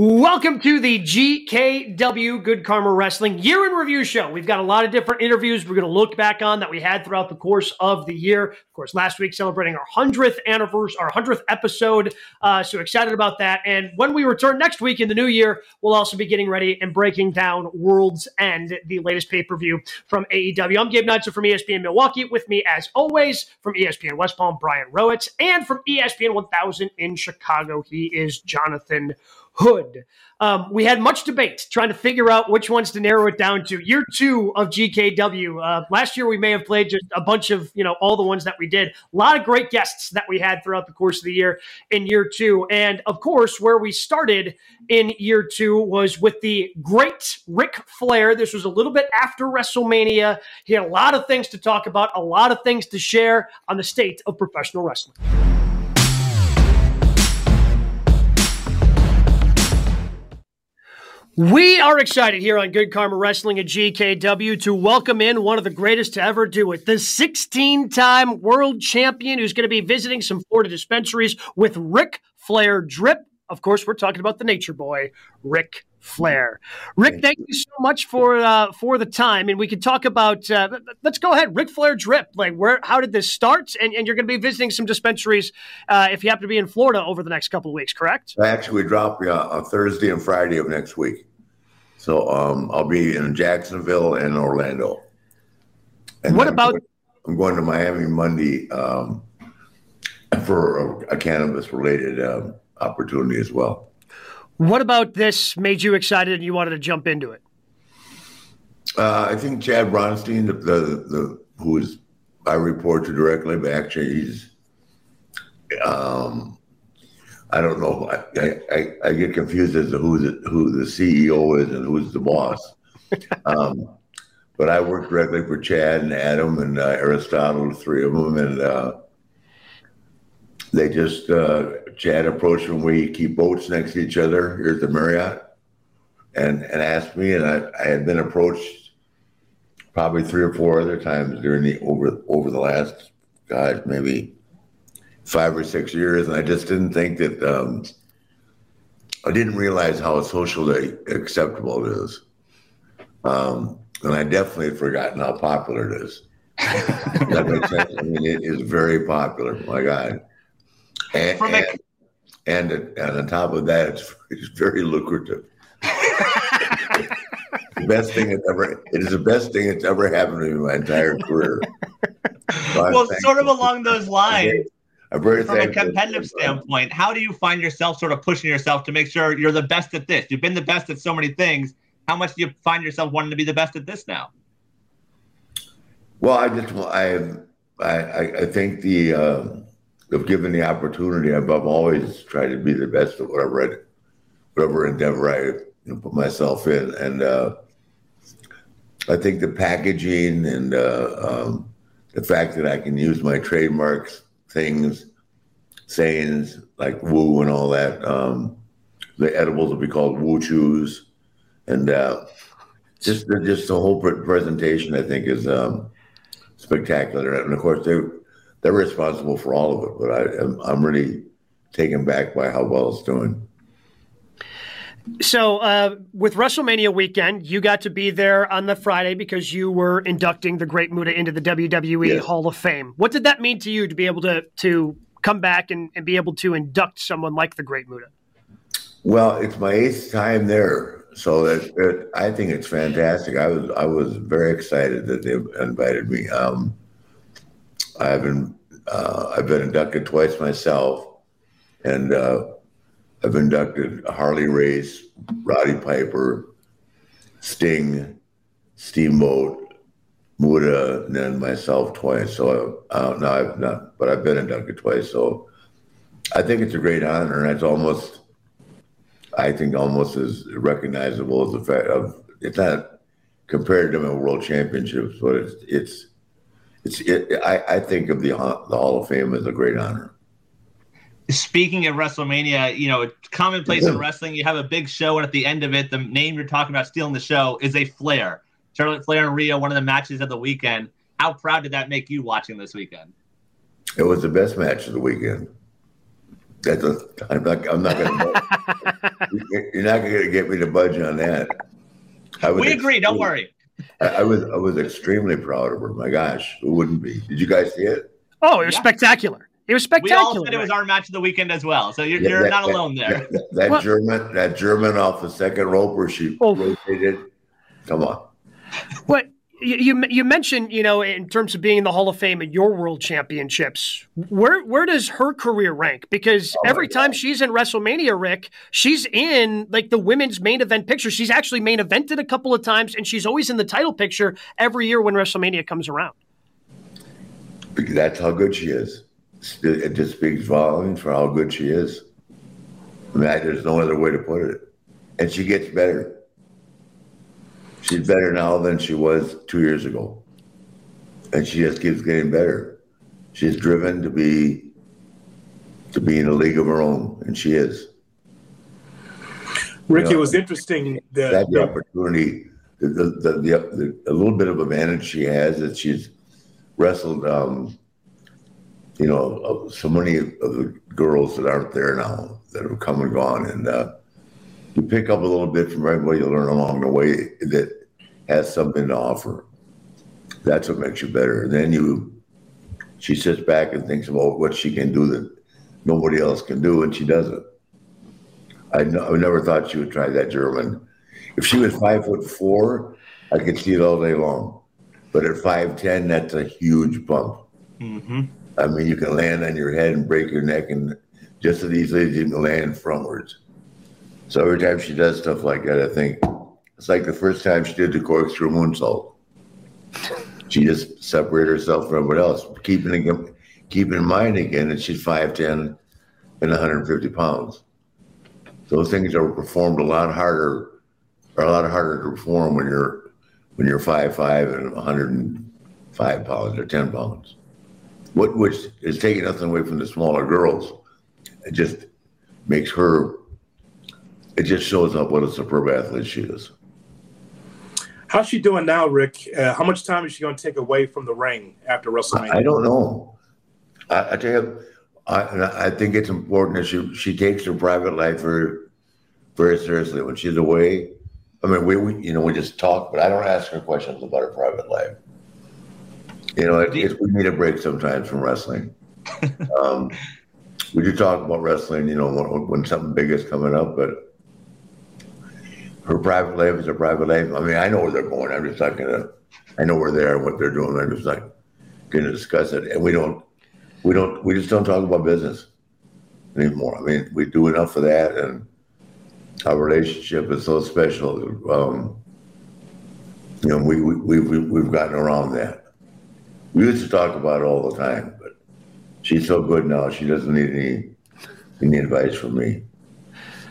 Welcome to the GKW Good Karma Wrestling Year in Review Show. We've got a lot of different interviews we're going to look back on that we had throughout the course of the year. Of course, last week celebrating our 100th anniversary, our 100th episode. Uh, so excited about that. And when we return next week in the new year, we'll also be getting ready and breaking down World's End, the latest pay per view from AEW. I'm Gabe Neitzel from ESPN Milwaukee. With me, as always, from ESPN West Palm, Brian Rowitz, and from ESPN 1000 in Chicago, he is Jonathan Hood. Um, we had much debate trying to figure out which ones to narrow it down to. Year two of GKW. Uh, last year we may have played just a bunch of you know all the ones that we did. A lot of great guests that we had throughout the course of the year in year two, and of course where we started in year two was with the great Ric Flair. This was a little bit after WrestleMania. He had a lot of things to talk about, a lot of things to share on the state of professional wrestling. We are excited here on Good Karma Wrestling at GKW to welcome in one of the greatest to ever do it, the 16 time world champion who's going to be visiting some Florida dispensaries with Ric Flair Drip. Of course, we're talking about the nature boy, Ric Flair. Ric, thank you so much for uh, for the time, and we can talk about. Uh, let's go ahead, Ric Flair Drip. Like, where? How did this start? And, and you're going to be visiting some dispensaries uh, if you happen to be in Florida over the next couple of weeks, correct? Actually, we drop uh, on Thursday and Friday of next week. So um, I'll be in Jacksonville and Orlando. And what about? I'm going, I'm going to Miami Monday um, for a, a cannabis related um, opportunity as well. What about this made you excited and you wanted to jump into it? Uh, I think Chad Bronstein, the, the, the who is I report to directly, but actually he's um, I don't know. I, I, I, get confused as to who the, who the CEO is and who's the boss. um, but I work directly for Chad and Adam and uh, Aristotle, three of them, and uh, they just uh, Chad approached when we keep boats next to each other here at the Marriott, and and asked me, and I, I had been approached probably three or four other times during the over over the last, God, maybe five or six years, and I just didn't think that. Um, I didn't realize how socially acceptable it is, um, and I definitely had forgotten how popular it is. that makes sense. I mean, it is very popular. My God, and and, and, and on top of that, it's, it's very lucrative. the best thing that's ever it is the best thing that's ever happened to me in my entire career. So well, sort of along those lines, I'm very from a competitive standpoint, how do you find yourself sort of pushing yourself to make sure you're the best at this? You've been the best at so many things. How much do you find yourself wanting to be the best at this now? Well, I just I I I think the uh, if given the opportunity, I've, I've always tried to be the best at whatever I, whatever endeavor I you know, put myself in, and uh, I think the packaging and uh, um, the fact that I can use my trademarks things, sayings like woo and all that. Um, the edibles will be called woo chews, and uh, just the, just the whole presentation I think is um, spectacular. And of course they they're responsible for all of it, but I I'm really taken back by how well it's doing. So, uh, with WrestleMania weekend, you got to be there on the Friday because you were inducting the Great Muta into the WWE yes. Hall of Fame. What did that mean to you to be able to to come back and, and be able to induct someone like the Great Muta? Well, it's my eighth time there, so it, I think it's fantastic. I was I was very excited that they invited me. Um, I've been uh, I've been inducted twice myself, and uh, I've inducted Harley Race, Roddy Piper, Sting, Steamboat, Muta, and then myself twice. So uh, no, I've not, but I've been inducted twice. So I think it's a great honor, and it's almost, I think, almost as recognizable as the fact of it's not compared to my world championships, but it's it's. It, I, I think of the uh, the Hall of Fame as a great honor speaking of WrestleMania, you know, commonplace in wrestling, you have a big show, and at the end of it, the name you're talking about stealing the show is a Flair. Charlotte Flair and Rhea, one of the matches of the weekend. How proud did that make you watching this weekend? It was the best match of the weekend. That's a, I'm not. I'm not going to. You're not going to get me to budge on that. we agree. Don't worry. I, I, was. I was extremely proud of her. My gosh, who wouldn't be? Did you guys see it? Oh, it was yeah. spectacular. It was spectacular. We all said it was our match of the weekend as well. So you're, yeah, you're that, not alone there. That, that, that German, that German off the second rope where she oh. rotated. Come on. What you you mentioned, you know, in terms of being in the Hall of Fame at your World Championships, where where does her career rank? Because oh every time she's in WrestleMania, Ric, she's in like the women's main event picture. She's actually main evented a couple of times, and she's always in the title picture every year when WrestleMania comes around. That's how good she is. It just speaks volumes for how good she is. I mean, there's no other way to put it. And she gets better. She's better now than she was two years ago. And she just keeps getting better. She's driven to be to be in a league of her own, and she is. Ric, you know, it was interesting that, that the opportunity, the, the, the, the, a little bit of advantage she has that she's wrestled, um, you know, so many of the girls that aren't there now that have come and gone, and uh, you pick up a little bit from everybody you learn along the way that has something to offer. That's what makes you better. Then you, she sits back and thinks about what she can do that nobody else can do, and she does it. I, I never thought she would try that German. If she was five foot four, I could see it all day long. But at five ten, that's a huge bump. Mm-hmm. I mean, you can land on your head and break your neck, and just as easily as you can land frontwards. So every time she does stuff like that, I think it's like the first time she did the corkscrew moonsault. She just separated herself from everybody else, keeping keeping in mind again that she's five ten and 150 pounds. Those things are performed a lot harder, are a lot harder to perform when you're when you're five five and 105 pounds or 10 pounds. What which is taking nothing away from the smaller girls. It just makes her. It just shows up what a superb athlete she is. How's she doing now, Ric? Uh, how much time is she going to take away from the ring after WrestleMania? I, I don't know. I, I tell you, I, I, think it's important that she she takes her private life very very seriously when she's away. I mean, we, we you know we just talk, but I don't ask her questions about her private life. You know, it, it, we need a break sometimes from wrestling. um, we do talk about wrestling, you know, when, when something big is coming up, but her private life is a private life. I mean, I know where they're going. I'm just not gonna. I know where they are and what they're doing. I'm just not gonna discuss it. And we don't. We don't. We just don't talk about business anymore. I mean, we do enough of that, and our relationship is so special. Um, you know, we, we, we, we've gotten around that. We used to talk about it all the time, but she's so good now, she doesn't need any, any advice from me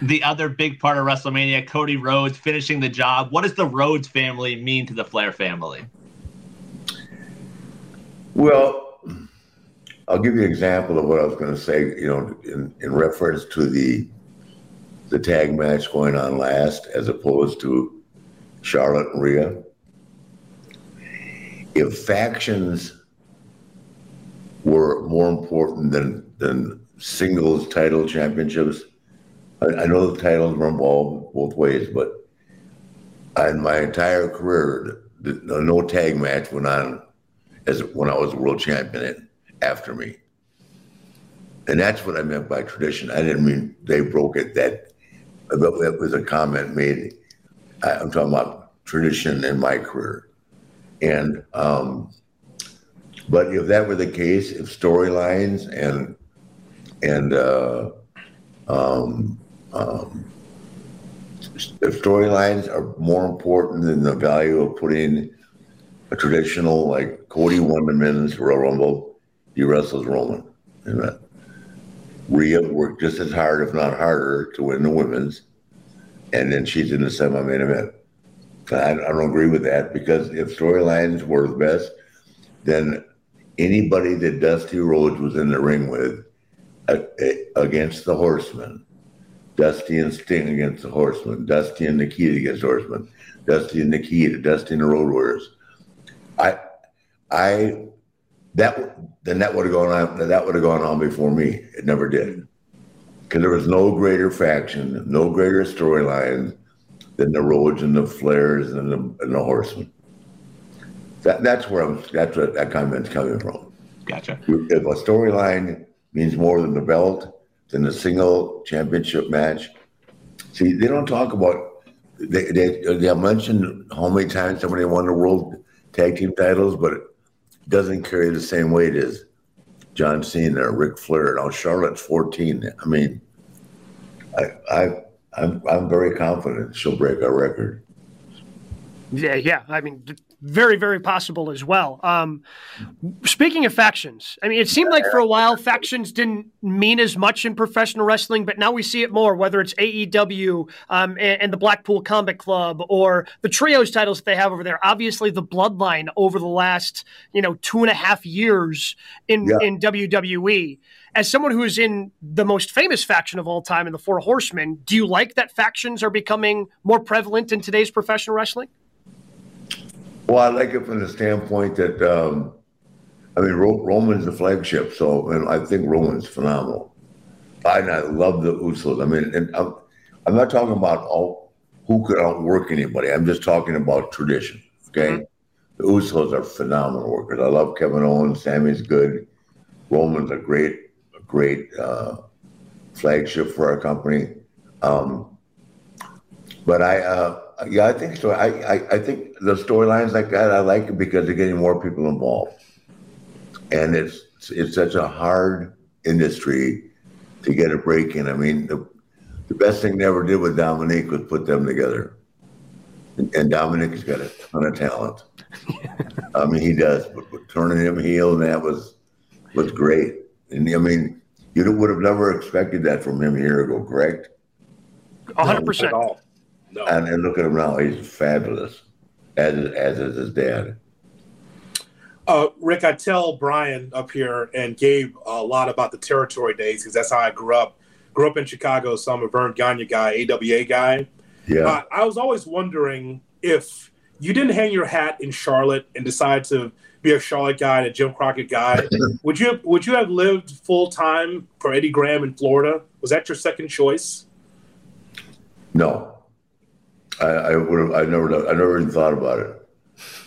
the other big part of WrestleMania, Cody Rhodes finishing the job. What does the Rhodes family mean to the Flair family? Well, I'll give you an example of what I was going to say. You know, in, in reference to the the tag match going on last, as opposed to Charlotte and Rhea. If factions were more important than than singles title championships, I, I know the titles were involved both ways, but in my entire career, no tag match went on as when I was world champion after me. And that's what I meant by tradition. I didn't mean they broke it. That that was a comment made. I, am talking about tradition in my career. And um, but if that were the case, if storylines and and uh, um, um, storylines are more important than the value of putting a traditional like Cody the men's Royal Rumble, he wrestles Roman. And that Rhea worked just as hard, if not harder, to win the women's, and then she's in the semi-main event. I, I don't agree with that because if storylines were the best, then anybody that Dusty Rhodes was in the ring with uh, against the Horsemen Dusty and Sting against the Horsemen, Dusty and Nikita against Horsemen, Dusty and Nikita, Dusty and the Road Warriors. I, I, that then that would have gone on. That would have gone on before me. It never did. because there was no greater faction, no greater storyline than the Rhodes and the Flairs and the, and the Horsemen. That, that's where I'm. That's where that comment's coming from. Gotcha. If a storyline means more than the belt, than a single championship match, see, they don't talk about. They they they mention how many times somebody won the world tag team titles, but it doesn't carry the same weight as John Cena or Ric Flair. Now Charlotte's 14. I mean, I I I'm I'm very confident she'll break our record. Yeah, yeah. I mean, very, very possible as well. Um, speaking of factions, I mean, it seemed like for a while factions didn't mean as much in professional wrestling, but now we see it more. Whether it's AEW um, and, and, the Blackpool Combat Club or the trios titles that they have over there. Obviously, the Bloodline over the last you know two and a half years in yeah. in WWE as someone who is in the most famous faction of all time in the Four Horsemen, do you like that factions are becoming more prevalent in today's professional wrestling? Well, I like it from the standpoint that, um, I mean, Ro- Roman's the flagship, so and I think Roman's phenomenal. I, I love the Usos. I mean, and I'm, I'm not talking about all who could outwork anybody. I'm just talking about tradition. Okay, mm-hmm. the Usos are phenomenal workers. I love Kevin Owens. Sammy's good. Roman's a great, a great uh, flagship for our company. Um, but I, uh, yeah, I think so. I, I, I think the storylines like that, I like it because they're getting more people involved. And it's it's such a hard industry to get a break in. I mean, the, the best thing they ever did with Dominic was put them together. And, and Dominic has got a ton of talent. I mean, he does. But, but turning him heel, and that was was great. And I mean, you would have never expected that from him a year ago, correct? 100%. No. And, and look at him now; he's fabulous, as as is his dad. Uh, Ric, I tell Brian up here and Gabe a lot about the territory days because that's how I grew up. Grew up in Chicago, so I'm a Verne Gagne guy, AWA guy. Yeah. Uh, I was always wondering if you didn't hang your hat in Charlotte and decide to be a Charlotte guy and a Jim Crockett guy, would you would you have lived full time for Eddie Graham in Florida? Was that your second choice? No, I, I would have. I never. I never even thought about it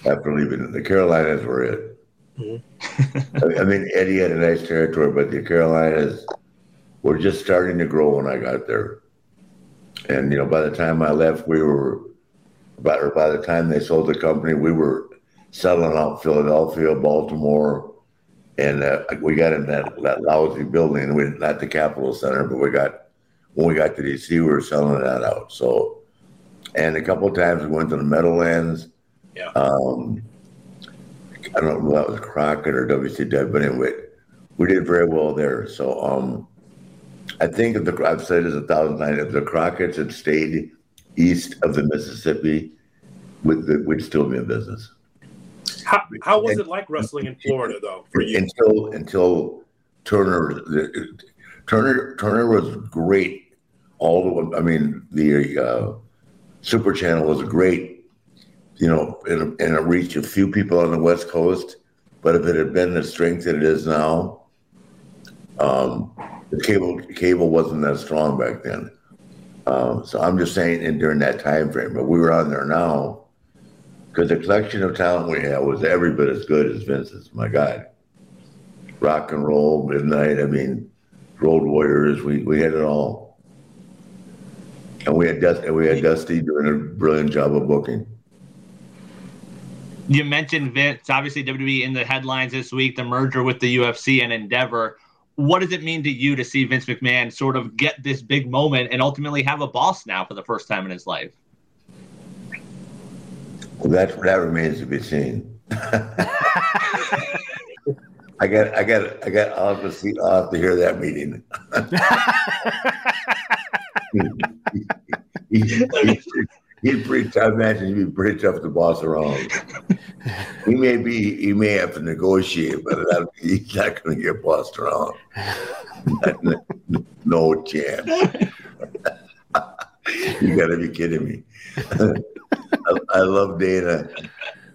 after leaving. The Carolinas were it. Mm-hmm. I, I mean, Eddie had a nice territory, but the Carolinas were just starting to grow when I got there. And you know, by the time I left, we were by, or by the time they sold the company, we were selling out Philadelphia, Baltimore, and uh, we got in that, that lousy building. We not the Capitol Center, but we got when we got to DC, we were selling that out. So and a couple of times we went to the Meadowlands. Yeah. Um, I don't know if that was Crockett or WCW, but anyway, we did very well there. So um, I think if the I've said this a thousand times, if the Crockett's had stayed east of the Mississippi, we'd, we'd still be in business. How, how was and, it like wrestling in Florida though for you? Until until Turner, Turner Turner was great. All the I mean the. Uh, Super Channel was great, you know, and, and it reached a few people on the West Coast. But if it had been the strength that it is now, um, the cable cable wasn't that strong back then. Um, so I'm just saying, and during that time frame, but we were on there now because the collection of talent we had was every bit as good as Vince's. My God, rock and roll, midnight. I mean, Road Warriors. We we had it all. And we had Dusty, we had Dusty doing a brilliant job of booking. You mentioned Vince, obviously WWE in the headlines this week, the merger with the UFC and Endeavor. What does it mean to you to see Vince McMahon sort of get this big moment and ultimately have a boss now for the first time in his life? Well, that that remains to be seen. I got, I got, I got. I'll have to see. I'll have to hear that meeting. he's, he's pretty tough. Imagine he'd be pretty tough to boss around. he may be, he may have to negotiate, but that, he's not going to get bossed around. no chance. you got to be kidding me. I, I, love Dana,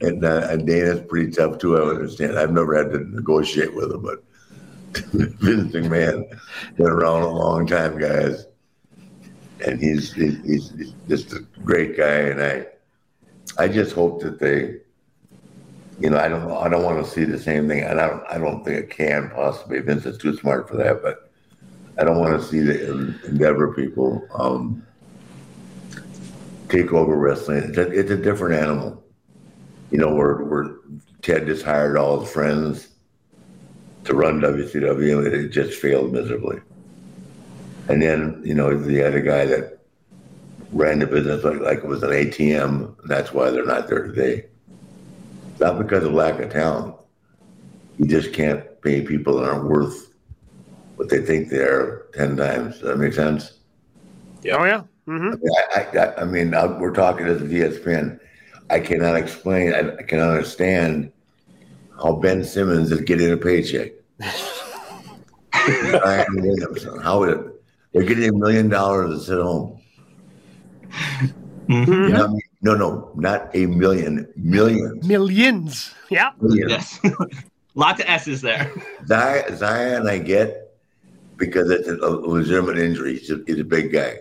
and, uh, and Dana's pretty tough too. I understand. I've never had to negotiate with him, but Vince McMahon been around a long time, guys, and he's he's, he's just a great guy, and I I just hope that they, you know, I don't I don't want to see the same thing, and I don't I don't think it can possibly. Vince is too smart for that, but I don't want to see the Endeavor people um, take over wrestling. It's a, it's a different animal, you know. Where where Ted just hired all his friends to run WCW, and it just failed miserably. And then, you know, the other guy that ran the business like, like it was an ATM, and that's why they're not there today. Not because of lack of talent. You just can't pay people that aren't worth what they think they are 10 times. Does that make sense? Yeah. Oh, yeah. Mm-hmm. I, I, I, mean, I, we're talking as a ESPN. I cannot explain, I, I cannot understand how Ben Simmons is getting a paycheck. Brian Williamson, how it, they're getting a million dollars to sit home. Mm-hmm. You know No, no, not a million, millions. Millions. Yeah. Millions. Yes. Lots of S's there. Zion, Zion, I get because it's a legitimate injury. He's a, he's a big guy.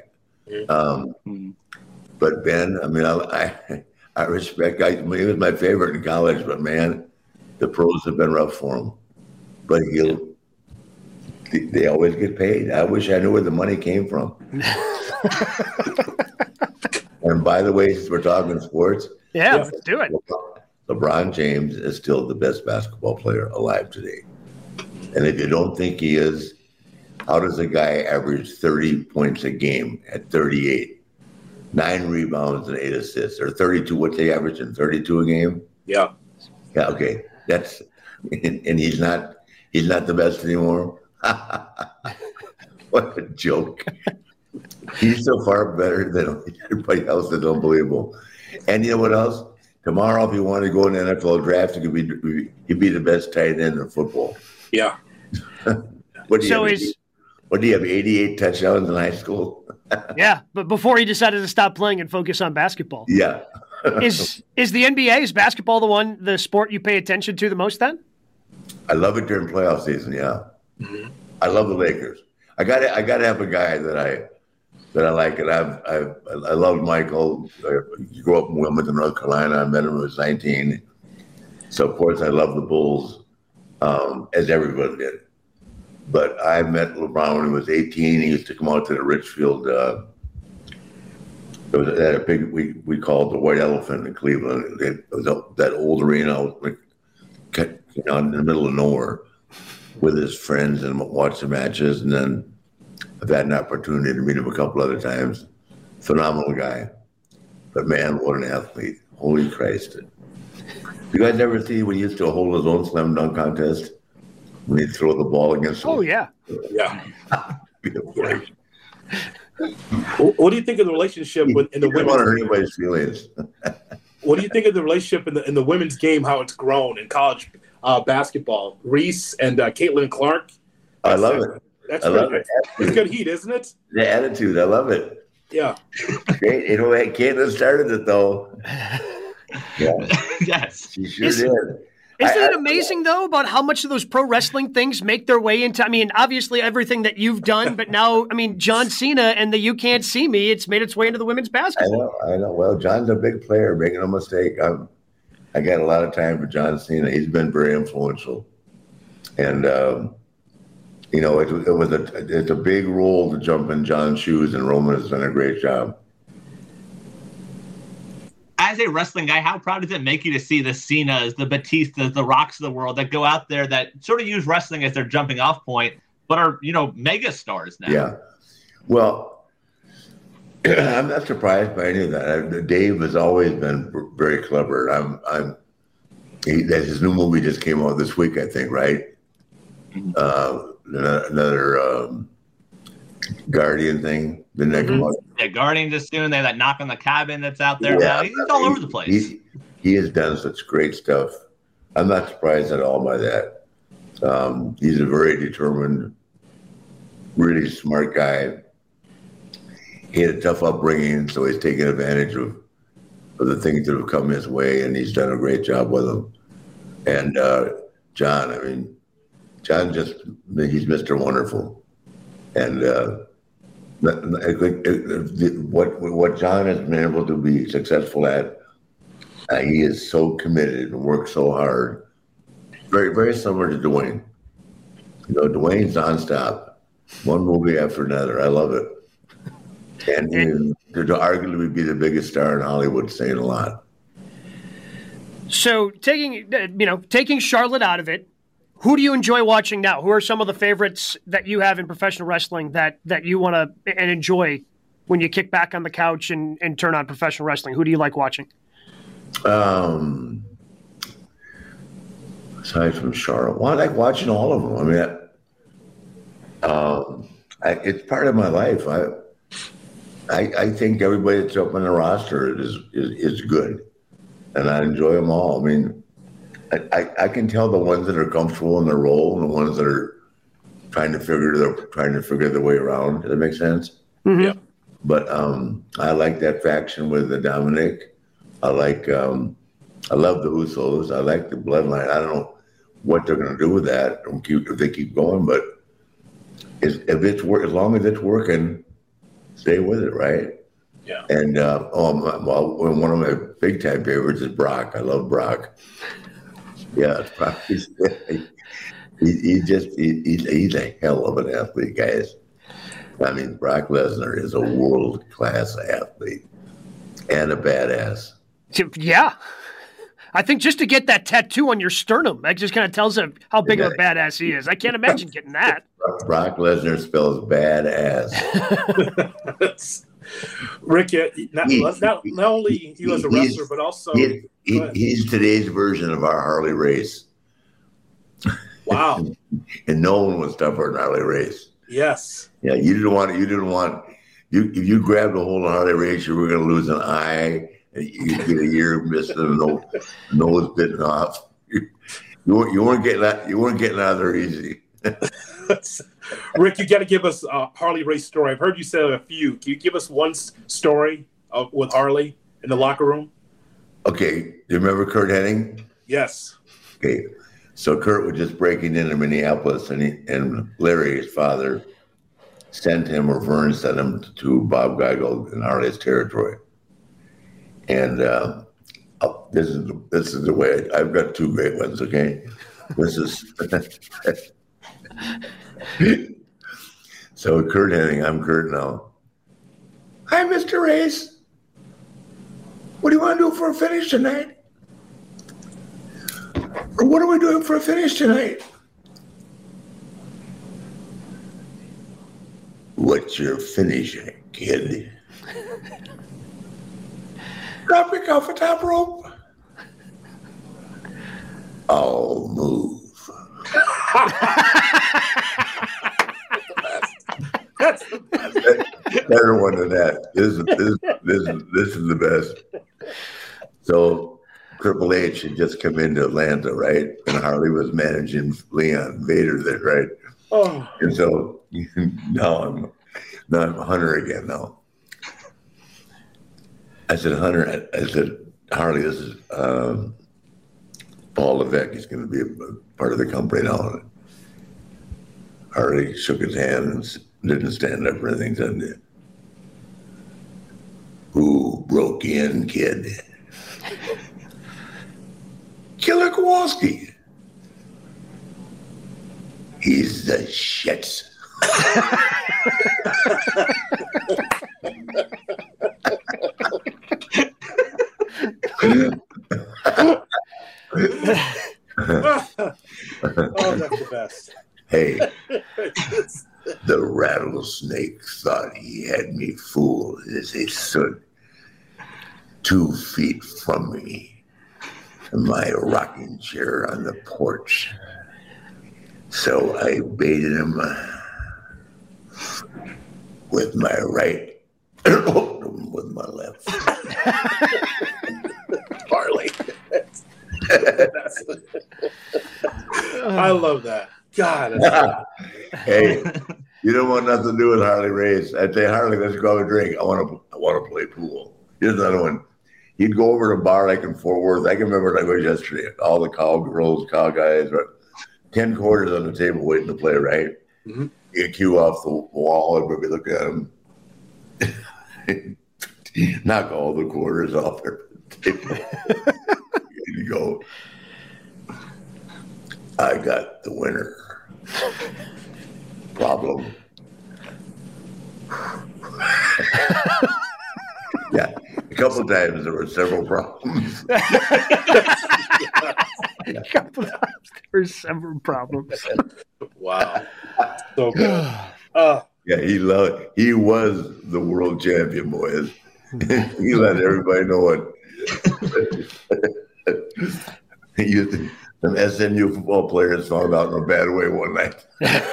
Um, Mm-hmm. but Ben, I mean, I, I, I respect. I, he was my favorite in college, but man, the pros have been rough for him. But he'll. They, they always get paid. I wish I knew where the money came from. and by the way, since we're talking sports, Yeah, Yeah. let's do it. LeBron James is still the best basketball player alive today. And if you don't think he is, how does a guy average 30 points a game at 38? Nine rebounds and eight assists, or 32. What's he averaging? 32 a game? Yeah. Yeah, okay. That's and, and he's not he's not the best anymore. what a joke. He's so far better than everybody else. It's unbelievable. And you know what else? Tomorrow, if you want to go in the NFL draft, you could be he'd be the best tight end in football. Yeah. What do you So have? is what do you have? 88 touchdowns in high school? yeah, but before he decided to stop playing and focus on basketball, Yeah. is is the NBA is basketball the one the sport you pay attention to the most? Then I love it during playoff season. Yeah, I love the Lakers. I got I got to have a guy that I that I like, and I've I've I love Michael. I grew up in Wilmington, North Carolina. I met him when I was nineteen. So of course I love the Bulls, um, as everyone did. But I met LeBron when he was eighteen. He used to come out to the Richfield. Uh, there was a big we we called the White Elephant in Cleveland. It was that old arena in the middle of nowhere with his friends and watch the matches. And then I've had an opportunity to meet him a couple other times. Phenomenal guy. But man, what an athlete. Holy Christ. You guys ever see when he used to hold his own slam dunk contest? When he'd throw the ball against oh yeah, Yeah. yeah. What what do you think of the relationship with in the You don't want to hurt anybody's feelings. What do you think of the relationship in the in the women's game? How it's grown in college uh, basketball? Reese and uh, Caitlin Clark. I love it. That's I love good. it. It's good heat, isn't it? The attitude, I love it. Yeah. Great. You know, Caitlin started it though. Yeah, yes. she sure Is- did. Isn't I- it amazing though about how much of those pro wrestling things make their way into? I mean, obviously everything that you've done, but now, I mean, John Cena and the "You Can't See Me," it's made its way into the women's basketball. I basketball. know, I know. Well, John's a big player, making no mistake. I'm, I got a lot of time for John Cena. He's been very influential, and um, you know, it, it was a it's a big role to jump in John's shoes, and Roman has done a great job. As a wrestling guy, how proud does it make you to see the Cenas, the Batistas, the Rocks of the world that go out there that sort of use wrestling as their jumping off point, but are, you know, mega stars now? Yeah. Well, I'm not surprised by any of that. I, Dave has always been very clever. I'm, I'm. He, that his new movie just came out this week, I think, right? Mhm. Uh, another um, Guardian thing. Didn't that come Mhm. out? Yeah, Guardian just soon. They have that knock on the cabin that's out there Yeah. now. He's all over the place. He, he has done such great stuff. I'm not surprised at all by that. Um, he's a very determined, really smart guy. He had a tough upbringing, so he's taken advantage of, of the things that have come his way, and he's done a great job with them. And uh, John, I mean, John just he's Mr. Wonderful, and uh, what what John has been able to be successful at, uh, he is so committed and works so hard. Very very similar to Dwayne. You know, Dwayne's nonstop, one movie after another. I love it, and, and to arguably be the biggest star in Hollywood, saying a lot. So taking uh, you know taking Charlotte out of it, who do you enjoy watching now? Who are some of the favorites that you have in professional wrestling that that you want to and enjoy when you kick back on the couch and, and turn on professional wrestling? Who do you like watching? Um, aside from Charlotte, well, I like watching all of them. I mean, I, um, I, it's part of my life. I, I, I think everybody that's up on the roster is, is is good and I enjoy them all. I mean, I, I, I, can tell the ones that are comfortable in their role and the ones that are trying to figure their trying to figure their way around. Does that make sense? Mm-hmm. Yeah. But um, I like that faction with the Dominic. I like um, I love the Usos. I like the Bloodline. I don't know what they're going to do with that if they keep going, but if it's work as long as it's working, stay with it, right? Yeah. And uh, oh, my, well, one of my big time favorites is Brock. I love Brock. Yeah, Brock. He's, he, he just he, he's a hell of an athlete, guys. I mean, Brock Lesnar is a world class athlete and a badass. Yeah. I think just to get that tattoo on your sternum, that just kind of tells him how big yeah. of a badass he is. I can't imagine getting that. Brock Lesnar spells badass. Ric, not, not, not only you as a wrestler, but also he, he, he's today's version of our Harley Race. Wow! and no one was tougher than Harley Race. Yes. Yeah, you didn't want. You didn't want. You if you grabbed a hold of Harley Race, you were going to lose an eye, and you get a year missing a nose, nose bitten off. You, you weren't. You weren't getting that. You weren't getting out of there easy. Ric, you got to give us a Harley Race story. I've heard you say a few. Can you give us one story of, with Harley in the locker room? Okay. Do you remember Curt Hennig? Yes. Okay. So Kurt was just breaking into Minneapolis, and he, and Larry, his father, sent him, or Vern sent him to Bob Geigel in Harley's territory. And uh, oh, this is this is the way I, I've got two great ones. Okay, this is so Curt Hennig, I'm Curt now. Hi, Mr. Race. What do you want to do for a finish tonight? Or what are we doing for a finish tonight? What's your finish, kid? Dropping off a top rope. I'll move. That's the best. Better one than that. This is this this this is the best. So Triple H had just come into Atlanta, right? And Harley was managing Leon Vader there, right? Oh. And so now I'm now I'm Hunter again now. I said, Hunter, I, I said, Harley, this is um, Paul Levesque. He's going to be a, part of the company now. Harley shook his hand and didn't stand up for anything. Said, "Who broke in, kid?" Killer Kowalski. He's the shits. oh, that's the best. Hey, the rattlesnake thought he had me fooled as he stood two feet from me in my rocking chair on the porch. So I baited him uh, with my right with my left. Harley. I love that. God. hey, you don't want nothing to do with Harley Race. I'd say Harley, let's go have a drink. I want to. I want to play pool. Here's another one. He'd go over to a bar like in Fort Worth. I can remember like it was yesterday. All the cowgirls, cow guys, but ten quarters on the table waiting to play. Right, Mhm. you cue off the wall, everybody look at him, knock all the quarters off their table. you go. I got the winner. Problem. yeah, a couple of times there were several problems. A couple of times there were several problems. Wow. So good. Uh, Yeah, he loved. He was the world champion, boys. he let everybody know it. He used to, some SMU football players found out in a bad way one night.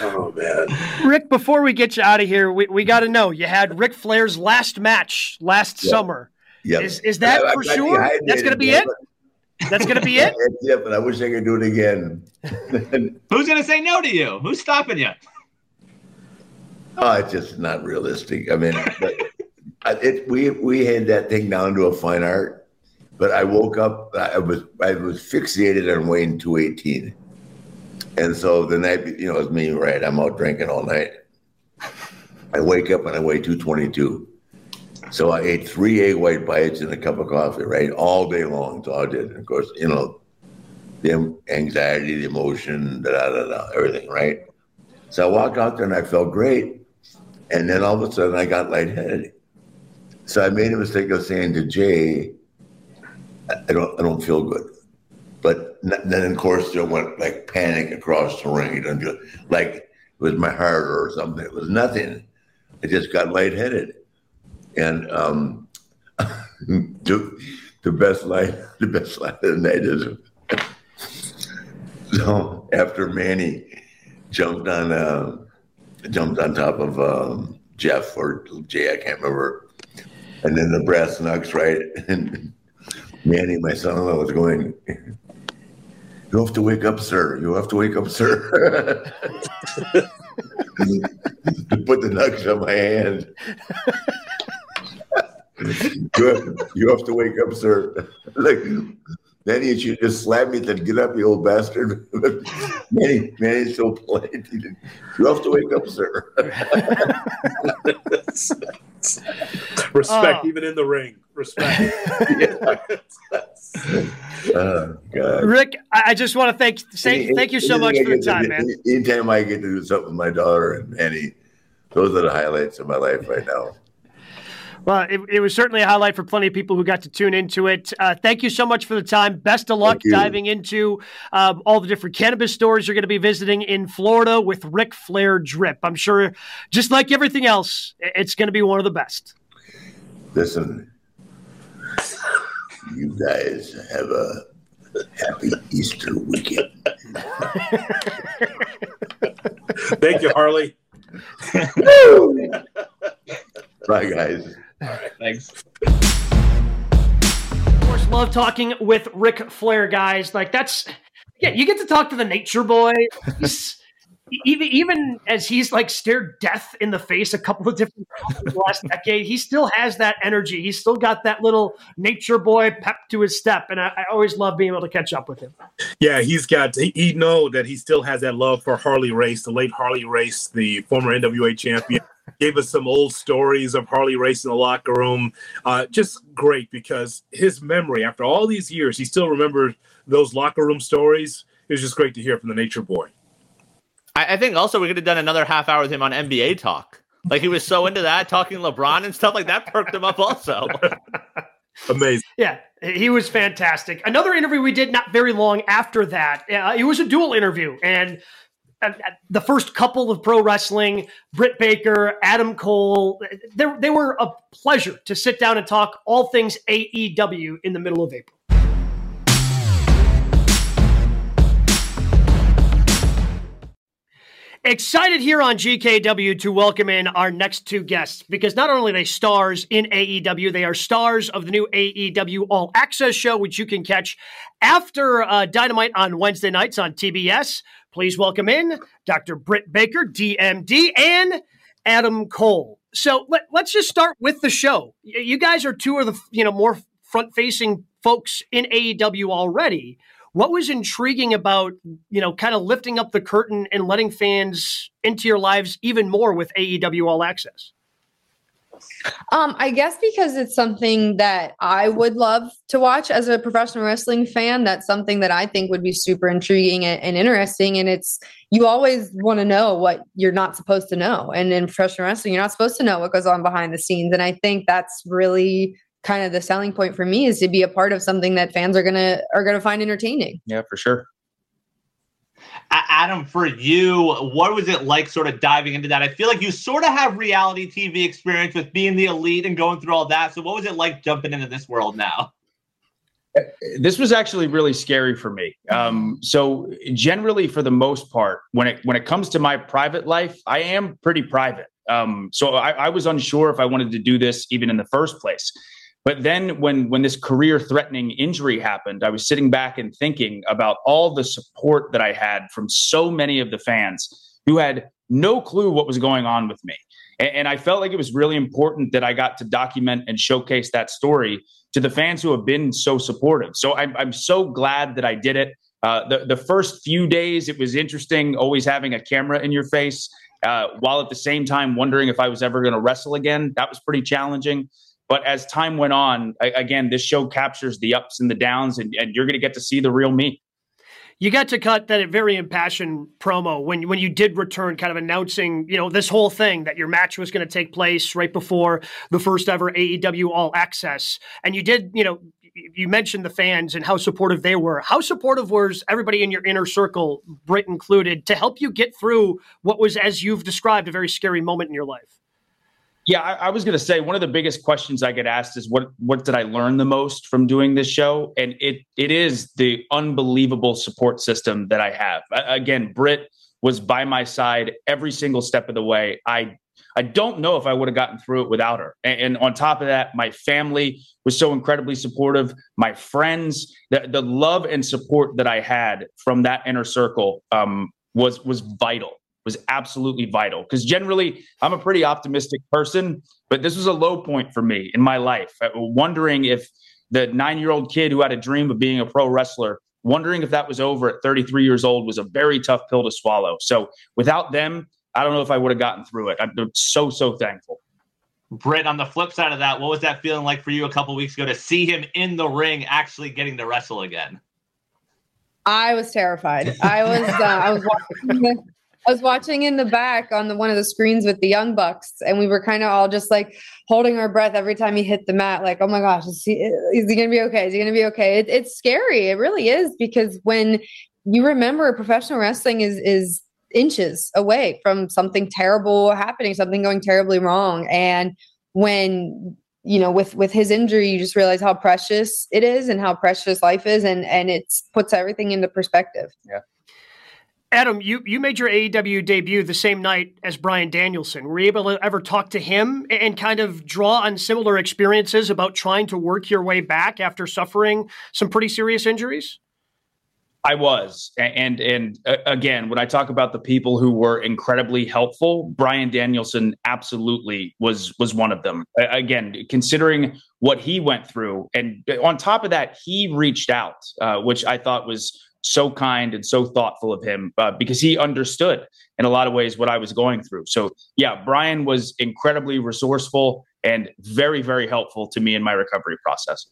oh man. Ric, before we get you out of here, we, we got to know you had Ric Flair's last match last Yeah. summer. Yeah, Is, is that I- I for got sure? That's going to be yeah, it? That's going to be it? That's it, but I wish I could do it again. Who's gonna say no to you? Who's stopping you? Oh, it's just not realistic. I mean, but it, we we had that thing down to a fine art, but I woke up. I was I was fixated on weighing two eighteen, and so the night, you know, it's me, right? I'm out drinking all night. I wake up and I weigh two twenty two. So I ate three egg white bites and a cup of coffee, right, all day long. So I did. Of course, you know, the anxiety, the emotion, da da da da, everything, right? So I walked out there and I felt great. And then all of a sudden I got lightheaded. So I made a mistake of saying to Jay, I don't I don't feel good. But then of course there went like panic across the ring. You just like it was my heart or something. It was nothing. I just got lightheaded. And um the, the best light the best light of the night is so after Manny jumped on uh, jumped on top of um, Jeff or Jay, I can't remember. And then the brass knucks, right? And Manny, my son-in-law, was going. You have to wake up, sir. You have to wake up, sir. to put the knucks on my hand. you, have, you have to wake up, sir. like, then he should just slap me and get up, you old bastard. Manny, Manny's so polite. You have to wake up, sir. Respect Oh. even in the ring. Respect. Oh, God. Rick, I, I just want to thank say, Any- thank you so much anything for I the get to time, man. Anytime I get to do something with my daughter and Manny, those are the highlights of my life right now. Well, it, it was certainly a highlight for plenty of people who got to tune into it. Uh, thank you so much for the time. Best of luck diving into um, all the different cannabis stores you're going to be visiting in Florida with Ric Flair Drip. I'm sure, just like everything else, it's going to be one of the best. Listen, you guys have a happy Easter weekend. Thank you, Harley. Bye, guys. All right, thanks. Of course, love talking with Ric Flair, guys. Like that's yeah, you get to talk to the Nature Boy. Even even as he's like stared death in the face a couple of different times in the last decade, he still has that energy. He's still got that little Nature Boy pep to his step, and I, I always love being able to catch up with him. Yeah, he's got. He, he know that he still has that love for Harley Race, the late Harley Race, the former NWA champion. Gave us some old stories of Harley Race in the locker room. Uh, just great because his memory, after all these years, he still remembered those locker room stories. It was just great to hear from the Nature Boy. I, I think also we could have done another half hour with him on NBA talk. Like he was so into that, talking LeBron and stuff like that perked him up also. Amazing. Yeah, he was fantastic. Another interview we did not very long after that. Uh, it was a dual interview, and the first couple of pro wrestling, Britt Baker, Adam Cole, they, were a pleasure to sit down and talk all things AEW in the middle of April. Excited here on GKW to welcome in our next two guests because not only are they stars in AEW, they are stars of the new AEW All Access show, which you can catch after uh, Dynamite on Wednesday nights on TBS. Please welcome in Dr. Britt Baker, DMD, and Adam Cole. So let, let's just start with the show. You guys are two of the you know more front facing folks in AEW already. What was intriguing about, you know, kind of lifting up the curtain and letting fans into your lives even more with AEW All Access? Um, I guess because it's something that I would love to watch as a professional wrestling fan. That's something that I think would be super intriguing and, and interesting. And it's you always want to know what you're not supposed to know. And in professional wrestling, you're not supposed to know what goes on behind the scenes. And I think that's really kind of the selling point for me is to be a part of something that fans are gonna are gonna find entertaining. Yeah, for sure. Adam, for you, what was it like sort of diving into that? I feel like you sort of have reality TV experience with being the elite and going through all that. So, what was it like jumping into this world now? This was actually really scary for me. Um, so, generally, for the most part, when it when it comes to my private life, I am pretty private. Um, so, I, I was unsure if I wanted to do this even in the first place. But then when when this career threatening injury happened, I was sitting back and thinking about all the support that I had from so many of the fans who had no clue what was going on with me. And, and I felt like it was really important that I got to document and showcase that story to the fans who have been so supportive. So I'm, I'm so glad that I did it. Uh, the, the first few days, it was interesting always having a camera in your face, uh, while at the same time wondering if I was ever going to wrestle again. That was pretty challenging. But as time went on, I, again, this show captures the ups and the downs, and, and you're going to get to see the real me. You got to cut that very impassioned promo when when you did return, kind of announcing, you know, this whole thing that your match was going to take place right before the first ever AEW All Access, and you did, you know, you mentioned the fans and how supportive they were. How supportive was everybody in your inner circle, Britt included, to help you get through what was, as you've described, a very scary moment in your life? Yeah, I, I was going to say one of the biggest questions I get asked is what what did I learn the most from doing this show? And it it is the unbelievable support system that I have. Again, Britt was by my side every single step of the way. I I don't know if I would have gotten through it without her. And, and, on top of that, my family was so incredibly supportive. My friends, the, the love and support that I had from that inner circle um, was was vital was absolutely vital because generally I'm a pretty optimistic person, but this was a low point for me in my life. Wondering if the nine year old kid who had a dream of being a pro wrestler, wondering if that was over at 33 years old was a very tough pill to swallow. So without them, I don't know if I would have gotten through it. I'm so, so thankful. Britt, on the flip side of that, what was that feeling like for you a couple weeks ago to see him in the ring actually getting to wrestle again? I was terrified. I was uh, I was watching I was watching in the back on the one of the screens with the young bucks, and we were kind of all just like holding our breath every time he hit the mat. Like, oh my gosh, is he, is he gonna be okay? Is he gonna be okay? It, it's scary. It really is because when you remember professional wrestling is is inches away from something terrible happening, something going terribly wrong, and when you know with with his injury you just realize how precious it is and how precious life is and and it puts everything into perspective yeah Adam, you, you made your AEW debut the same night as Bryan Danielson. Were you able to ever talk to him and kind of draw on similar experiences about trying to work your way back after suffering some pretty serious injuries? I was, and and uh, again, when I talk about the people who were incredibly helpful, Bryan Danielson absolutely was was one of them. Again, considering what he went through, and on top of that, he reached out, uh, which I thought was so kind and so thoughtful of him uh, because he understood in a lot of ways what I was going through. So, yeah, Bryan was incredibly resourceful and very, very helpful to me in my recovery process.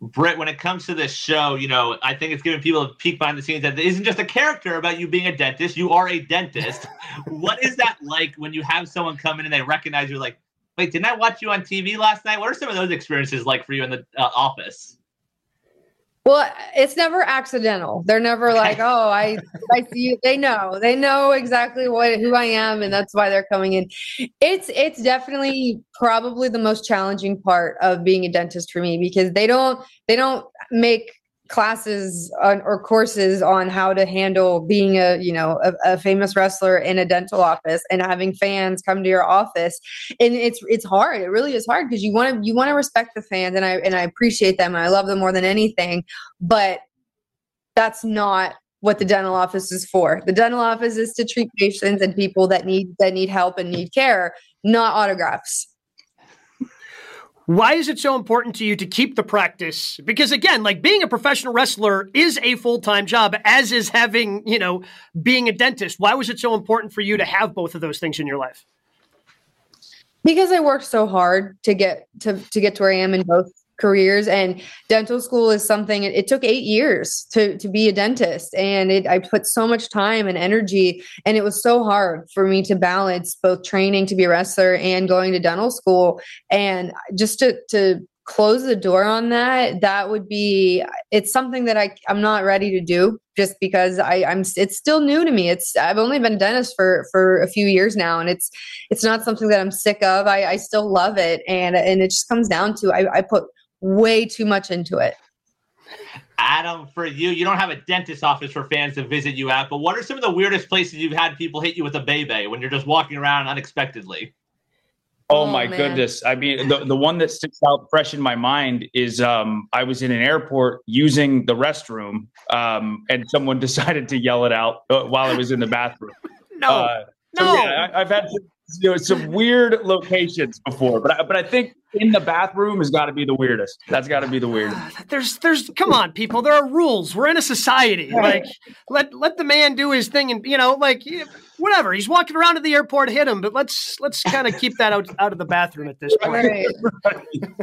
Britt, when it comes to this show, you know, I think it's giving people a peek behind the scenes that it isn't just a character about you being a dentist. You are a dentist. what is that like when you have someone come in and they recognize you like, wait, didn't I watch you on TV last night? What are some of those experiences like for you in the uh, office? Well, it's never accidental. They're never like, "Oh, I I see you." They know. They know exactly what who I am and that's why they're coming in. It's it's definitely probably the most challenging part of being a dentist for me because they don't they don't make classes on, or courses on how to handle being a you know a, a, famous wrestler in a dental office and having fans come to your office. And it's it's hard. It really is hard because you want to you want to respect the fans and I and I appreciate them and I love them more than anything but that's not what the dental office is for. The dental office is to treat patients and people that need that need help and need care not autographs Why is it so important to you to keep the practice? Because again, like being a professional wrestler is a full time job, as is having, you know, being a dentist. Why was it so important for you to have both of those things in your life? Because I worked so hard to get to to get to where I am in both careers and dental school is something it, it, took eight years to to be a dentist and it, i put so much time and energy and it was so hard for me to balance both training to be a wrestler and going to dental school and just to to close the door on that that would be it's something that i i'm not ready to do just because i i'm it's still new to me. It's i've only been a dentist for for a few years now and it's it's not something that i'm sick of. I i still love it and and it just comes down to i, I put way too much into it. Adam, for you, you don't have a dentist office for fans to visit you at, but what are some of the weirdest places you've had people hit you with a bebe when you're just walking around unexpectedly? Oh, oh my man. goodness. I mean, the, the one that sticks out fresh in my mind is um, I was in an airport using the restroom um, and someone decided to yell it out uh, while I was in the bathroom. no. Uh, so, no. Yeah, I, have had you know, some weird locations before, but I, but I think in the bathroom has got to be the weirdest. That's got to be the ah, weirdest. There's there's come on, people. There are rules. We're in a society. Like let let the man do his thing, and you know, like whatever. He's walking around to the airport, hit him. But let's let's kind of keep that out out of the bathroom at this point. Right.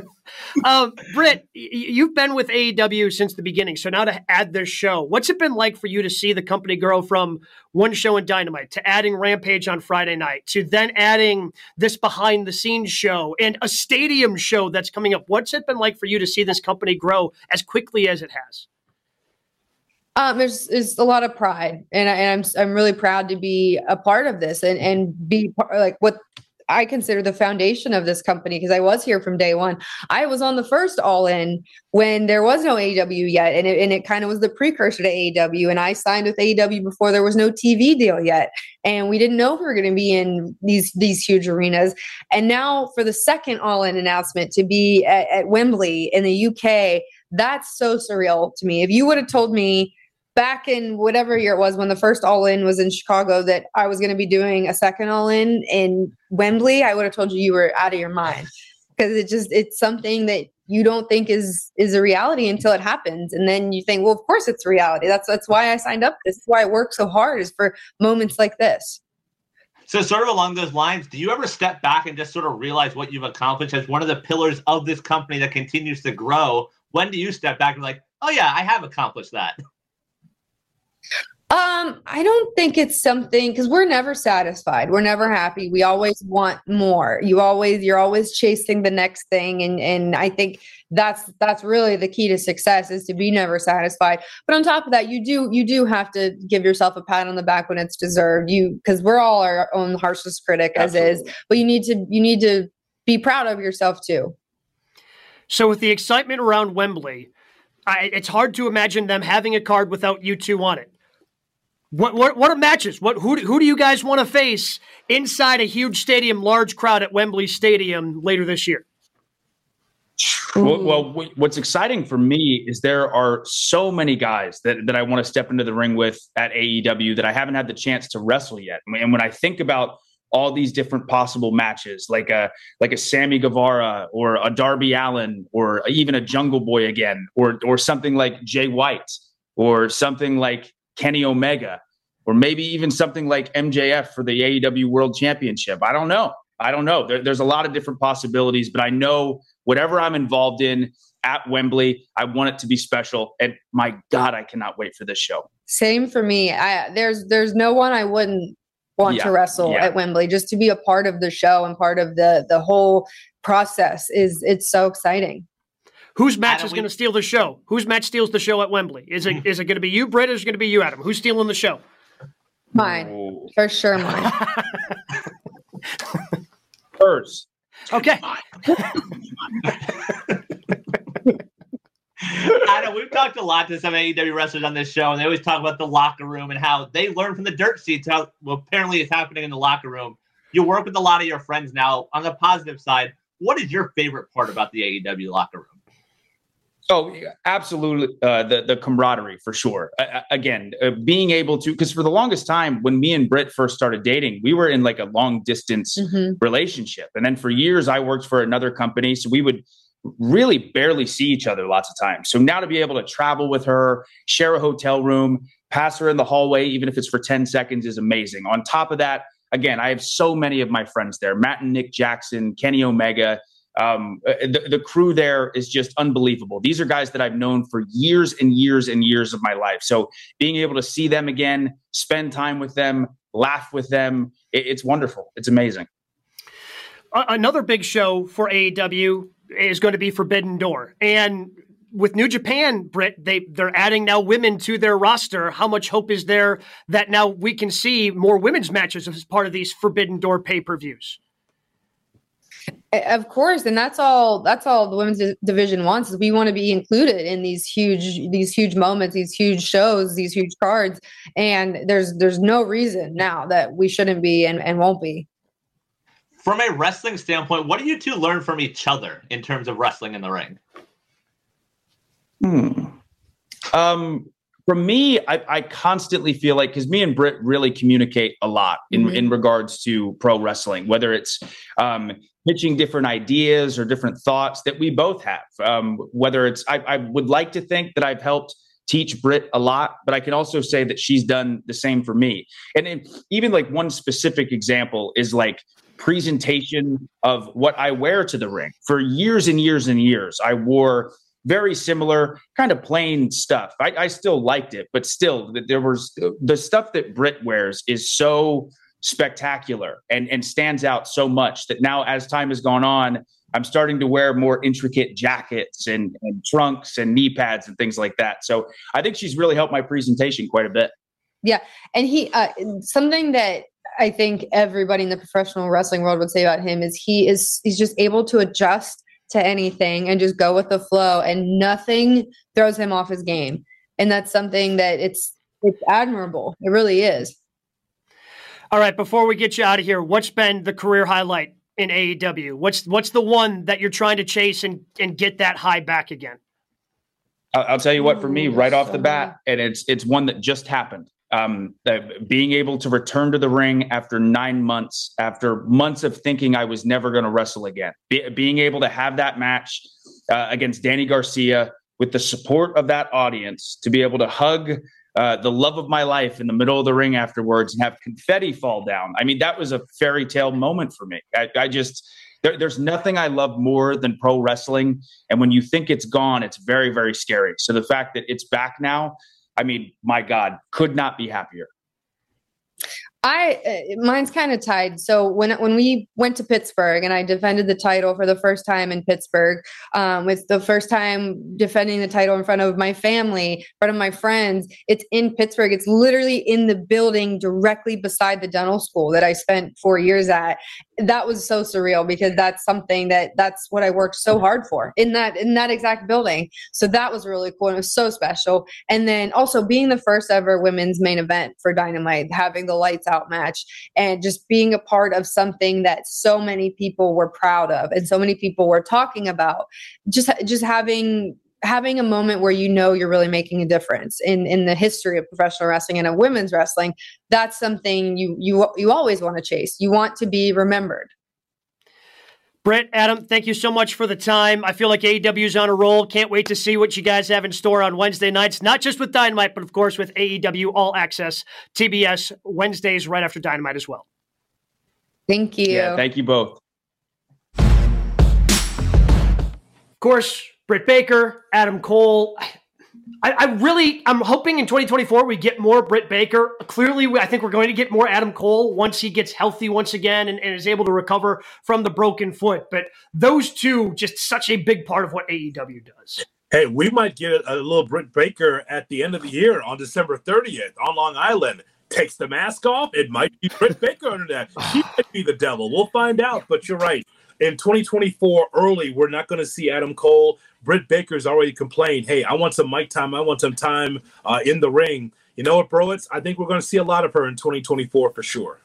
um, Britt, you've been with AEW since the beginning. So now to add this show, what's it been like for you to see the company grow from one show in Dynamite to adding Rampage on Friday night to then adding this behind the scenes show and a stadium show that's coming up? What's it been like for you to see this company grow as quickly as it has? Um, there's there's a lot of pride, and, I, and I'm I'm really proud to be a part of this and and be part, like what I consider the foundation of this company because I was here from day one. I was on the first All In when there was no AEW yet, and it, and it kind of was the precursor to AEW. And I signed with AEW before there was no TV deal yet, and we didn't know if we were going to be in these these huge arenas. And now for the second All In announcement to be at, at Wembley in the UK, that's so surreal to me. If you would have told me back in whatever year it was when the first All In was in Chicago that I was going to be doing a second All In in Wembley, I would have told you you were out of your mind. Because it just it's something that you don't think is is a reality until it happens. And then you think well of course it's reality. That's that's why i signed up. This is why i work so hard is for moments like this. So sort of along those lines do you ever step back and just sort of realize what you've accomplished as one of the pillars of this company that continues to grow? When do you step back and like oh yeah i have accomplished that um, I don't think it's something because we're never satisfied. We're never happy. We always want more. You always you're always chasing the next thing, and and I think that's that's really the key to success is to be never satisfied. But on top of that, you do you do have to give yourself a pat on the back when it's deserved. You because we're all our own harshest critic Absolutely. as is, but you need to you need to be proud of yourself too. So with the excitement around Wembley, I, it's hard to imagine them having a card without you two on it. What what what are matches? What who who do you guys want to face inside a huge stadium, large crowd at Wembley Stadium later this year? Well, well, what's exciting for me is there are so many guys that, that I want to step into the ring with at AEW that I haven't had the chance to wrestle yet. And when I think about all these different possible matches, like a like a Sammy Guevara or a Darby Allin or even a Jungle Boy again, or or something like Jay White or something like Kenny Omega or maybe even something like MJF for the AEW World Championship. I don't know. I don't know. There, there's a lot of different possibilities, but I know whatever I'm involved in at Wembley, I want it to be special. And my God, I cannot wait for this show. Same for me. I, there's there's no one I wouldn't want yeah, to wrestle yeah. at Wembley. Just to be a part of the show and part of the the whole process is it's so exciting. Whose match is going to steal the show? Whose match steals the show at Wembley? Is it is it going to be you, Britt, or is it going to be you, Adam? Who's stealing the show? Mine. Ooh. For sure mine. Hers. Okay. Adam, we've talked a lot to some AEW wrestlers on this show, and they always talk about the locker room and how they learn from the dirt sheets how well, apparently it's happening in the locker room. You work with a lot of your friends now. On the positive side, what is your favorite part about the AEW locker room? Oh, absolutely. Uh, the the camaraderie for sure. Uh, again, uh, being able to because for the longest time when me and Britt first started dating, we were in like a long distance mm-hmm. relationship, and then for years I worked for another company, so we would really barely see each other lots of times. So now to be able to travel with her, share a hotel room, pass her in the hallway, even if it's for ten seconds, is amazing. On top of that, again, I have so many of my friends there: Matt and Nick Jackson, Kenny Omega um, uh, the, the crew there is just unbelievable. These are guys that I've known for years and years and years of my life. So being able to see them again, spend time with them, laugh with them, it, it's wonderful. It's amazing. Another big show for AEW is going to be Forbidden Door. And with New Japan, Britt, they they're adding now women to their roster. How much hope is there that now we can see more women's matches as part of these Forbidden Door pay per views? Of course, and that's all. That's all the women's division wants is we want to be included in these huge, these huge moments, these huge shows, these huge cards. And there's there's no reason now that we shouldn't be and, and won't be. From a wrestling standpoint, what do you two learn from each other in terms of wrestling in the ring? Hmm. Um, from me, I, I, constantly feel like because me and Britt really communicate a lot in, mm-hmm. in regards to pro wrestling, whether it's um, pitching different ideas or different thoughts that we both have. Um, whether it's, I, I, would like to think that I've helped teach Britt a lot, but I can also say that she's done the same for me. And even like one specific example is like presentation of what I wear to the ring. For years and years and years, I wore very similar, kind of plain stuff. I, I still liked it, but still, there was the stuff that Britt wears is so spectacular and, and stands out so much that now, as time has gone on, I'm starting to wear more intricate jackets and, and trunks and knee pads and things like that. So I think she's really helped my presentation quite a bit. Yeah. And he, uh, something that I think everybody in the professional wrestling world would say about him is he is, he's just able to adjust to anything and just go with the flow and nothing throws him off his game. And that's something that it's, it's admirable. It really is. All right, before we get you out of here, what's been the career highlight in AEW? What's what's the one that you're trying to chase and and get that high back again? I'll, tell you what, for me, right off the bat, and it's it's one that just happened. Um, being able to return to the ring after nine months, after months of thinking I was never going to wrestle again, Be, being able to have that match uh, against Danny Garcia with the support of that audience, to be able to hug uh, the love of my life in the middle of the ring afterwards and have confetti fall down. I mean, that was a fairy tale moment for me. I, I just, there, there's nothing I love more than pro wrestling. And when you think it's gone, it's very, very scary. So the fact that it's back now, I mean, my God, could not be happier. I uh, mine's kind of tied. So when when we went to Pittsburgh and I defended the title for the first time in Pittsburgh, um, it's the first time defending the title in front of my family, in front of my friends. It's in Pittsburgh. It's literally in the building directly beside the dental school that I spent four years at. That was so surreal because that's something that that's what I worked so hard for in that in that exact building. So that was really cool. And it was so special. And then also being the first ever women's main event for Dynamite, having the lights out match and just being a part of something that so many people were proud of and so many people were talking about. Just just having having a moment where you know you're really making a difference in in the history of professional wrestling and of women's wrestling that's something you you you always want to chase. You want to be remembered Britt, Adam, thank you so much for the time. I feel like AEW is on a roll. Can't wait to see what you guys have in store on Wednesday nights, not just with Dynamite, but of course with AEW All Access, TBS, Wednesdays right after Dynamite as well. Thank you. Yeah, thank you both. Of course, Britt Baker, Adam Cole. I, I, really, I'm hoping in 2024 we get more Britt Baker. Clearly, I think we're going to get more Adam Cole once he gets healthy once again and, and, is able to recover from the broken foot. But those two, just such a big part of what AEW does. Hey, we might get a, a little Britt Baker at the end of the year on December 30th on Long Island. Takes the mask off. It might be Britt Baker under that. He might be the devil. We'll find out. But you're right in 2024 early, we're not going to see Adam Cole. Britt Baker's already complained, hey, I want some mic time. I want some time uh, in the ring. You know what, Browitz? I think we're going to see a lot of her in 2024 for sure.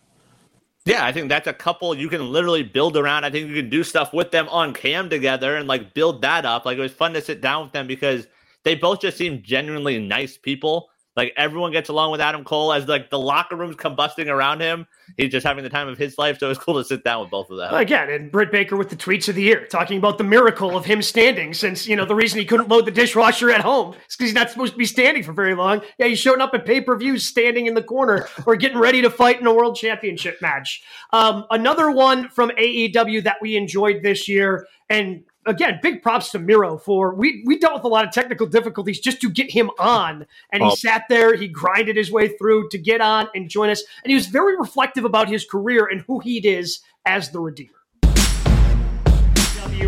Yeah, I think that's a couple you can literally build around. I think you can do stuff with them on cam together and like build that up. Like it was fun to sit down with them because they both just seem genuinely nice people. Like everyone gets along with Adam Cole as like the locker room's combusting around him. He's just having the time of his life. So it was cool to sit down with both of them. Again, and Britt Baker with the tweets of the year, talking about the miracle of him standing since, you know, the reason he couldn't load the dishwasher at home is because he's not supposed to be standing for very long. Yeah, he's showing up at pay per views standing in the corner or getting ready to fight in a world championship match. Um, another one from AEW that we enjoyed this year, and again, big props to Miro for we we dealt with a lot of technical difficulties just to get him on, and he oh. sat there, he grinded his way through to get on and join us, and he was very reflective about his career and who he is as the Redeemer.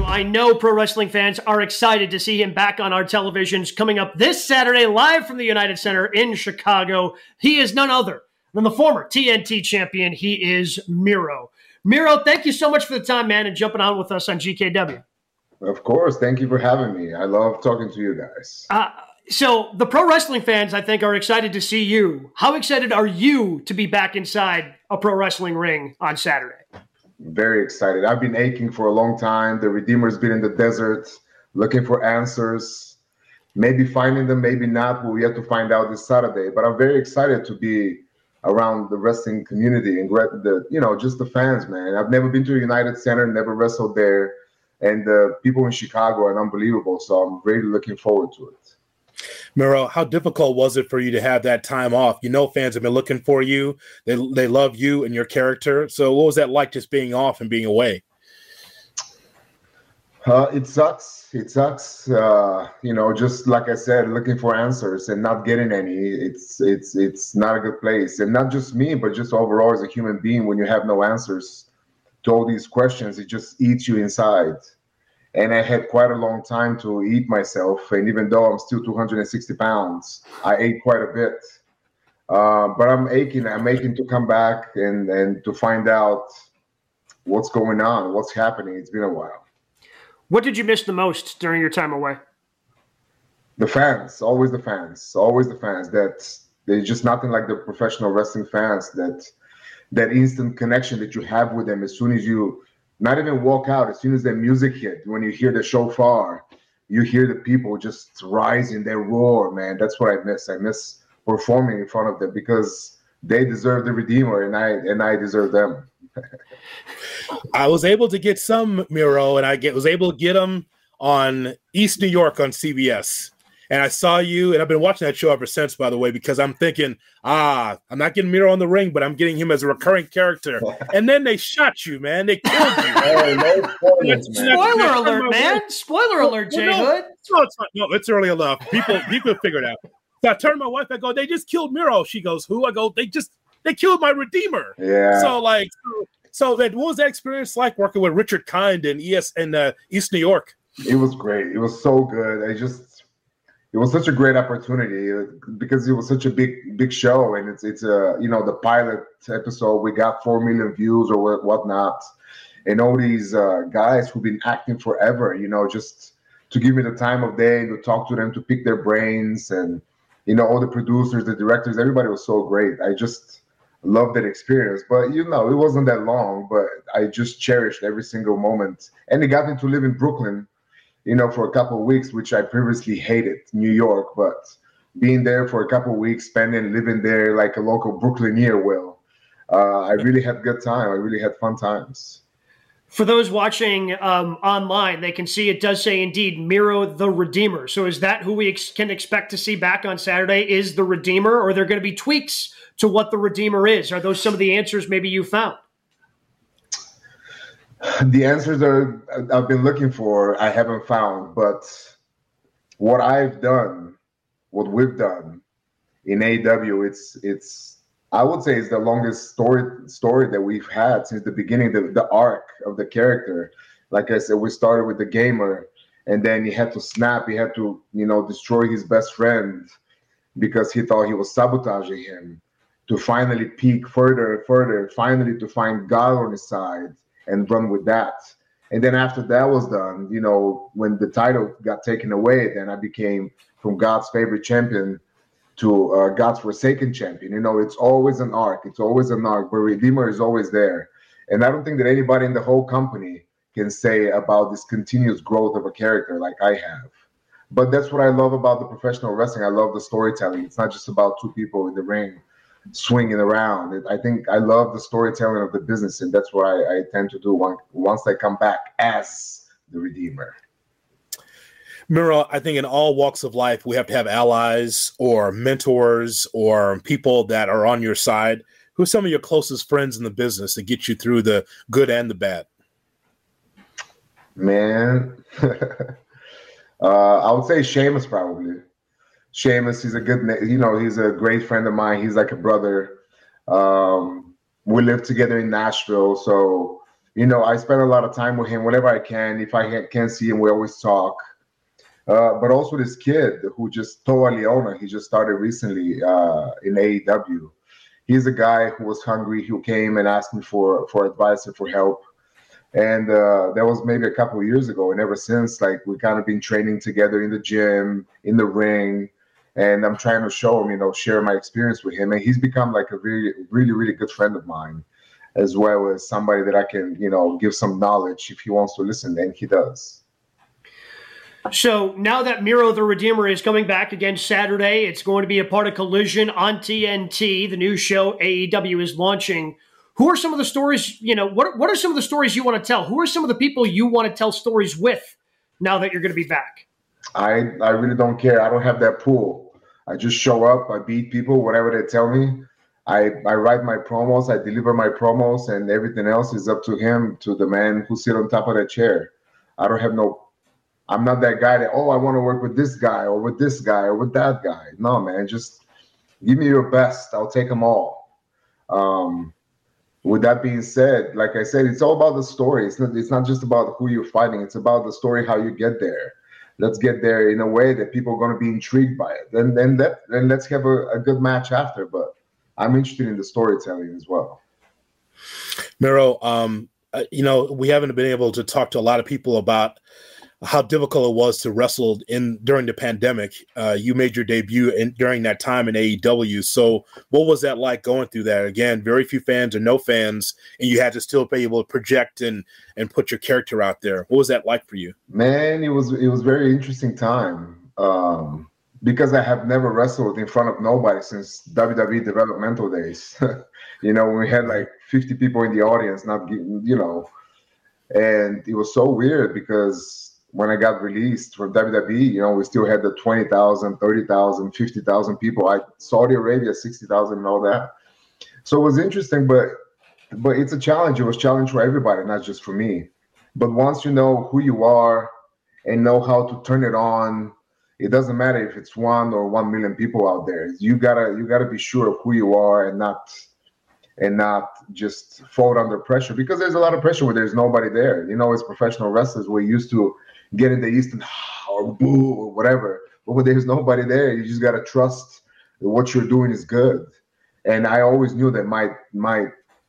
I know pro wrestling fans are excited to see him back on our televisions coming up this Saturday live from the United Center in Chicago. He is none other than the former TNT champion. He is Miro. Miro, thank you so much for the time, man, and jumping on with us on GKW. Of course. Thank you for having me. I love talking to you guys. Uh, so, the pro wrestling fans, I think, are excited to see you. How excited are you to be back inside a pro wrestling ring on Saturday? Very excited. I've been aching for a long time. The Redeemer's been in the desert looking for answers, maybe finding them, maybe not. But we have to find out this Saturday. But I'm very excited to be around the wrestling community and the, you know, just the fans, man. I've never been to a United Center, never wrestled there and the people in Chicago are unbelievable. So I'm really looking forward to it. Miro, how difficult was it for you to have that time off? You know, fans have been looking for you. They they love you and your character. So, what was that like, just being off and being away? Uh, it sucks. It sucks. Uh, you know, just like I said, looking for answers and not getting any. It's it's it's not a good place, and not just me, but just overall as a human being. When you have no answers, to all these questions, it just eats you inside. And I had quite a long time to eat myself. And even though I'm still 260 pounds, I ate quite a bit. Uh, but I'm aching. I'm aching to come back and, and to find out what's going on, what's happening. It's been a while. What did you miss the most during your time away? The fans, always the fans, always the fans. That there's just nothing like the professional wrestling fans that that instant connection that you have with them as soon as you not even walk out as soon as the music hit when you hear the shofar you hear the people just rising their roar man. That's what i miss. I miss performing in front of them because they deserve the redeemer and i and i deserve them. I was able to get some miro and i get was able to get them on east new york on cbs and I saw you, and I've been watching that show ever since, by the way, because I'm thinking, ah, I'm not getting Miro on the ring, but I'm getting him as a recurring character. and then they shot you, man. They killed you. oh, no spoilers, man. Spoiler alert, man. Spoiler alert, Jay well, no, Hood. No, it's, not, no, it's early enough. People, people figure it out. So I turn to my wife. I go, they just killed Miro. She goes, who? I go, they just they killed my redeemer. Yeah. So like, so, so that what was that experience like working with Richard Kind in ES in uh, East New York? It was great. It was so good. I just it was such a great opportunity uh, because it was such a big big show and it's it's a you know the pilot episode we got four million views or whatnot and all these uh, guys who've been acting forever you know just to give me the time of day to talk to them to pick their brains and you know all the producers the directors everybody was so great. I just loved that experience but you know it wasn't that long but i just cherished every single moment and it got me to live in brooklyn you know, for a couple of weeks, which I previously hated New York, but being there for a couple of weeks, spending living there like a local Brooklyneer will, uh, I really had good time. I really had fun times. For those watching um, online, they can see it does say indeed Miro the Redeemer. So is that who we ex- can expect to see back on Saturday? Is the Redeemer, or are there going to be tweaks to what the Redeemer is? Are those some of the answers maybe you found? The answers are I've been looking for, I haven't found. But what I've done, what we've done in AW, it's it's I would say it's the longest story story that we've had since the beginning, the, the arc of the character. Like I said, we started with the gamer, and then he had to snap, he had to, you know, destroy his best friend because he thought he was sabotaging him to finally peak further and further, finally to find God on his side and run with that. And then after that was done, you know, when the title got taken away, then I became from God's favorite champion to uh, God's forsaken champion. You know, it's always an arc. It's always an arc. But Redeemer is always there. And I don't think that anybody in the whole company can say about this continuous growth of a character like I have. But that's what I love about the professional wrestling. I love the storytelling. It's not just about two people in the ring swinging around. I think I love the storytelling of the business, and that's what I, I tend to do once I come back as the Redeemer. Miro, I think in all walks of life, we have to have allies or mentors or people that are on your side. Who are some of your closest friends in the business that get you through the good and the bad? Man, uh, I would say Sheamus probably. Sheamus, he's a good, you know, he's a great friend of mine. He's like a brother. Um, we live together in Nashville, so you know, I spend a lot of time with him whenever I can. If I can't see him, we always talk. Uh, but also this kid who just Toa Liona, he just started recently uh, in AEW. He's a guy who was hungry, who came and asked me for for advice and for help and uh, that was maybe a couple of years ago and ever since like we kind of been training together in the gym in the ring and i'm trying to show him you know share my experience with him. And he's become like a really really really good friend of mine as well as somebody that i can you know give some knowledge if he wants to listen and he does. So now that Miro the Redeemer is coming back again Saturday, it's going to be a part of Collision on TNT, the new show AEW is launching. Who are some of the stories you know what, what are some of the stories you want to tell? Who are some of the people you want to tell stories with now that you're going to be back i i really don't care. I don't have that pool. I just show up i beat people whatever they tell me. I i write my promos i deliver my promos and everything else is up to him to the man who sit on top of that chair. I don't have no i'm not that guy that oh i want to work with this guy or with this guy or with that guy. No man just give me your best. I'll take them all. Um with that being said, like I said, it's all about the story. It's not, it's not just about who you're fighting. It's about the story, how you get there. Let's get there in a way that people are going to be intrigued by it. Then, then that, then let's have a, a good match after. But I'm interested in the storytelling as well. Miro, um, uh, you know, we haven't been able to talk to a lot of people about how difficult it was to wrestle in during the pandemic. Uh, you made your debut in, during that time in AEW. So, what was that like going through that? Again, very few fans or no fans, and you had to still be able to project and and put your character out there. What was that like for you? Man, it was it was very interesting time um, because I have never wrestled in front of nobody since WWE developmental days. you know, when we had like 50 people in the audience, not you know, and it was so weird because when I got released from WWE, you know, we still had the 20,000, 30,000, 50,000 people. I Saudi Arabia, 60,000 and all that. So it was interesting, but but it's a challenge. It was a challenge for everybody, not just for me. But once you know who you are and know how to turn it on, it doesn't matter if it's one or one million people out there. You gotta you gotta be sure of who you are and not and not just fold under pressure because there's a lot of pressure where there's nobody there. You know, as professional wrestlers, we're used to get in the East and or boo or whatever. But when there's nobody there, you just gotta trust that what you're doing is good. And I always knew that my my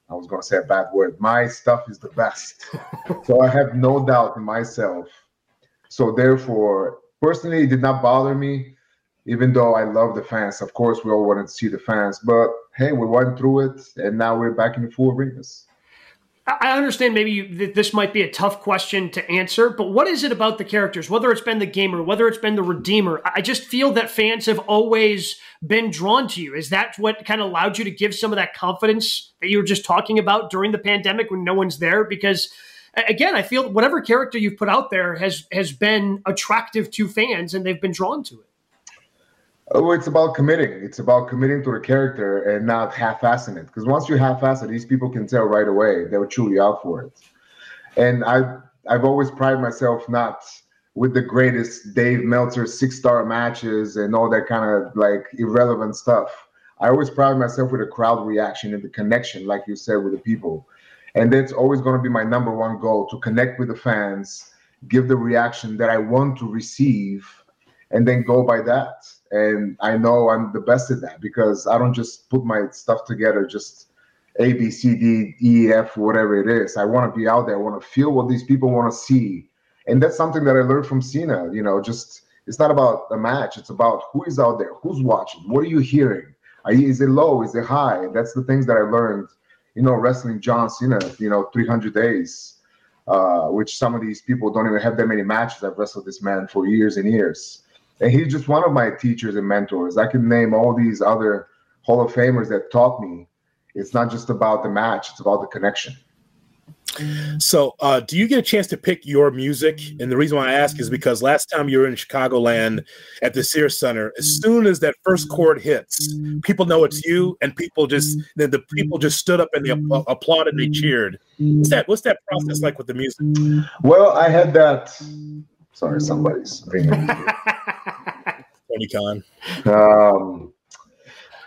I was gonna say a bad word. My stuff is the best. so I have no doubt in myself. So therefore, personally, it did not bother me, even though I love the fans. Of course, we all wanted to see the fans, but hey, we went through it, and now we're back in the full arenas. I understand maybe you, this might be a tough question to answer, but what is it about the characters, whether it's been the gamer, whether it's been the redeemer? I just feel that fans have always been drawn to you. Is that what kind of allowed you to give some of that confidence that you were just talking about during the pandemic when no one's there? Because again, I feel whatever character you've put out there has has been attractive to fans and they've been drawn to it. Oh, it's about committing. It's about committing to the character and not half-assing it. Because once you half-ass it, these people can tell right away they were truly out for it. And I've I've always prided myself not with the greatest Dave Meltzer six-star matches and all that kind of like irrelevant stuff. I always pride myself with the crowd reaction and the connection, like you said, with the people. And that's always going to be my number one goal to connect with the fans, give the reaction that I want to receive, and then go by that and I know I'm the best at that because I don't just put my stuff together just A B C D E F whatever it is. I want to be out there. I want to feel what these people want to see, and that's something that I learned from Cena. You know, just it's not about the match. It's about who is out there, who's watching, what are you hearing? Are you, is it low? Is it high? That's the things that I learned you know, wrestling John Cena, you know, 300 days, uh, which some of these people don't even have that many matches. I've wrestled this man for years and years. And he's just one of my teachers and mentors. I can name all these other Hall of Famers that taught me. It's not just about the match, it's about the connection. So, uh, do you get a chance to pick your music? And the reason why I ask is because last time you were in Chicagoland at the Sears Center, as soon as that first chord hits, people know it's you, and people just then the people just stood up and they app- applauded, they cheered. What's that? What's that process like with the music? Well, I had that. Sorry, somebody's ringing. Um,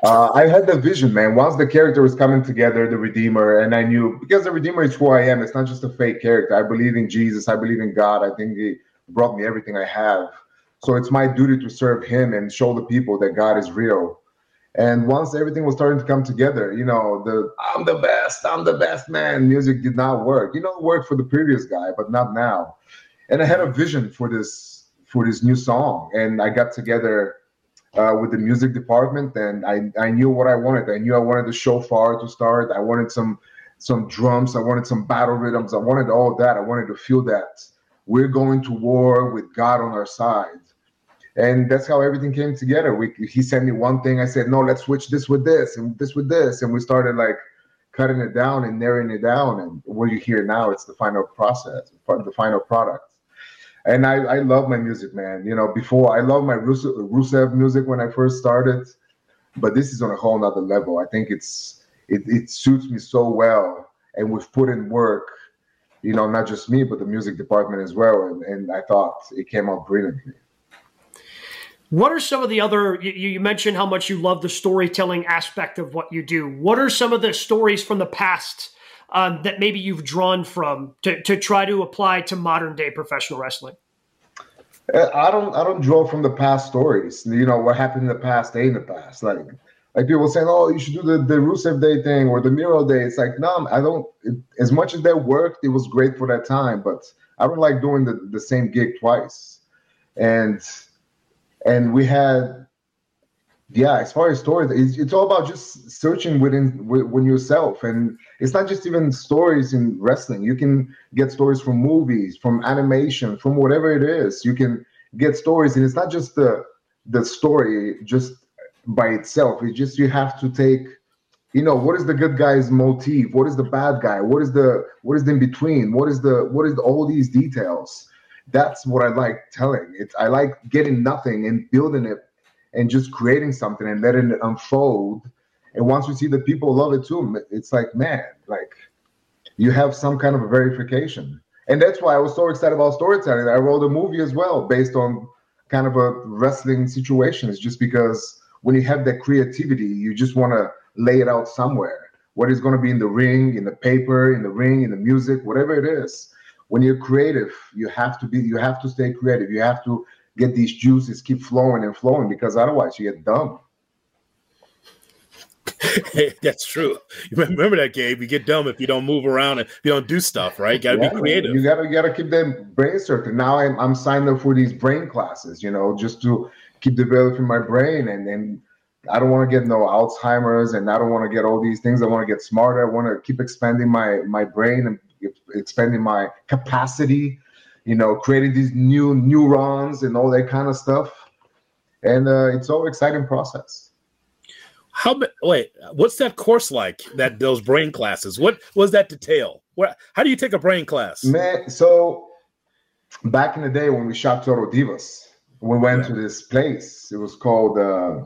uh, I had the vision, man. Once the character was coming together, the Redeemer, and I knew because the Redeemer is who I am. It's not just a fake character. I believe in Jesus. I believe in God. I think He brought me everything I have. So it's my duty to serve Him and show the people that God is real. And once everything was starting to come together, you know, the I'm the best, I'm the best man. Music did not work. You know, it worked for the previous guy, but not now. And I had a vision for this for this new song, and I got together uh, with the music department, and I, I knew what I wanted. I knew I wanted the shofar to start. I wanted some some drums. I wanted some battle rhythms. I wanted all that. I wanted to feel that we're going to war with God on our side, and that's how everything came together. We, he sent me one thing. I said, no, let's switch this with this and this with this, and we started like cutting it down and narrowing it down. And what you hear now, it's the final process, the final product and I, I love my music, man. You know, before I love my Rusev, Rusev music when I first started, but this is on a whole nother level. I think it's it, it suits me so well, and we've put in work. You know, not just me, but the music department as well. And, and I thought it came out brilliantly. What are some of the other? You, you mentioned how much you love the storytelling aspect of what you do. What are some of the stories from the past? Um, that maybe you've drawn from to, to try to apply to modern day professional wrestling? Uh, I don't I don't draw from the past stories. You know what happened in the past, day in the past. Like like people saying, oh, you should do the, the Rusev Day thing or the Miro Day. It's like no, I don't. It, as much as that worked, it was great for that time, but I don't like doing the, the same gig twice. And and we had yeah as far as stories it's, it's all about just searching within within yourself and it's not just even stories in wrestling. You can get stories from movies from animation from whatever it is. You can get stories and it's not just the the story just by itself. It's just you have to take you know what is the good guy's motive? what is the bad guy? What is the what is the in between what is the what is the, all these details? That's what i like telling. It's i like getting nothing and building it and just creating something and letting it unfold. And once we see that people love it too, it's like, man, like you have some kind of a verification. And that's why I was so excited about storytelling. I wrote a movie as well based on kind of a wrestling situation. It's just because when you have that creativity, you just want to lay it out somewhere. What is going to be in the ring, in the paper, in the ring, in the music, whatever it is. When you're creative, you have to be, you have to stay creative. You have to get these juices keep flowing and flowing because otherwise you get dumb. That's true. Remember that, Gabe. You get dumb if you don't move around and you don't do stuff, right? You Got to yeah, be creative. You got to got to keep that brain circuit. Now I'm I'm signed up for these brain classes, you know, just to keep developing my brain and and I don't want to get no Alzheimer's and I don't want to get all these things. I want to get smarter. I want to keep expanding my my brain and expanding my capacity you know, creating these new neurons and all that kind of stuff. And uh, it's all exciting process. How wait? What's that course like? That those brain classes? What was that detail? How do you take a brain class? Man, so back in the day when we shot Total Divas, we went yeah. to this place. It was called uh,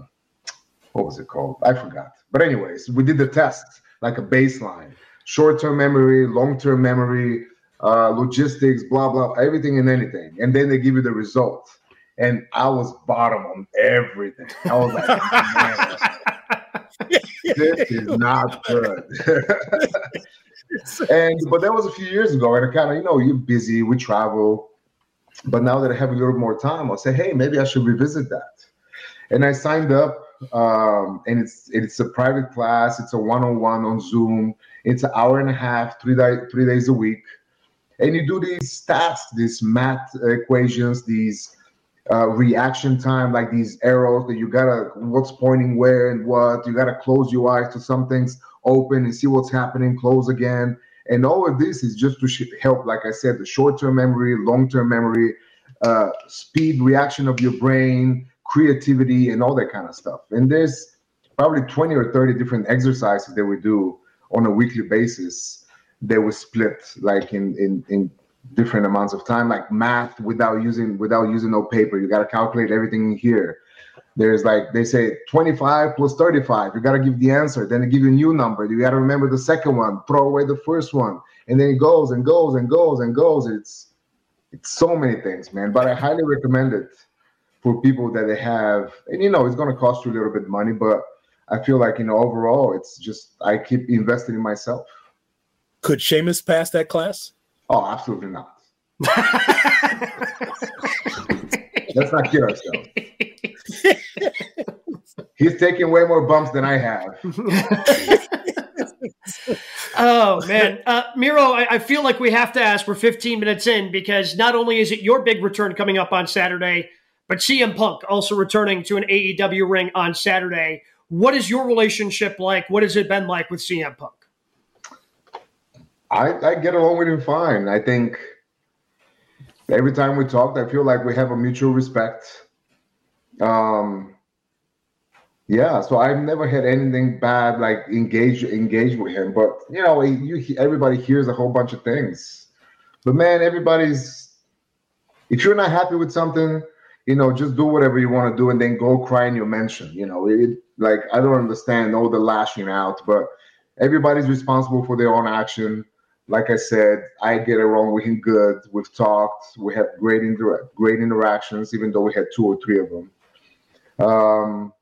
what was it called? I forgot. But anyways, we did the test like a baseline: short-term memory, long-term memory, uh, logistics, blah blah, everything and anything, and then they give you the result. And I was bottom on everything. I was like, this is not good. and but that was a few years ago, and I kind of, you know, you're busy, we travel. But now that I have a little more time, I'll say, hey, maybe I should revisit that. And I signed up, um, and it's it's a private class. It's a one-on-one on Zoom. It's an hour and a half, three day, three days a week and you do these tasks, these math equations, these uh, reaction time, like these arrows that you gotta what's pointing where and what. You gotta close your eyes to some things. open and see what's happening, close again. And all of this is just to help, like I said, the short-term memory, long-term memory, uh, speed, reaction of your brain, creativity, and all that kind of stuff. And there's probably 20 or 30 different exercises that we do on a weekly basis that we split like in in, in different amounts of time like math without using without using no paper. You got to calculate everything here. There's like they say 25 plus 35 you got to give the answer then they give you a new number. You got to remember the second one throw away the first one. And then it goes and goes and goes and goes. It's it's so many things man. But i highly recommend it for people that they have and you know it's going to cost you a little bit money but i feel like you know overall it's just i keep investing in myself. Could Sheamus pass that class? Oh absolutely not let's not kid ourselves he's taking way more bumps than i have oh man, uh, Miro, I, I feel like we have to ask. We're 15 minutes in because not only is it your big return coming up on Saturday, but CM Punk also returning to an AEW ring on Saturday. What is your relationship like? What has it been like with CM Punk? I, I get along with him fine. I think every time we talk, I feel like we have a mutual respect. Um, yeah, so I've never had anything bad like engage engage with him. But you know, you everybody hears a whole bunch of things. But man, everybody's if you're not happy with something, you know, just do whatever you want to do and then go cry in your mention. You know, it, like I don't understand all the lashing out, but everybody's responsible for their own action. Like I said, I get along with him good. We've talked. We have great inter- great interactions, even though we had two or three of them. Um,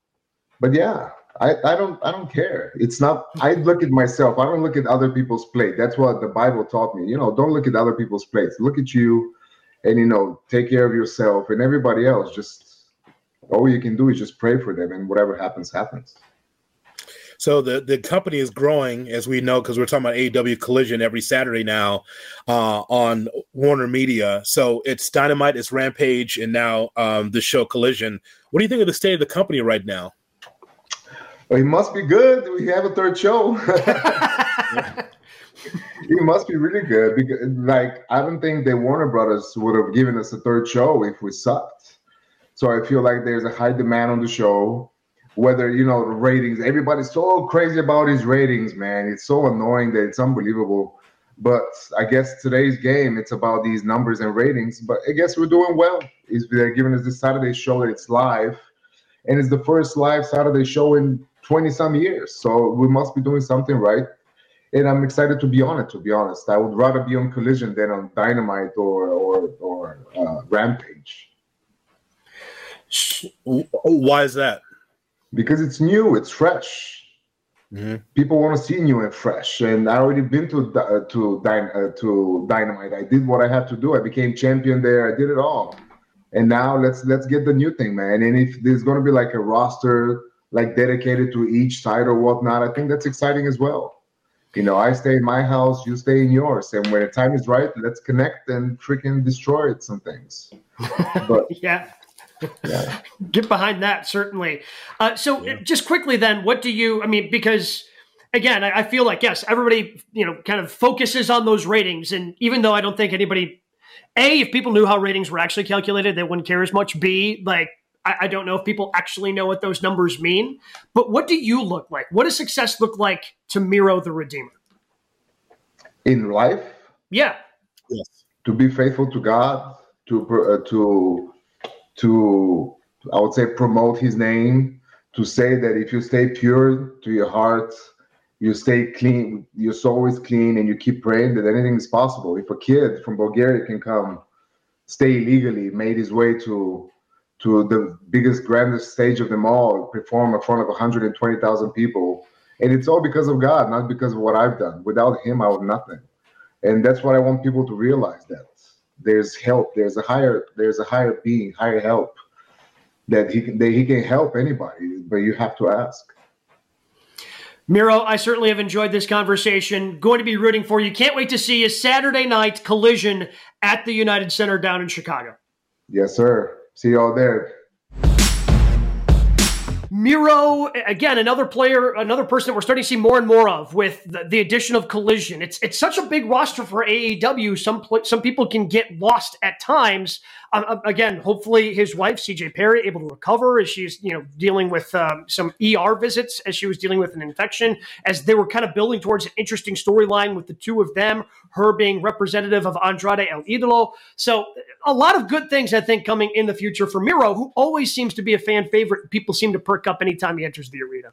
but yeah, I, I don't I don't care. It's not. I look at myself. I don't look at other people's plate. That's what the Bible taught me. You know, don't look at other people's plates. Look at you, and you know, take care of yourself and everybody else. Just all you can do is just pray for them, and whatever happens, happens. So the, the company is growing, as we know, because we're talking about AEW Collision every Saturday now uh, on Warner Media. So it's Dynamite, it's Rampage, and now um, the show Collision. What do you think of the state of the company right now? Well, it must be good. We have a third show. it must be really good because, like, I don't think the Warner Brothers would have given us a third show if we sucked. So I feel like there's a high demand on the show. Whether you know the ratings, everybody's so crazy about his ratings, man. It's so annoying that it's unbelievable. But I guess today's game, it's about these numbers and ratings. But I guess we're doing well. Is they're giving us this Saturday show that it's live, and it's the first live Saturday show in 20 some years. So we must be doing something right. And I'm excited to be on it, to be honest. I would rather be on Collision than on Dynamite or or, or uh, Rampage. Why is that? Because it's new, it's fresh. Mm-hmm. People want to see new and fresh. And I already been to uh, to Dyn- uh, to Dynamite. I did what I had to do. I became champion there. I did it all. And now let's let's get the new thing, man. And if there's gonna be like a roster like dedicated to each side or whatnot, I think that's exciting as well. You know, I stay in my house, you stay in yours, and when the time is right, let's connect and freaking destroy it, some things. But yeah. Yeah, Get behind that, certainly. Uh, so, Yeah. just quickly, then, what do you? I mean, because again, I, I feel like yes, everybody you know kind of focuses on those ratings, and even though I don't think anybody, a, if people knew how ratings were actually calculated, they wouldn't care as much. B, like I, I don't know if people actually know what those numbers mean. But what do you look like? What does success look like to Miro the Redeemer? in life, Yeah, Yes. to be faithful to God, to uh, to to I would say promote His name, to say that if you stay pure to your heart, you stay clean, your soul is clean, and you keep praying that anything is possible. If a kid from Bulgaria can come, stay illegally, made his way to to the biggest, grandest stage of them all, perform in front of 120,000 people, and it's all because of God, not because of what I've done. Without Him, I would nothing and that's what i want people to realize that there's help there's a higher there's a higher being higher help that he can that he can help anybody but you have to ask Miro, I certainly have enjoyed this conversation. Going to be rooting for you. Can't wait to see you Saturday night collision at the United Center down in Chicago. yes sir see y'all there Miro, again, another player, another person that we're starting to see more and more of with the, the addition of Collision. It's it's such a big roster for AEW. Some some people can get lost at times. Um, um again, hopefully his wife CJ Perry able to recover as she's you know dealing with um, some ER visits as she was dealing with an infection. As they were kind of building towards an interesting storyline with the two of them, her being representative of Andrade El Idolo. So a lot of good things I think coming in the future for Miro, who always seems to be a fan favorite. People seem to perk up anytime he enters the arena.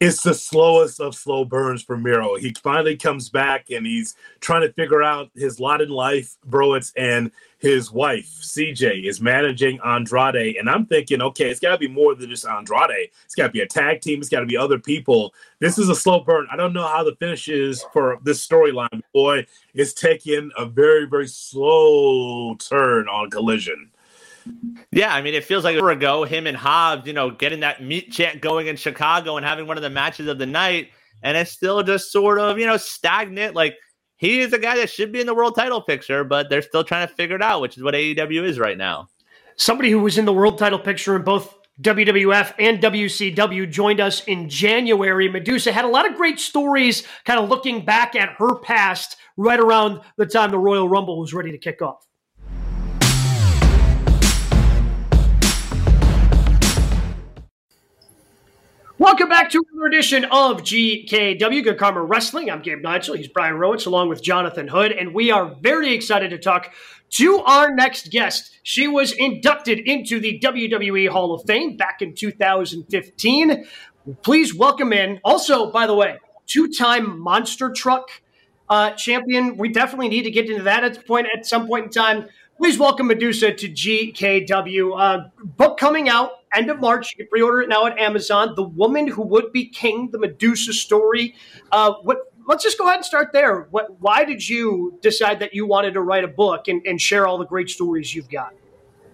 It's the slowest of slow burns for Miro. He finally comes back and he's trying to figure out his lot in life, Broets, and his wife, CJ, is managing Andrade. And I'm thinking, okay, it's got to be more than just Andrade. It's got to be a tag team. It's got to be other people. This is a slow burn. I don't know how the finish is for this storyline. Boy, it's taking a very, very slow turn on collision. Yeah, I mean, it feels like a year ago, him and Hobbs, you know, getting that meat chant going in Chicago and having one of the matches of the night. And it's still just sort of, you know, stagnant. Like, he is a guy that should be in the world title picture, but they're still trying to figure it out, which is what AEW is right now. Somebody who was in the world title picture in both WWF and WCW joined us in January. Madusa had a lot of great stories, kind of looking back at her past right around the time the Royal Rumble was ready to kick off. Welcome back to another edition of GKW Good Karma Wrestling. I'm Gabe Neitzel. He's Brian Rowitz, along with Jonathan Hood, and we are very excited to talk to our next guest. She was inducted into the WWE Hall of Fame back in 2015. Please welcome in. Also, by the way, two-time monster truck uh, champion. We definitely need to get into that at point at some point in time. Please welcome Madusa to GKW. Uh, book coming out end of March. You can pre-order it now at Amazon. The Woman Who Would Be King, the Madusa story. Uh, what? Let's just go ahead and start there. What? Why did you decide that you wanted to write a book and, and share all the great stories you've got?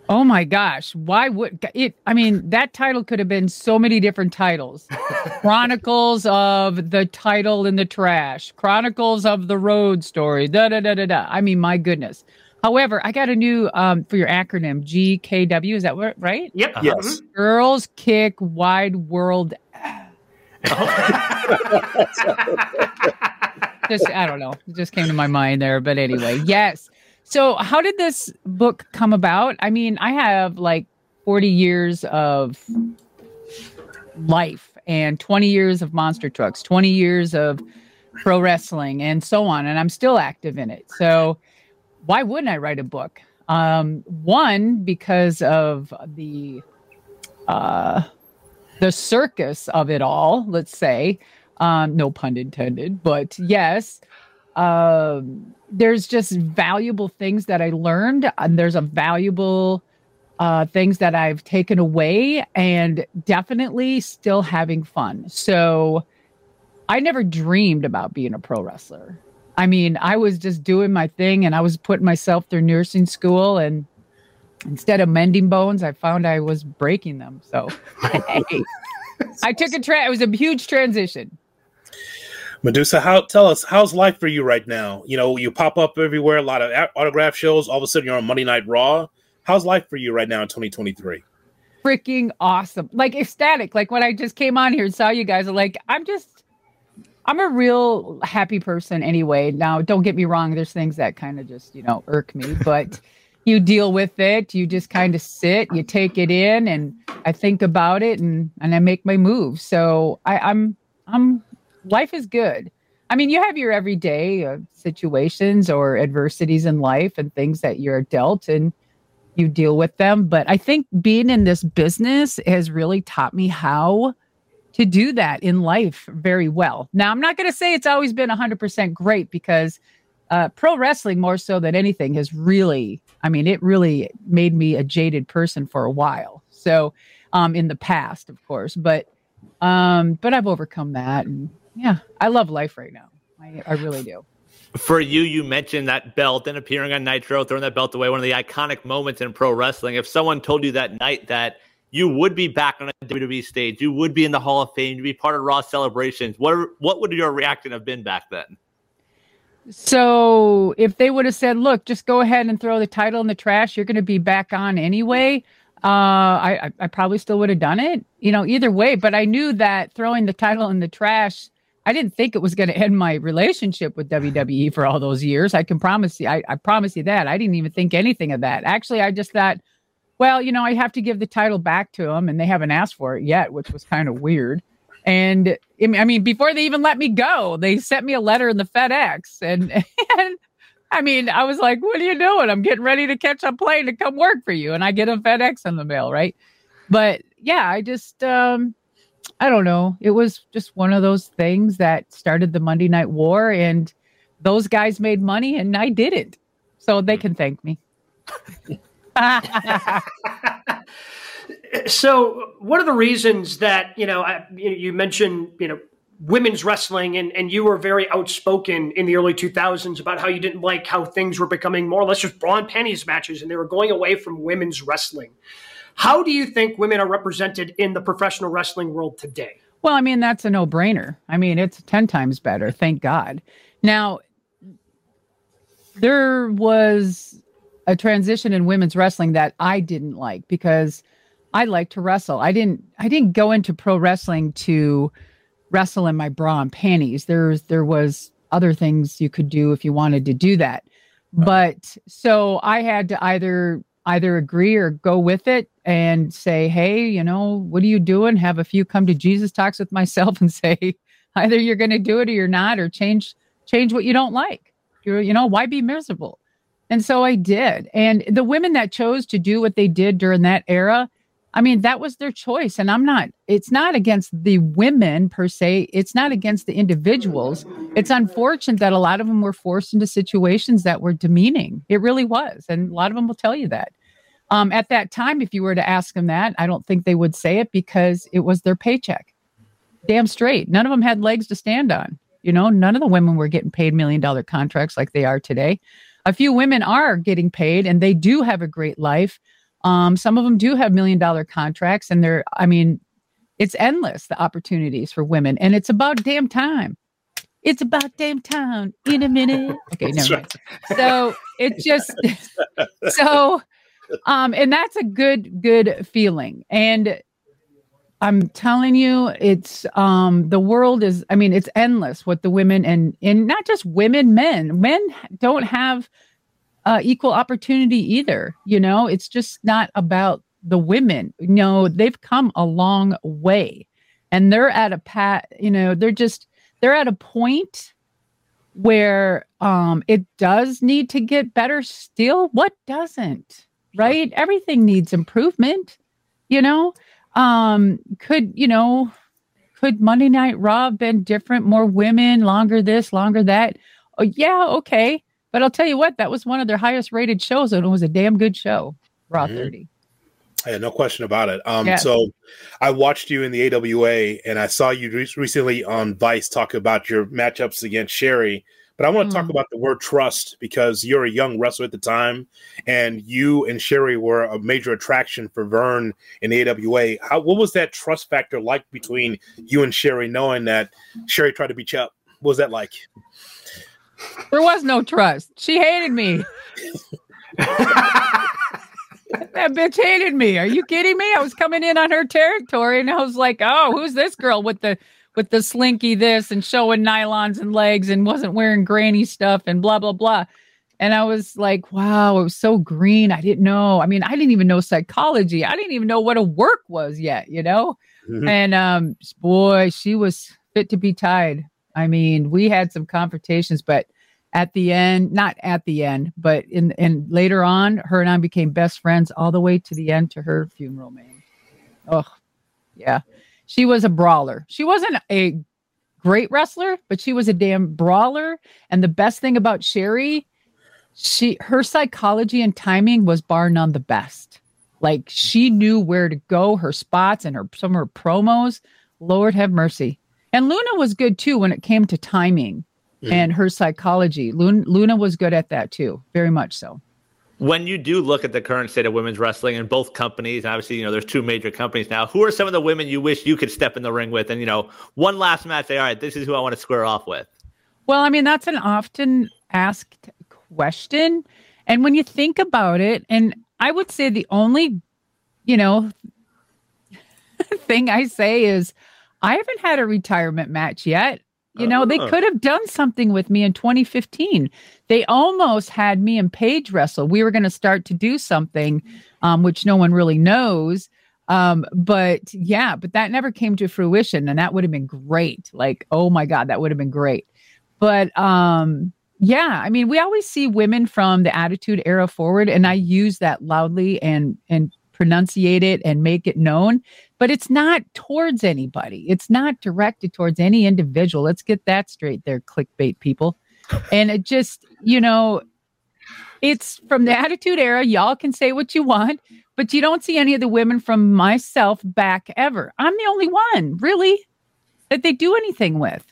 Oh my gosh. Why would it? I mean, that title could have been so many different titles Chronicles of the title in the trash, Chronicles of the road story, da da da da da. I mean, my goodness. However, I got a new um, for your acronym GKW. Is that what, right? Yep. Uh-huh. Yes. Girls Kick Wide World. just I don't know. It just came to my mind there. But anyway, yes. So how did this book come about? I mean, I have like 40 years of life and 20 years of monster trucks, 20 years of pro wrestling and so on. And I'm still active in it. So why wouldn't I write a book? Um, one because of the uh, the circus of it all. Let's say, um, no pun intended, but yes, um, there's just valuable things that I learned, and there's a valuable uh, things that I've taken away, and definitely still having fun. So, I never dreamed about being a pro wrestler. I mean, I was just doing my thing and I was putting myself through nursing school and instead of mending bones, I found I was breaking them. So hey, I took a tra- it was a huge transition. Madusa, how tell us how's life for you right now? You know, you pop up everywhere, a lot of autograph shows. All of a sudden, you're on Monday Night Raw. How's life for you right now in 2023? Freaking awesome! Like ecstatic. Like when I just came on here and saw you guys, like I'm just I'm a real happy person anyway. Now, don't get me wrong, there's things that kind of just, you know, irk me, but you deal with it. You just kind of sit, you take it in and I think about it and and I make my move. So, I I'm I'm life is good. I mean, you have your everyday uh, situations or adversities in life and things that you're dealt and you deal with them, but I think being in this business has really taught me how to do that in life very well. Now, I'm not going to say it's always been 100% great because uh, pro wrestling, more so than anything, has really, I mean, it really made me a jaded person for a while. So, um, in the past, of course, but, um, but I've overcome that. And yeah, I love life right now. I, I really do. For you, you mentioned that belt and appearing on Nitro, throwing that belt away, one of the iconic moments in pro wrestling. If someone told you that night that you would be back on a WWE stage. You would be in the Hall of Fame. You'd be part of Raw celebrations. What what would your reaction have been back then? So if they would have said, "Look, just go ahead and throw the title in the trash. You're going to be back on anyway," uh, I, I probably still would have done it, you know, either way. But I knew that throwing the title in the trash, I didn't think it was going to end my relationship with WWE for all those years. I can promise you, I, I promise you that. I didn't even think anything of that. Actually, I just thought, well, you know, I have to give the title back to them, and they haven't asked for it yet, which was kind of weird. And I mean, before they even let me go, they sent me a letter in the FedEx, and, and I mean, I was like, what are you doing? I'm getting ready to catch a plane to come work for you. And I get a FedEx in the mail, right? But yeah, I just, um, I don't know. It was just one of those things that started the Monday Night War, and those guys made money, and I didn't. So they can thank me. so, one of the reasons that you know? I, you mentioned you know women's wrestling and, and you were very outspoken in the early 2000s about how you didn't like how things were becoming more or less just bra and panties matches and they were going away from women's wrestling. How do you think women are represented in the professional wrestling world today? Well i mean that's a no-brainer. I mean it's 10 times better thank god. Now there was a transition in women's wrestling that i didn't like because i like to wrestle i didn't i didn't go into pro wrestling to wrestle in my bra and panties. There's there was other things you could do if you wanted to do that. But so I had to either either agree or go with it and say, "Hey, you know, what are you doing?" Have a few come to Jesus talks with myself and say, either you're going to do it or you're not or change change what you don't like. You're, you know, why be miserable? And so I did. And the women that chose to do what they did during that era, I mean, that was their choice. And I'm not, it's not against the women per se. It's not against the individuals. It's unfortunate that a lot of them were forced into situations that were demeaning. It really was. And a lot of them will tell you that. Um, at that time, if you were to ask them that, I don't think they would say it because it was their paycheck. Damn straight. None of them had legs to stand on. You know, none of the women were getting paid million dollar contracts like they are today. A few women are getting paid and they do have a great life um, some of them do have million dollar contracts, and they're, I mean, it's endless the opportunities for women, and it's about damn time. It's about damn time in a minute. Okay, never mind. So it just so um and that's a good good feeling. And I'm telling you, it's um the world is I mean, it's endless what the women and and not just women, men. Men don't have uh, equal opportunity either. You know, it's just not about the women. You know, they've come a long way and they're at a pat, you know, they're just, they're at a point where um, it does need to get better still. What doesn't? Right? Everything needs improvement, you know? Um, could, you know, could Monday Night Raw have been different? More women, longer this, longer that? Oh, yeah, okay. But I'll tell you what, that was one of their highest rated shows, and it was a damn good show. Raw mm-hmm. 30. Yeah, no question about it. Um, yeah. so I watched you in the AWA, and I saw you re- recently on Vice talk about your matchups against Sherri. But I want to mm. talk about the word trust because you're a young wrestler at the time, and you and Sherri were a major attraction for Verne in the AWA. How what was that trust factor like between you and Sherri, knowing that Sherri tried to beat you up? What was that like? There was no trust. She hated me. that bitch hated me. Are you kidding me? I was coming in on her territory and I was like, "Oh, who's this girl with the with the slinky this and showing nylons and legs and wasn't wearing granny stuff and blah blah blah." And I was like, "Wow, it was so green. I didn't know. I mean, I didn't even know psychology. I didn't even know what a work was yet, you know?" Mm-hmm. And um boy, she was fit to be tied. I mean, we had some confrontations, but at the end, not at the end, but in and later on, her and I became best friends all the way to the end to her funeral, man. Oh, yeah. She was a brawler. She wasn't a great wrestler, but she was a damn brawler. And the best thing about Sherri, she her psychology and timing was bar none the best. Like she knew where to go, her spots and her some of her promos. Lord have mercy. And Luna was good too when it came to timing mm. and her psychology. Luna, Luna was good at that too, very much so. When you do look at the current state of women's wrestling in both companies, obviously, you know, there's two major companies now. Who are some of the women you wish you could step in the ring with? And, you know, one last match, say, all right, this is who I want to square off with. Well, I mean, that's an often asked question. And when you think about it, and I would say the only you know, thing I say is I haven't had a retirement match yet. You know, they Oh. could have done something with me in 2015. They almost had me and Paige wrestle. We were going to start to do something, um, which no one really knows. Um, but yeah, but that never came to fruition, and that would have been great. Like, oh my God, that would have been great. But um, yeah, I mean, we always see women from the Attitude Era forward, and I use that loudly and and pronunciate it and make it known. But it's not towards anybody. It's not directed towards any individual. Let's get that straight, there, clickbait people. And it just, you know, it's from the Attitude Era. Y'all can say what you want, but you don't see any of the women from myself back ever. I'm the only one, really, that they do anything with.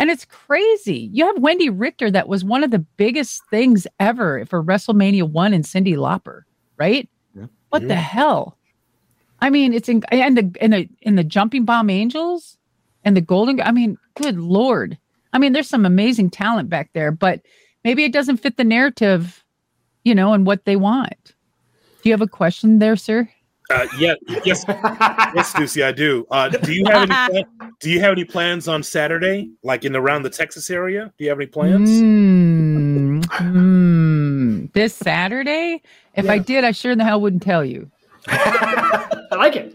And it's crazy. You have Wendi Richter, that was one of the biggest things ever for WrestleMania 1 and Cyndi Lauper, right? What the hell? I mean, it's in and the and the in the jumping bomb angels and the golden I mean, good lord. I mean, there's some amazing talent back there, but maybe it doesn't fit the narrative, you know, and what they want. Do you have a question there, sir? Uh, yeah, yes, yes, Lucy, I do. Uh, do you have any? Do you have any plans on Saturday, like in around the Texas area? Do you have any plans? Mm, mm. this Saturday? If I did, I sure in the hell wouldn't tell you. I like it.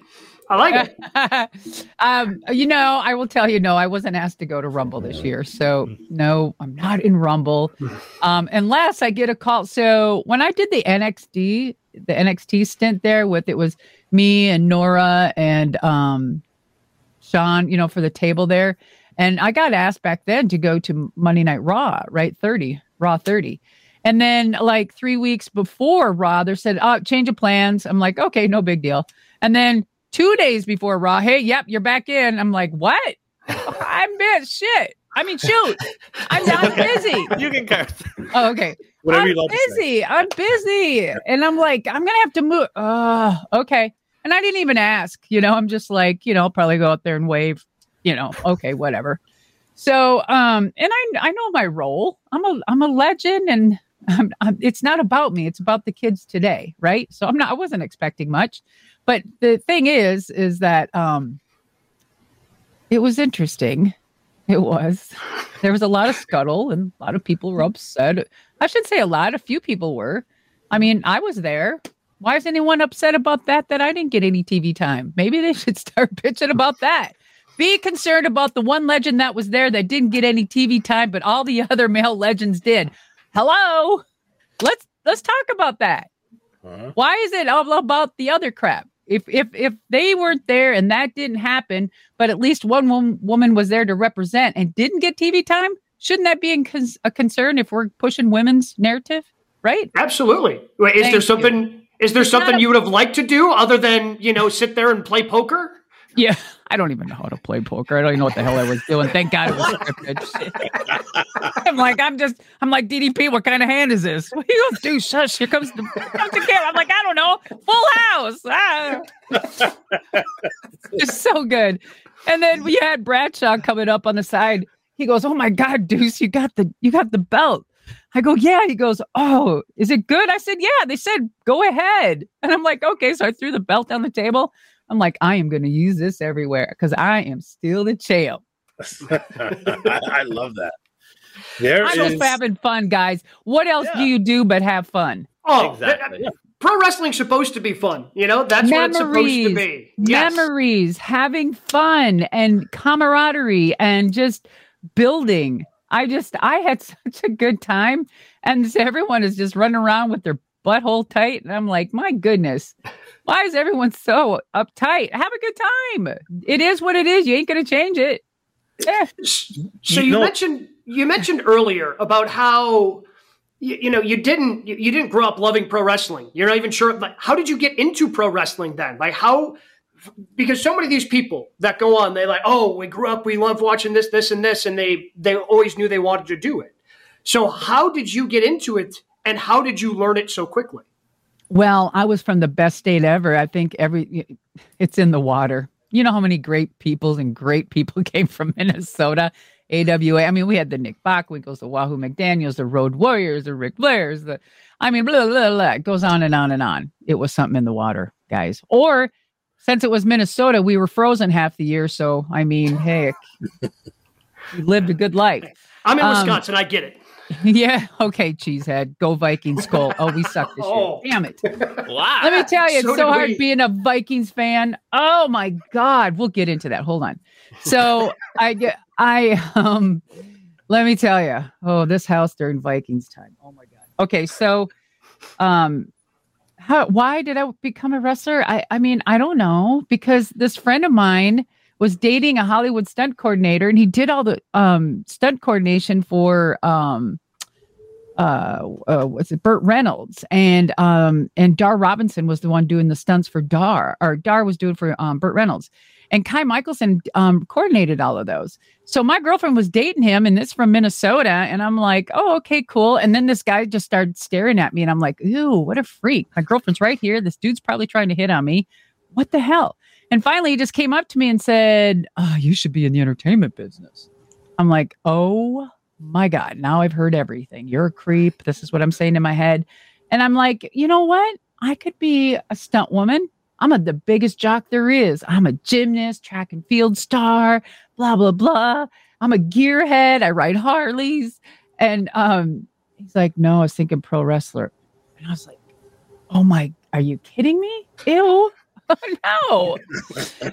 I like it. um, you know, I will tell you, no, I wasn't asked to go to Rumble this year. So, no, I'm not in Rumble um, unless I get a call. So, when I did the NXT, the NXT stint there with it was me and Nora and um, Sean, you know, for the table there. And I got asked back then to go to Monday Night Raw, right? 30, Raw 30. And then, like three weeks before Raw, they said, oh, change of plans. I'm like, okay, no big deal. And then two days before Raw, hey, yep, you're back in. I'm like, what? I'm busy. Shit. I mean, shoot. I'm not busy. You can curse. Oh, okay. Whatever I'm you'd love busy. I'm busy. And I'm like, I'm gonna have to move. Uh, okay. And I didn't even ask. You know, I'm just like, you know, I'll probably go out there and wave. You know, okay, whatever. So, um, and I I know my role. I'm a I'm a legend, and I'm, I'm, it's not about me. It's about the kids today, right? So I'm not. I wasn't expecting much, but the thing is, is that um, it was interesting. It was. There was a lot of scuttle, and a lot of people were upset. I should say a lot. A few people were. I mean, I was there. Why is anyone upset about that? That I didn't get any TV time. Maybe they should start bitching about that. Be concerned about the one legend that was there that didn't get any TV time, but all the other male legends did. Hello, let's let's talk about that. Huh? Why is it all about the other crap? If if if they weren't there and that didn't happen, but at least one wom- woman was there to represent and didn't get TV time, shouldn't that be in cons- a concern if we're pushing women's narrative? Right? Absolutely. Wait, is Thank there you. something? Is there It's something a- you would have liked to do other than you know sit there and play poker? Yeah, I don't even know how to play poker. I don't even know what the hell I was doing. Thank God it was scripted. I'm like, I'm just, I'm like DDP. What kind of hand is this? What are you gonna do? Shush! Here comes the, comes the camera. I'm like, I don't know. Full house. Ah. it's so good. And then we had Bradshaw coming up on the side. He goes, "Oh my God, Deuce, you got the, you got the belt." I go, "Yeah." He goes, "Oh, is it good?" I said, "Yeah." They said, "Go ahead," and I'm like, "Okay." So I threw the belt down the table. I'm like, I am going to use this everywhere because I am still the champ. I, I love that. There I'm is- just having fun, guys. What else do you do but have fun? Oh, Exactly. th- pro wrestling's supposed to be fun. You know, that's what it's supposed to be. Yes. memories, having fun, and camaraderie, and just building. I just, I had such a good time, and everyone is just running around with their butthole tight, and I'm like, my goodness, why is everyone so uptight? Have a good time. It is what it is. You ain't gonna change it. Yeah. So You you know- mentioned you mentioned earlier about how you, you know you didn't you, you didn't grow up loving pro wrestling. You're not even sure. Like, how did you get into pro wrestling then? Like how? Because so many of these people that go on, they like, oh, we grew up, we love watching this, this, and this, and they they always knew they wanted to do it. So how did you get into it, and how did you learn it so quickly? Well, I was from the best state ever. I think every it's in the water. You know how many great peoples and great people came from Minnesota, AWA. I mean, we had the Nick Bockwinkel's, the Wahoo McDaniels, the Road Warriors, the Ric Flairs, the I mean, blah, blah, blah. It goes on and on and on. It was something in the water. guys. Or since it was Minnesota, we were frozen half the year. So I mean, heck, we lived a good life. I'm in Um, Wisconsin. I get it. yeah. Okay, cheesehead. Go Vikings. Skull. Oh, we suck this Oh. year. Damn it. Wow. Let me tell you, it's So so, hard we. being a Vikings fan. Oh my God. We'll get into that. Hold on. So I get I um let me tell you. Oh, this house during Vikings time. Oh my God. Okay, so um how why did I become a wrestler? I I mean, I don't know, because this friend of mine was dating a Hollywood stunt coordinator and he did all the um stunt coordination for um uh, uh what's it Burt Reynolds and um and Dar Robinson was the one doing the stunts for Dar or Dar was doing for um Burt Reynolds and Kai Michelson um coordinated all of those. So my girlfriend was dating him and this from Minnesota and I'm like, "Oh, okay, cool." And then this guy just started staring at me and I'm like, ooh, what a freak. My girlfriend's right here. This dude's probably trying to hit on me. What the hell?" And finally he just came up to me and said, "Oh, you should be in the entertainment business." I'm like, "Oh, my God, now I've heard everything. You're a creep. This is what I'm saying in my head. And I'm like, you know what? I could be a stunt woman. I'm a, the biggest jock there is. I'm a gymnast, track and field star, blah, blah, blah. I'm a gearhead. I ride Harleys. And um, he's like, no, I was thinking pro wrestler. And I was like, oh my, are you kidding me? Ew. No.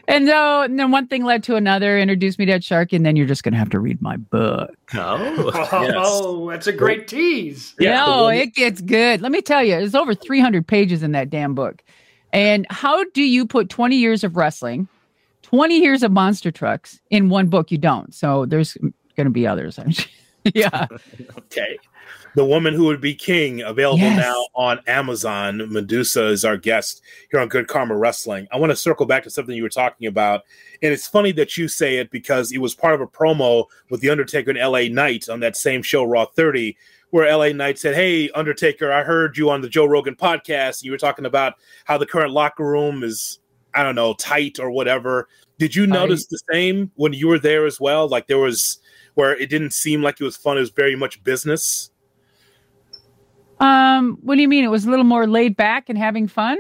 and, uh, and then one thing led to another, introduced me to Ed Shark, and then you're just going to have to read my book. Oh. Oh, that's a great tease. Yeah, no, one- it gets good. Let me tell you, there's over 300 pages in that damn book. And how do you put 20 years of wrestling, 20 years of monster trucks in one book? You don't. So there's going to be others. Yeah. Okay. The Woman Who Would Be King, available Yes. now on Amazon. Madusa is our guest here on Good Karma Wrestling. I want to circle back to something you were talking about. And it's funny that you say it because it was part of a promo with The Undertaker and LA Knight on that same show, Raw 30, where LA Knight said, Hey, Undertaker, I heard you on the Joe Rogan podcast. You were talking about how the current locker room is, I don't know, tight or whatever. Did you notice the same when you were there as well? Like there was where it didn't seem like it was fun, it was very much business. Um, what do you mean? It was a little more laid back and having fun?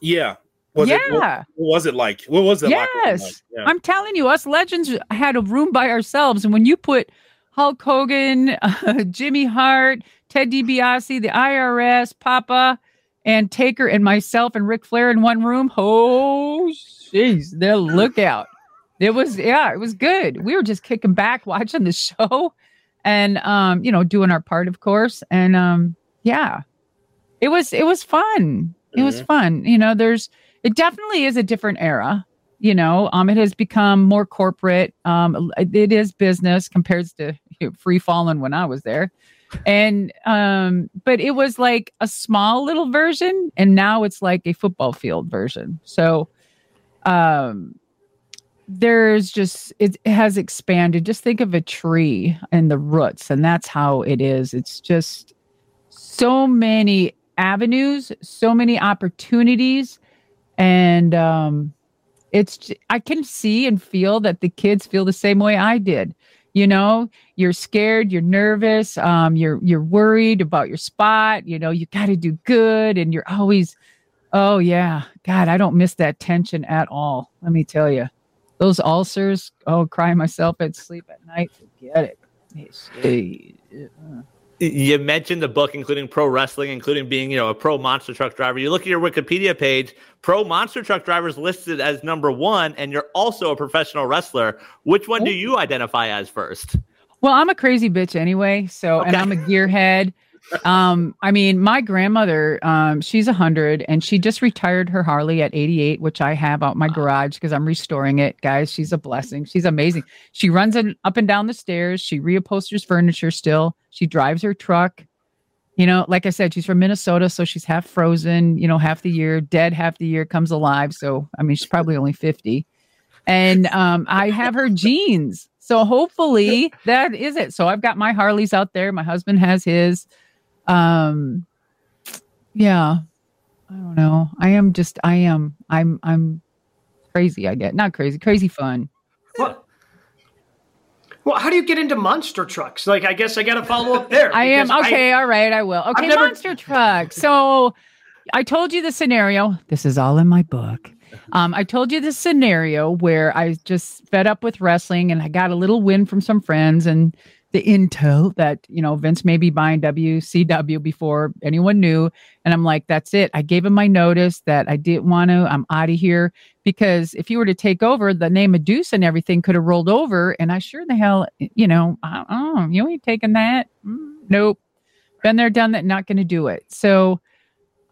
Yeah. Was It, what, yeah. what was it like? What was it like? Yes. Yeah. I'm telling you, us legends had a room by ourselves. And when you put Hulk Hogan, uh, Jimmy Hart, Ted DiBiase, the IRS, Papa, and Taker, and myself and Ric Flair in one room, oh, jeez, the lookout. It was, yeah, it was good. We were just kicking back watching the show and, um, you know, doing our part, of course. And, um, yeah, it was, it was fun. It was Mhm. fun. You know, there's, it definitely is a different era you know? Um it has become more corporate. Um it is business compared to free falling when i was there. And um but it was like a small little version and now it's like a football field version. So um there's just it has expanded. Just think of a tree and the roots and that's how it is. It's just so many avenues so many opportunities and um it's I can see and feel that the kids feel the same way i did. You know you're scared you're nervous um you're you're worried about your spot you know you got to do good and you're always oh yeah god i don't miss that tension at all let me tell you those ulcers oh crying myself at sleep at night forget it You mentioned the book, including pro wrestling, including being, you know, a pro monster truck driver. You look at your Wikipedia page, pro monster truck drivers listed as number one, and you're also a professional wrestler. Which one do oh. you identify as first? Well, I'm a crazy bitch anyway. So, and I'm a gearhead. Um, I mean, my grandmother, um, she's a hundred and she just retired her Harley at 88, which I have out my garage because I'm restoring it. Guys, she's a blessing. She's amazing. She runs it up and down the stairs. She reupholsters furniture still. She drives her truck. You know, like I said, she's from Minnesota, so she's half frozen, you know, half the year, dead half the year, comes alive. So, I mean, she's probably only 50 and um, I have her genes. So hopefully that is it. So I've got my Harleys out there. My husband has his. Um, yeah, I don't know. I am just. I am. I'm. I'm crazy. I get not crazy. Crazy fun. What? Well, how do you get into monster trucks? Like, I guess I got to follow up there. I am okay. all right. I will. Okay, never- monster truck. So I told you the scenario. This is all in my book. Um, I told you the scenario where I just fed up with wrestling and I got a little win from some friends and the intel that you know Vince may be buying WCW before anyone knew, and I'm like, that's it. I gave him my notice that I didn't want to. I'm out of here because if you were to take over, the name of Deuce and everything could have rolled over, and I sure the hell, you know, oh, you ain't taking that. Mm, nope, been there, done that. Not going to do it. So.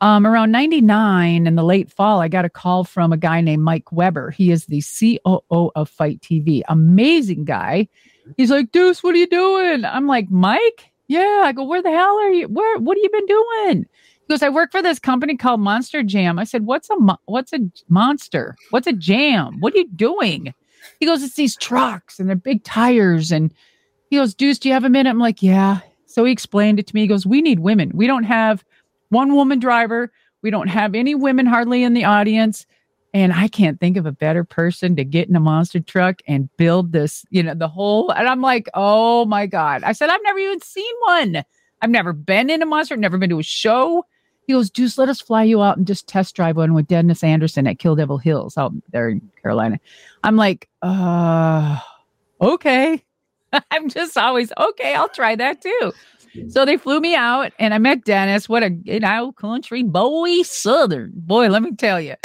Um, around 99 in the late fall, I got a call from a guy named Mike Weber. He is the COO of Fight TV. Amazing guy He's like, Deuce, what are you doing? I'm like, Mike? Yeah. I go, where the hell are you? Where, what have you been doing? He goes, I work for this company called Monster Jam. I said, what's a, mo- what's a monster? What's a jam? What are you doing? He goes, it's these trucks and they're big tires. And he goes, Deuce, do you have a minute? I'm like, yeah. So he explained it to me. He goes, we need women. We don't have one woman driver. We don't have any women hardly in the audience. And I can't think of a better person to get in a monster truck and build this, you know, the whole. And I'm like, oh my God. I said, I've never even seen one. I've never been in a monster, never been to a show. He goes, Deuce, let us fly you out and just test drive one with Dennis Anderson at Kill Devil Hills out there in Carolina. I'm like, uh, okay. I'm just always, okay, I'll try that too. So they flew me out and I met Dennis. What a, you know, country boy, Southern boy, let me tell you.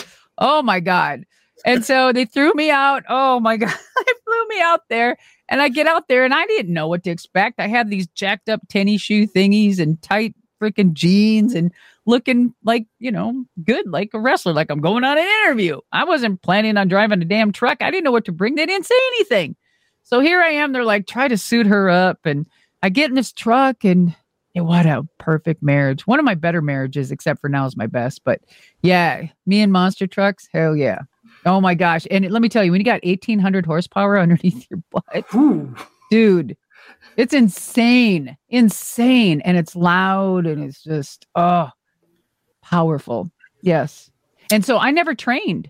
Oh my God. And so they threw me out. Oh my God. they flew me out there. And I get out there and I didn't know what to expect. I had these jacked up tennis shoe thingies and tight freaking jeans and looking like, you know, good, like a wrestler, like I'm going on an interview. I wasn't planning on driving a damn truck. I didn't know what to bring. They didn't say anything. So here I am. They're like, try to suit her up. And I get in this truck and what a perfect marriage. One of my better marriages, except for now, is my best. But yeah, me and monster trucks, hell yeah. Oh my gosh. And let me tell you, when you got 1800 horsepower underneath your butt, dude, it's insane, insane. And it's loud and it's just, oh, powerful. Yes. And so I never trained.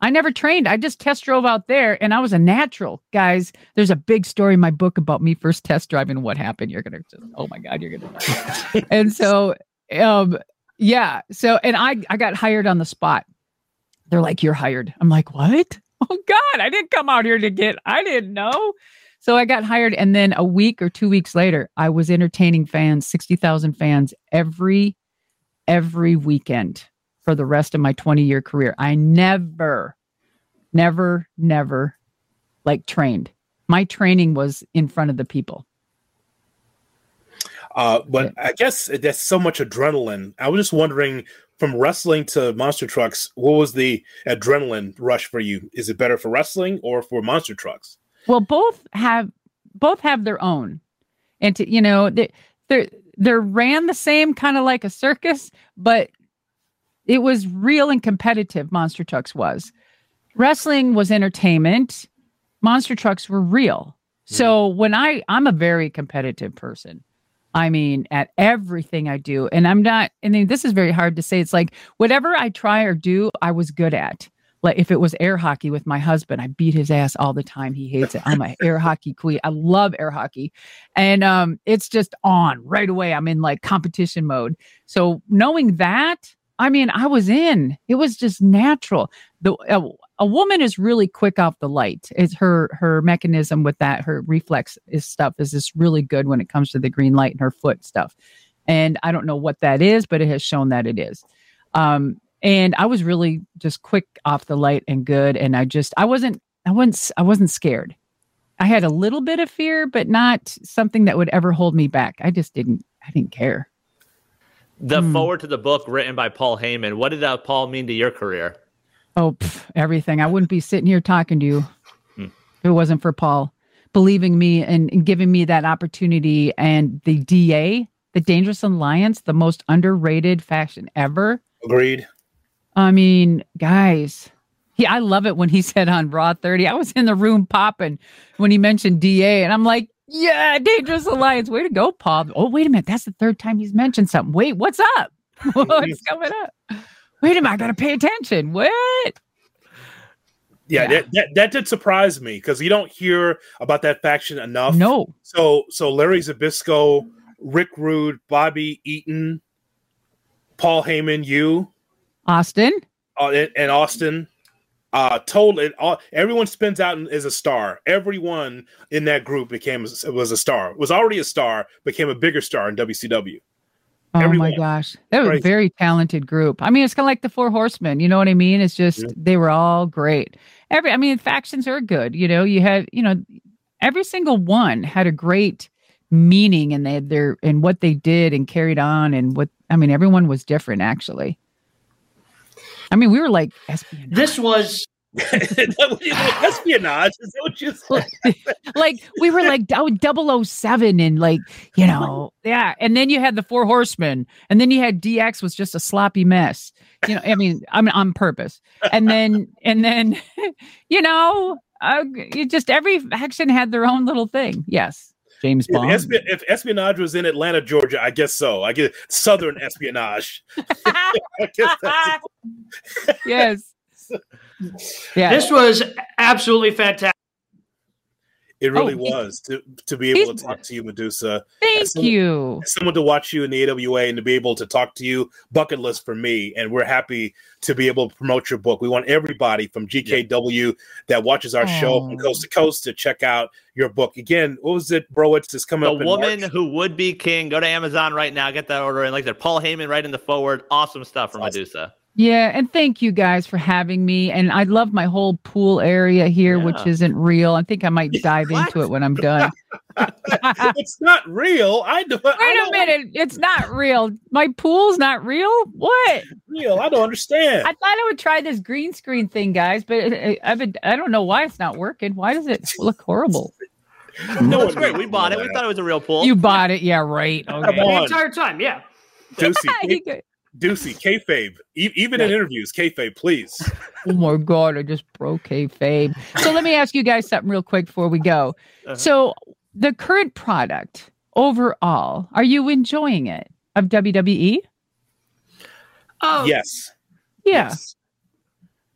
I never trained. I just test drove out there and I was a natural. Guys, there's a big story in my book about me first test driving what happened. You're going to just, oh my God, you're going to. and so, um, yeah. So, and I, I got hired on the spot. They're like, you're hired. I'm like, what? Oh God, I didn't come out here to get, I didn't know. So I got hired. And then a week or two weeks later, I was entertaining fans, 60,000 fans every, every weekend for the rest of my 20 year career. I never, never, never like trained. My training was in front of the people. Uh, but I guess that's so much adrenaline. I was just wondering from wrestling to monster trucks, what was the adrenaline rush for you? Is it better for wrestling or for monster trucks? Well, both have both have their own. And to, you know, they they're they're ran the same kind of like a circus, but it was real and competitive, Monster Trucks was. Wrestling was entertainment. Monster Trucks were real. So when I I'm a very competitive person. I mean, at everything I do. And I'm not, I mean, this is very hard to say. It's like whatever I try or do, I was good at. Like if it was air hockey with my husband, I beat his ass all the time. He hates it. I'm a air hockey queen. I love air hockey. And um, it's just on right away. I'm in like competition mode. So knowing that, I mean, I was in. It was just natural. The a, a woman is really quick off the light. It's her her mechanism with that. Her reflex is stuff is just really good when it comes to the green light and her foot stuff. And I don't know what that is, but it has shown that it is. Um, and I was really just quick off the light and good. And I just I wasn't I wasn't I wasn't scared. I had a little bit of fear, but not something that would ever hold me back. I just didn't I didn't care. The Hmm. foreword to the book written by Paul Heyman. What did that Paul mean to your career? Oh, pff, everything. I wouldn't be sitting here talking to you Hmm. if it wasn't for Paul believing me and, and giving me that opportunity. And the DA, the Dangerous Alliance, the most underrated faction ever. Agreed. I mean, guys, yeah, I love it when he said on Raw 30. I was in the room popping when he mentioned DA, and I'm like, yeah, Dangerous Alliance. Way to go, Paul. Oh, wait a minute. That's the third time he's mentioned something. Wait, what's up? what's coming up? Wait a minute. I got to pay attention. What? Yeah, Yeah. That, that that did surprise me because you don't hear about that faction enough. No. So so Larry Zbyszko, Rick Rude, Bobby Eaton, Paul Heyman, you, Austin. uh, and, and Austin. Uh, told it all. Everyone spins out as a star. Everyone in that group became was a star. Was already a star, became a bigger star in WCW. Oh Everyone. my gosh. That was a very talented group. I mean, it's kind of like the Four Horsemen. You know what I mean? It's just Yeah. they were all great. Every I mean, factions are good. You know, you had, you know, every single one had a great meaning and they had their and what they did and carried on and what I mean, everyone was different actually. I mean, we were like espionage. This was espionage. Is that what you said? like we were like oh, 007 and like you know yeah and then you had the four horsemen and then you had dx was just a sloppy mess you know i mean i mean on purpose and then and then you know uh, you just every faction had their own little thing yes james If, bond espi- if espionage was in Atlanta, Georgia, I guess so. I guess Southern espionage. I guess yes yeah this was absolutely fantastic. It really Oh, was to to be able to talk to you, Madusa. thank so- you As someone to watch you in the AWA and to be able to talk to you, bucket list for me. And we're happy to be able to promote your book. We want everybody from GKW that watches our show from Oh. coast to coast to check out your book. Again, what was it, bro? It's just coming The up. in woman March. who would be king. Go to Amazon right now. Get that order in. Like I said, Paul Heyman right in the foreword. Awesome stuff from Awesome. Madusa. Yeah, and thank you guys for having me. And I love my whole pool area here, which isn't real. I think I might dive into it when I'm done. it's not real. I do. I Wait a don't minute, it's not real. My pool's not real. What? real. I don't understand. I thought I would try this green screen thing, guys, but it, it, I've been, I don't know why it's not working. Why does it look horrible? No, it's great. We bought it. We thought it was a real pool. You bought it, yeah, right? Okay. The entire time, yeah. Ducey, You go- Ducey, kayfabe. E- even in interviews, kayfabe, please. oh my god, I just broke kayfabe. So let me ask you guys something real quick before we go. Uh-huh. So the current product overall, are you enjoying it of WWE? Oh, Yes. Yeah. Yes.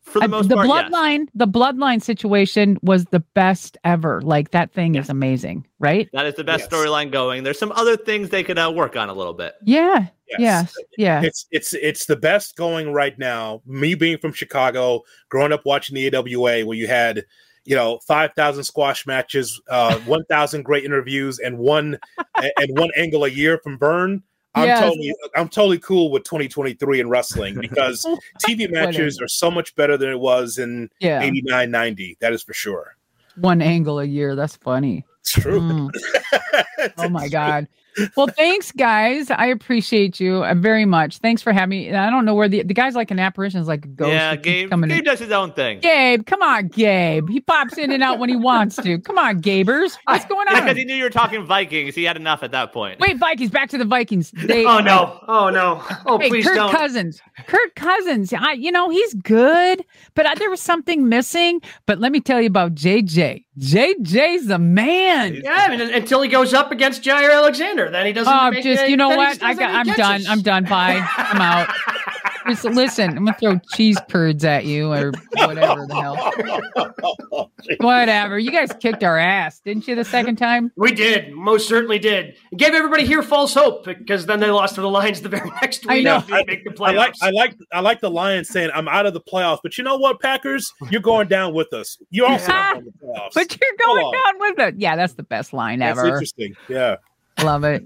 For the Uh, most the part, yes. bloodline the bloodline situation was the best ever like that thing is amazing right That is the best Yes. storyline going. There's some other things they could uh, work on a little bit. yeah Yes. yes yeah It's it's it's the best going right now. Me being from Chicago, growing up watching the AWA, where you had, you know, five thousand squash matches, uh, one thousand great interviews, and one and one angle a year from Verne. I'm Yes. totally I'm totally cool with 2023 in wrestling because TV matches are so much better than it was in yeah 89, 90. That is for sure. one angle a year that's funny It's true. Mm. oh my god well thanks guys i appreciate you uh, very much thanks for having me i don't know where the the guy's like an apparition is like a ghost yeah, He Gabe, coming Gabe in. does his own thing. gabe come on gabe he pops in and out when he wants to come on gabers what's going on? Because on he knew you were talking Vikings, he had enough at that point. wait vikings back to the vikings they Oh no! Oh no! Oh hey, please Kirk don't. Cousins. Kirk Cousins. I, you know, he's good, but uh, there was something missing. But let me tell you about JJ. JJ's the man. Yeah, I mean, until he goes up against Jaire Alexander, then he doesn't. Oh, make just any- you know what? I got, I'm any done. I'm done. Bye. I'm out. Just listen. I'm gonna throw cheese curds at you or whatever the hell. Whatever. You guys kicked our ass, didn't you? The second time. We did, most certainly did. It gave everybody here false hope because then they lost to the Lions the very next week. I know. and didn't make the playoffs. I like I like I like the Lions saying I'm out of the playoffs, but you know what, Packers, you're going down with us. You're also Yeah. not in the playoffs. But you're going down with it. Yeah, that's the best line That's ever. interesting. Yeah. Love it.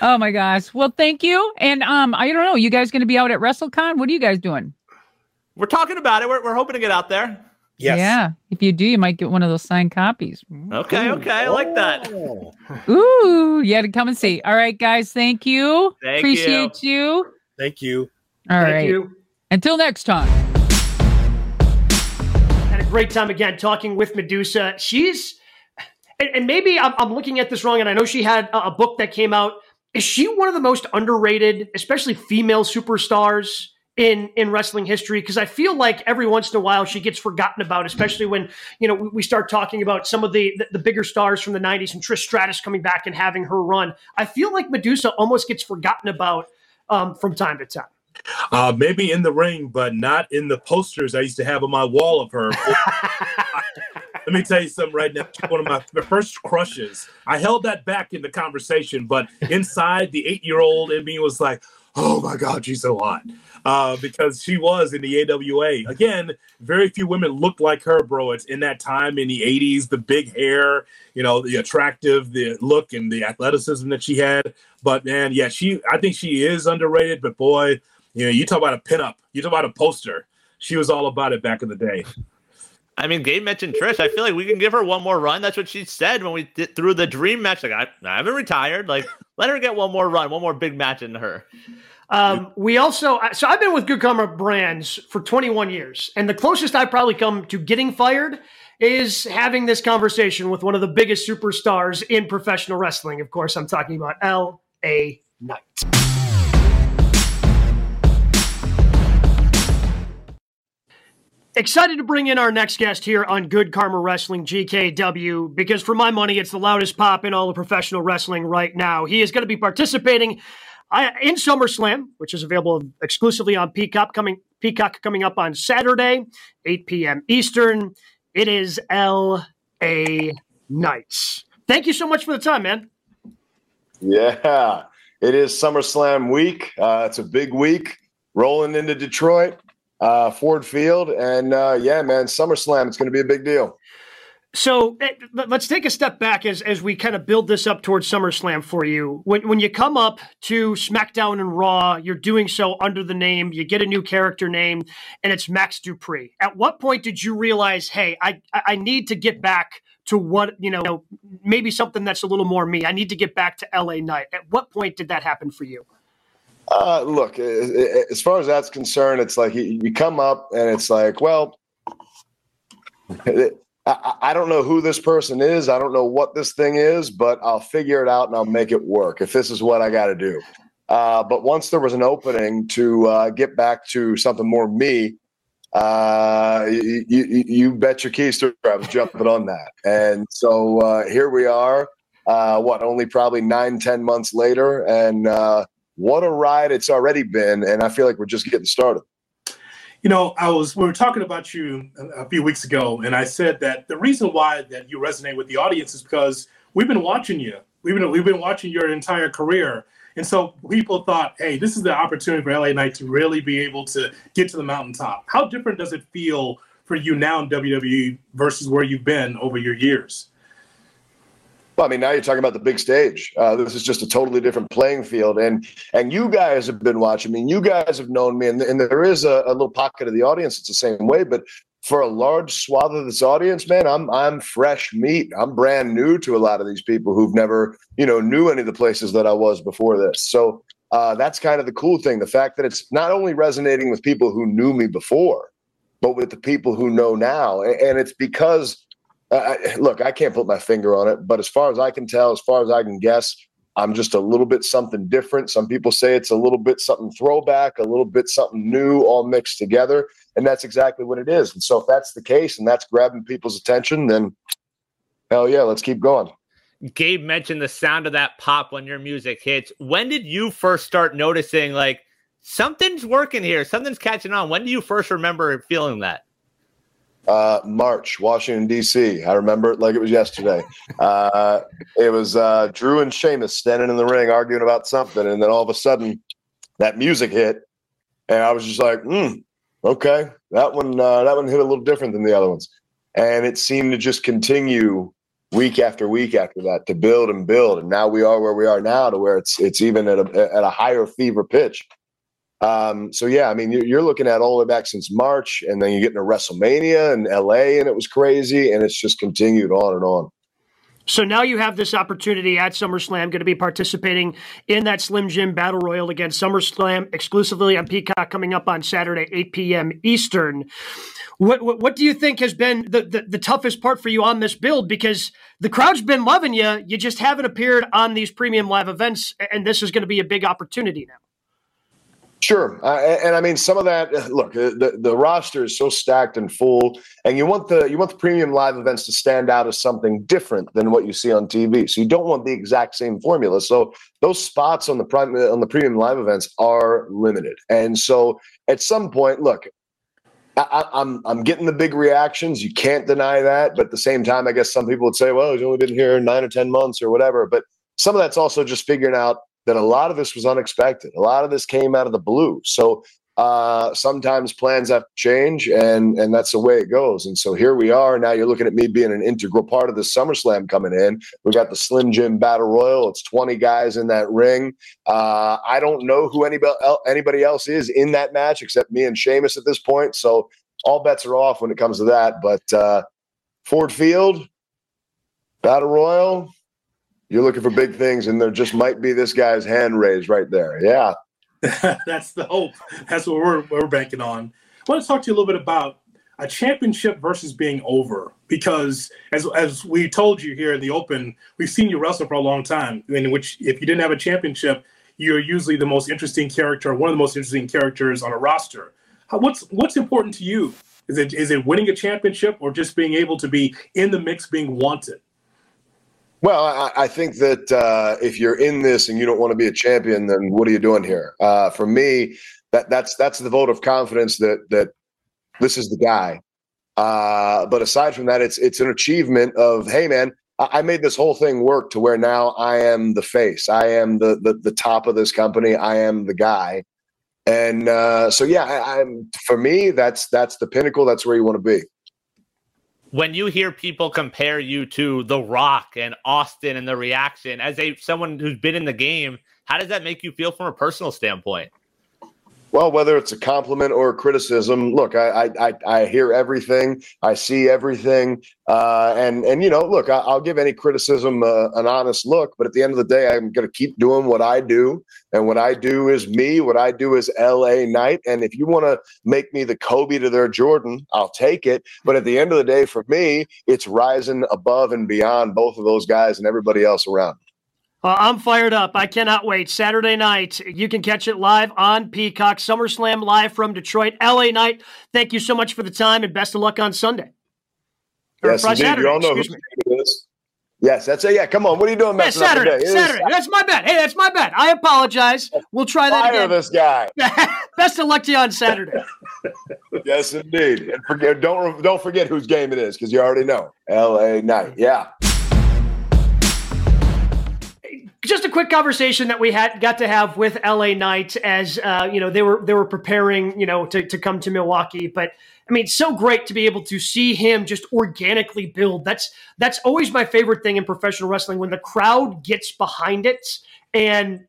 Oh my gosh. Well, thank you. And um, I don't know. You guys going to be out at WrestleCon? What are you guys doing? We're talking about it. We're, we're hoping to get out there. Yes. Yeah. If you do, you might get one of those signed copies. Okay, okay. I like that. Oh. Ooh, you had to come and see. All right, guys. Thank you. Thank Appreciate you. Thank you. All Thank right. you. Until next time. Had a great time again talking with Madusa. She's, and, and maybe I'm, I'm looking at this wrong, and I know she had a, a book that came out. Is she one of the most underrated, especially female superstars in in wrestling history? Because I feel like every once in a while she gets forgotten about, especially when you know we, we start talking about some of the, the the bigger stars from the '90s and Trish Stratus coming back and having her run. I feel like Madusa almost gets forgotten about um, from time to time. Uh, maybe in the ring, but not in the posters I used to have on my wall of her. let me tell you something right now. One of my first crushes. I held that back in the conversation, but inside, the eight-year-old in me was like, "Oh my God, she's so hot," uh, because she was in the AWA. Again, very few women looked like her, bro. It's in that time in the '80s, the big hair, you know, the attractive, the look, and the athleticism that she had. But man, yeah, she. I think she is underrated. But boy, you know, you talk about a pinup, you talk about a poster. She was all about it back in the day. I mean, Gabe mentioned Trish. I feel like we can give her one more run. That's what she said when we did through the dream match. Like, I, I haven't retired. Like, let her get one more run, one more big match in her. Um, we also, so I've been with Good Karma Brands for 21 years, and the closest I've probably come to getting fired is having this conversation with one of the biggest superstars in professional wrestling. Of course, I'm talking about L.A. Knight. Excited to bring in our next guest here on Good Karma Wrestling GKW because, for my money, it's the loudest pop in all of professional wrestling right now. He is going to be participating uh, in SummerSlam, which is available exclusively on Peacock coming Peacock coming up on Saturday, 8 p.m. Eastern. It is L.A. Knights. Thank you so much for the time, man. Yeah, it is SummerSlam week. Uh, it's a big week rolling into Detroit uh, Ford Field, and uh, yeah, man, SummerSlam. It's going to be a big deal. So eh, let's take a step back as as we kind of build this up towards SummerSlam for you. When when you come up to SmackDown and Raw, you're doing so under the name. You get a new character name, and it's Max Dupri. At what point did you realize, hey, I I need to get back to what you know, maybe something that's a little more me. I need to get back to LA Knight. At what point did that happen for you? Uh, look, as far as that's concerned, it's like you come up and it's like, well, I don't know who this person is. I don't know what this thing is, but I'll figure it out and I'll make it work if this is what I got to do. Uh, but once there was an opening to uh, get back to something more me, uh, you, you, you, bet your keys to I was jumping on that. And so uh, here we are, uh, what, only probably nine, ten months later. And uh, what a ride it's already been. And I feel like we're just getting started. You know, I was we were talking about you a few weeks ago, and I said that the reason why that you resonate with the audience is because we've been watching you. We've been we've been watching your entire career, and so people thought, hey, this is the opportunity for LA Knight to really be able to get to the mountaintop. How different does it feel for you now in WWE versus where you've been over your years? Well, I mean, now you're talking about the big stage. Uh, this is just a totally different playing field, and and you guys have been watching me. And you guys have known me, and, and there is a, a little pocket of the audience. It's the same way, but for a large swath of this audience, man, I'm I'm fresh meat. I'm brand new to a lot of these people who've never, you know, knew any of the places that I was before this. So uh, that's kind of the cool thing. The fact that it's not only resonating with people who knew me before, but with the people who know now, and it's because uh, look, I can't put my finger on it, but as far as I can tell, as far as I can guess, I'm just a little bit something different. Some people say it's a little bit something throwback, a little bit something new, all mixed together. And that's exactly what it is. And so if that's the case and that's grabbing people's attention, then hell yeah, let's keep going. Gabe mentioned the sound of that pop when your music hits. When did you first start noticing like something's working here, something's catching on? When do you first remember feeling that? Uh, March, Washington D.C. I remember it like it was yesterday. Uh, it was uh, Drew and Sheamus standing in the ring arguing about something, and then all of a sudden, that music hit, and I was just like, hmm, "Okay, that one, uh, that one hit a little different than the other ones," and it seemed to just continue week after week after that to build and build, and now we are where we are now, to where it's it's even at a at a higher fever pitch. Um, so yeah, I mean, you're looking at all the way back since March, and then you get into WrestleMania and LA, and it was crazy, and it's just continued on and on. So now you have this opportunity at SummerSlam, going to be participating in that Slim Jim Battle Royal against SummerSlam exclusively on Peacock coming up on Saturday, 8 p.m. Eastern. What, what, what do you think has been the, the, the toughest part for you on this build? Because the crowd's been loving you, you just haven't appeared on these premium live events, and this is going to be a big opportunity now. Sure, uh, and, I mean some of that. Uh, look, uh, the, the roster is so stacked and full, and you want the you want the premium live events to stand out as something different than what you see on TV. So you don't want the exact same formula. So those spots on the prime on the premium live events are limited, and so at some point, look, I, I'm I'm getting the big reactions. You can't deny that, but at the same time, I guess some people would say, "Well, he's only been here nine or ten months or whatever." But some of that's also just figuring out that a lot of this was unexpected. A lot of this came out of the blue. So uh, sometimes plans have to change, and and that's the way it goes. And so here we are. Now you're looking at me being an integral part of the SummerSlam coming in. We got the Slim Jim Battle Royal. It's 20 guys in that ring. Uh, I don't know who anybody anybody else is in that match except me and Sheamus at this point. So all bets are off when it comes to that. But uh, Ford Field, Battle Royal. You're looking for big things, and there just might be this guy's hand raised right there. Yeah, That's the hope. That's what we're, we're banking on. I want to talk to you a little bit about a championship versus being over because as as we told you here in the open, we've seen you wrestle for a long time. In which, if you didn't have a championship, you're usually the most interesting character, one of the most interesting characters on a roster. How, what's what's important to you? Is it is it winning a championship or just being able to be in the mix, being wanted? Well, I, I think that uh, if you're in this and you don't want to be a champion, then what are you doing here? Uh, for me, that that's that's the vote of confidence that that this is the guy. Uh, but aside from that, it's it's an achievement of hey, man, I, I made this whole thing work to where now I am the face. I am the the, the top of this company. I am the guy. And uh, so, yeah, I, I'm for me, that's that's the pinnacle. That's where you want to be when you hear people compare you to The Rock and Austin and the reaction as a someone who's been in the game, how does that make you feel from a personal standpoint? Well, whether it's a compliment or a criticism, look, I I, I hear everything, I see everything, uh, and and you know, look, I, will give any criticism uh, an honest look, but at the end of the day, I'm going to keep doing what I do, and what I do is me. What I do is L.A. Knight, and if you want to make me the Kobe to their Jordan, I'll take it. But at the end of the day, for me, it's rising above and beyond both of those guys and everybody else around. Uh, I'm fired up. I cannot wait. Saturday night, you can catch it live on Peacock. SummerSlam live from Detroit. LA Knight. thank you so much for the time and best of luck on Sunday. yes, indeed. Saturday, you all know who it is. Yes, that's it. Yeah, come on. What are you doing? Yeah, Saturday. Saturday. That's my bet. Hey, that's my bet. I apologize. We'll try that Fire again. this guy. Best of luck to you on Saturday. yes, indeed. And forget, don't don't forget whose game it is because you already know. L.A. Knight. Yeah just a quick conversation that we had got to have with LA Knight as uh, you know they were they were preparing you know to, to come to Milwaukee, but I mean so great to be able to see him just organically build. That's that's always my favorite thing in professional wrestling when the crowd gets behind it and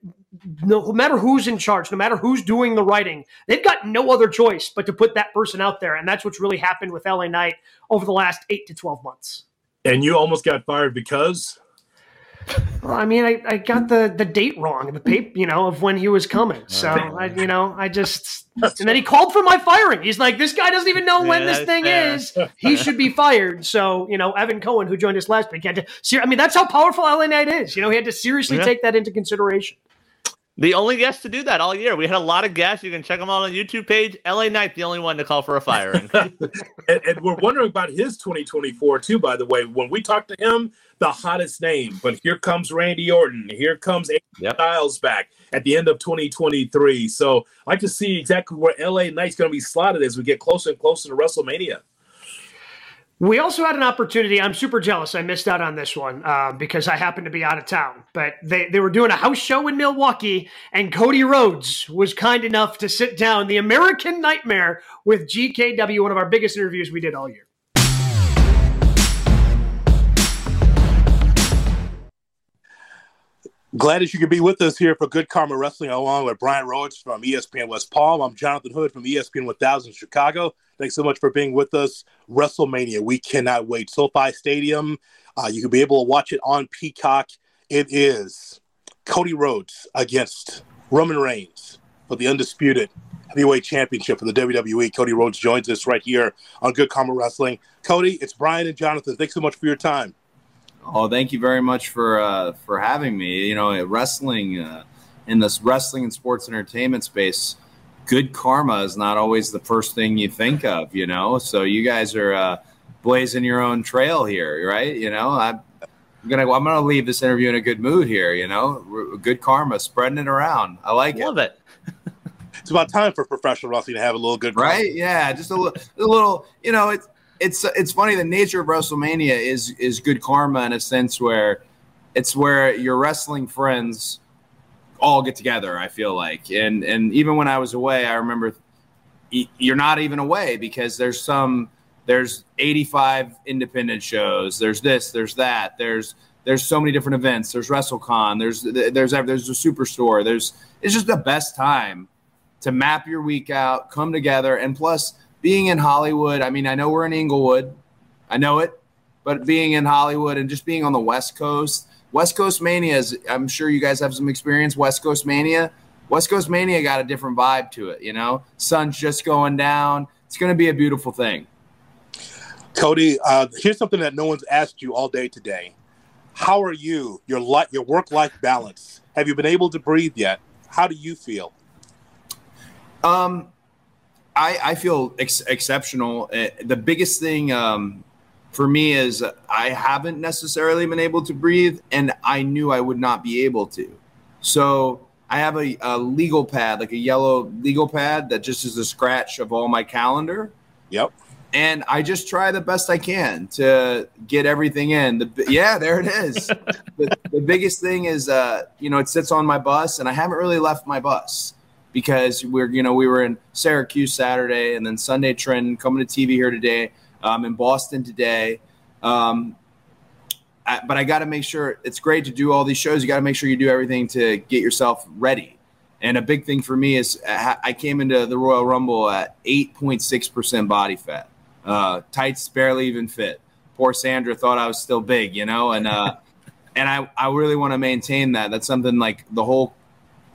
no matter who's in charge, no matter who's doing the writing, they've got no other choice but to put that person out there, and that's what's really happened with LA Knight over the last eight to twelve months. And you almost got fired because well, I mean, I, I got the, the date wrong, the hmm. paper, you know, of when he was coming. So I, you know, I just and then he called for my firing. He's like, this guy doesn't even know when this thing fair. is. He should be fired. So you know, Evan Cohen, who joined us last week, had to. I mean, that's how powerful LA Knight is. You know, he had to seriously yeah. take that into consideration. The only guest to do that all year. We had a lot of guests. You can check them out on the YouTube page. LA Knight, the only one to call for a firing. and, and, we're wondering about his 2024 too. By the way, when we talked to him, the hottest name. But here comes Randy Orton. Here comes yep. Styles back at the end of 2023. So I like to see exactly where LA Knight's going to be slotted as we get closer and closer to WrestleMania. We also had an opportunity. I'm super jealous. I missed out on this one uh, because I happened to be out of town. But they, they were doing a house show in Milwaukee, and Cody Rhodes was kind enough to sit down the American Nightmare with GKW, one of our biggest interviews we did all year. Glad that you could be with us here for Good Karma Wrestling, along with Brian Rowitz from ESPN West Palm. I'm Jonathan Hood from ESPN 1000 Chicago. Thanks so much for being with us. WrestleMania, we cannot wait. SoFi Stadium, uh, you can be able to watch it on Peacock. It is Cody Rhodes against Roman Reigns for the undisputed heavyweight championship for the WWE. Cody Rhodes joins us right here on Good Karma Wrestling. Cody, it's Brian and Jonathan. Thanks so much for your time. Oh, thank you very much for uh, for having me. You know, wrestling uh, in this wrestling and sports entertainment space, good karma is not always the first thing you think of. You know, so you guys are uh, blazing your own trail here, right? You know, I'm gonna I'm gonna leave this interview in a good mood here. You know, good karma, spreading it around. I like Love it. it. it's about time for professional wrestling to have a little good karma. right? Yeah, just a little, a little. You know, it's it's it's funny. The nature of WrestleMania is is good karma in a sense where it's where your wrestling friends all get together. I feel like, and and even when I was away, I remember you're not even away because there's some there's 85 independent shows. There's this, there's that. There's there's so many different events. There's WrestleCon. There's there's there's a superstore. There's it's just the best time to map your week out, come together, and plus being in Hollywood. I mean, I know we're in Inglewood, I know it, but being in Hollywood and just being on the West Coast, West Coast Mania is. I'm sure you guys have some experience. West Coast Mania, West Coast Mania got a different vibe to it. You know, sun's just going down. It's going to be a beautiful thing. Cody, uh, here's something that no one's asked you all day today. How are you? Your li- your work life balance. Have you been able to breathe yet? How do you feel? Um, I I feel ex- exceptional. Uh, the biggest thing um, for me is I haven't necessarily been able to breathe, and I knew I would not be able to. So I have a, a legal pad, like a yellow legal pad, that just is a scratch of all my calendar. Yep. And I just try the best I can to get everything in. The, yeah, there it is. the, the biggest thing is, uh, you know, it sits on my bus, and I haven't really left my bus because we're, you know, we were in Syracuse Saturday, and then Sunday Trenton, coming to TV here today, um, in Boston today. Um, I, but I got to make sure it's great to do all these shows. You got to make sure you do everything to get yourself ready. And a big thing for me is uh, I came into the Royal Rumble at 8.6% body fat. Uh, tights barely even fit. Poor Sandra thought I was still big, you know, and uh, and I, I really want to maintain that. That's something like the whole.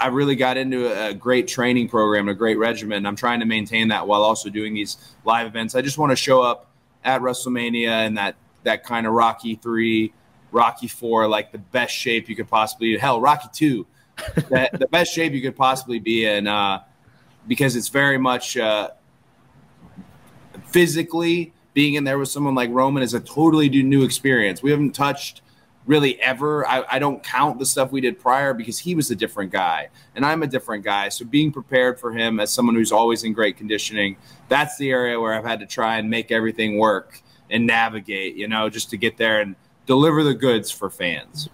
I really got into a, great training program, a great regimen. I'm trying to maintain that while also doing these live events. I just want to show up at WrestleMania and that that kind of Rocky three, Rocky four, like the best shape you could possibly. Hell, Rocky two, that, the best shape you could possibly be in, uh, because it's very much uh, physically being in there with someone like Roman is a totally new experience. We haven't touched really ever. I, I, don't count the stuff we did prior because he was a different guy and I'm a different guy. So being prepared for him as someone who's always in great conditioning, that's the area where I've had to try and make everything work and navigate, you know, just to get there and deliver the goods for fans.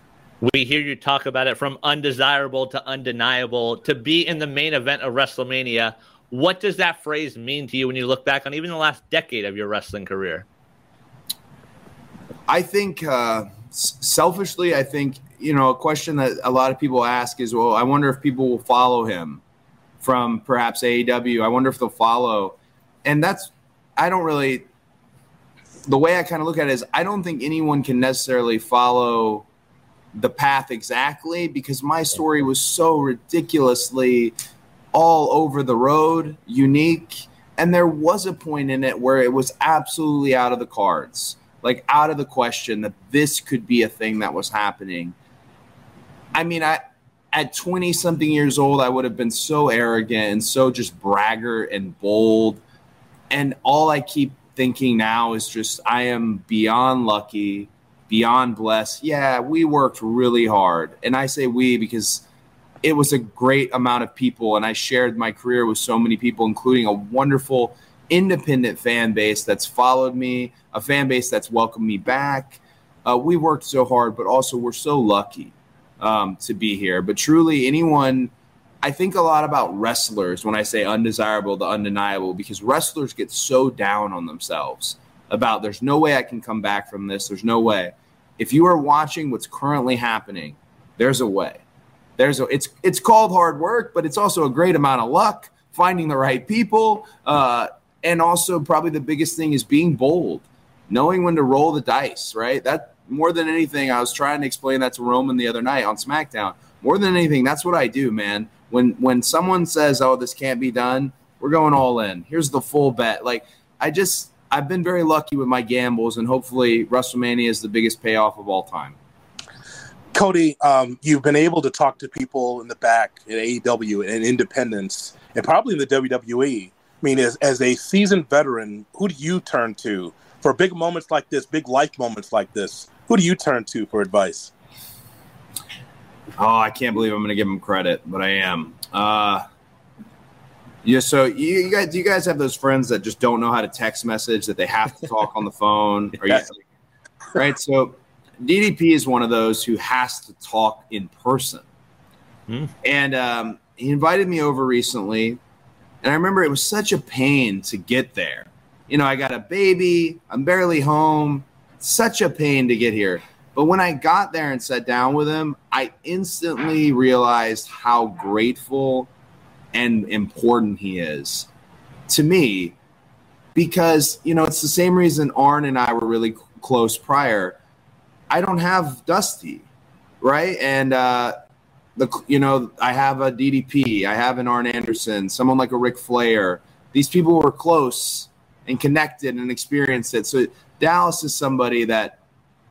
We hear you talk about it from undesirable to undeniable to be in the main event of WrestleMania. What does that phrase mean to you when you look back on even the last decade of your wrestling career? I think, uh, selfishly, I think, you know, a question that a lot of people ask is, well, I wonder if people will follow him from perhaps AEW. I wonder if they'll follow. And that's, I don't really, the way I kind of look at it is, I don't think anyone can necessarily follow the path exactly because my story was so ridiculously all over the road, unique. And there was a point in it where it was absolutely out of the cards like out of the question that this could be a thing that was happening. I mean, I at 20 something years old, I would have been so arrogant and so just braggart and bold. And all I keep thinking now is just I am beyond lucky, beyond blessed. Yeah, we worked really hard. And I say we because it was a great amount of people and I shared my career with so many people including a wonderful independent fan base that's followed me, a fan base that's welcomed me back. Uh, we worked so hard, but also we're so lucky um, to be here. But truly, anyone, I think a lot about wrestlers when I say undesirable to undeniable, because wrestlers get so down on themselves about there's no way I can come back from this. There's no way. If you are watching what's currently happening, there's a way. There's a, it's it's called hard work, but it's also a great amount of luck, finding the right people, uh, and also probably the biggest thing is being bold, knowing when to roll the dice, right? That more than anything, I was trying to explain that to Roman the other night on SmackDown. More than anything, that's what I do, man. When when someone says, "Oh, this can't be done," we're going all in. Here's the full bet. Like I just I've been very lucky with my gambles, and hopefully WrestleMania is the biggest payoff of all time. Cody, um, you've been able to talk to people in the back at AEW and Independence, and probably in the WWE. I mean, as, as a seasoned veteran, who do you turn to for big moments like this, big life moments like this? Who do you turn to for advice? Oh, I can't believe I'm going to give him credit, but I am. Uh, Yeah, so you, you guys, do you guys have those friends that just don't know how to text message that they have to talk on the phone? Or you, right? So DDP is one of those who has to talk in person. Hmm. And um, he invited me over recently, and I remember it was such a pain to get there. You know, I got a baby, I'm barely home, such a pain to get here. But when I got there and sat down with him, I instantly realized how grateful and important he is to me because, you know, it's the same reason Arn and I were really close prior. I don't have Dusty, right? And, uh, the you know I have a DDP, I have an Arn Anderson, someone like a Ric Flair. These people were close and connected and experienced it. So Dallas is somebody that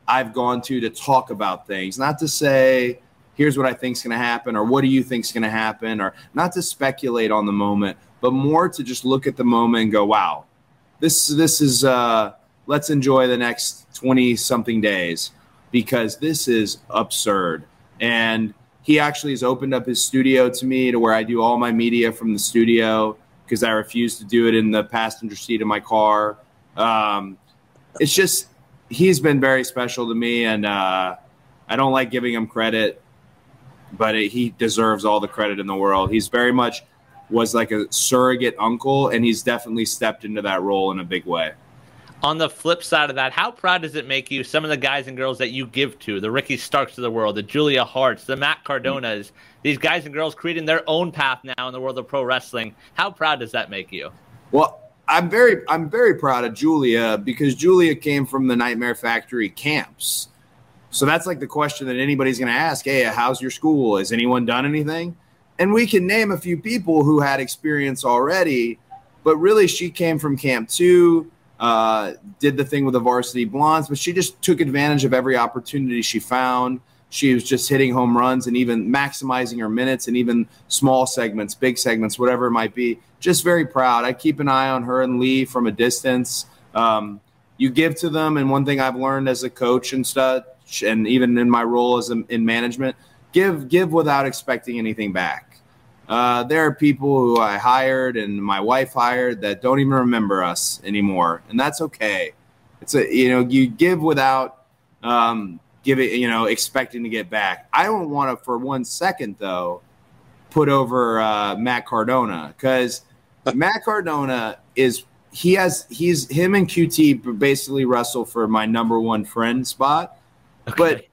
I've gone to to talk about things, not to say here's what I think's going to happen or what do you think's going to happen or not to speculate on the moment, but more to just look at the moment and go, wow, this this is uh let's enjoy the next 20 something days because this is absurd. And he actually has opened up his studio to me to where I do all my media from the studio because I refuse to do it in the passenger seat of my car. Um, it's just he's been very special to me, and uh, I don't like giving him credit, but it, he deserves all the credit in the world. He's very much was like a surrogate uncle, and he's definitely stepped into that role in a big way. On the flip side of that, how proud does it make you, some of the guys and girls that you give to, the Ricky Starks of the world, the Julia Harts, the Matt Cardonas, these guys and girls creating their own path now in the world of pro wrestling? How proud does that make you? Well, I'm very I'm very proud of Julia because Julia came from the Nightmare Factory camps. So that's like the question that anybody's going to ask, "Hey, how's your school? Has anyone done anything?" And we can name a few people who had experience already, but really she came from camp 2, uh, did the thing with the varsity blondes, but she just took advantage of every opportunity she found. She was just hitting home runs and even maximizing her minutes and even small segments, big segments, whatever it might be. Just very proud. I keep an eye on her and Lee from a distance. Um, you give to them, and one thing I've learned as a coach and stuff, and even in my role as a, in management, give give without expecting anything back. Uh, there are people who I hired and my wife hired that don't even remember us anymore, and that's okay. It's a you know you give without um, give it you know expecting to get back. I don't want to for one second though put over uh, Matt Cardona because Matt Cardona is he has he's him and QT basically wrestle for my number one friend spot, but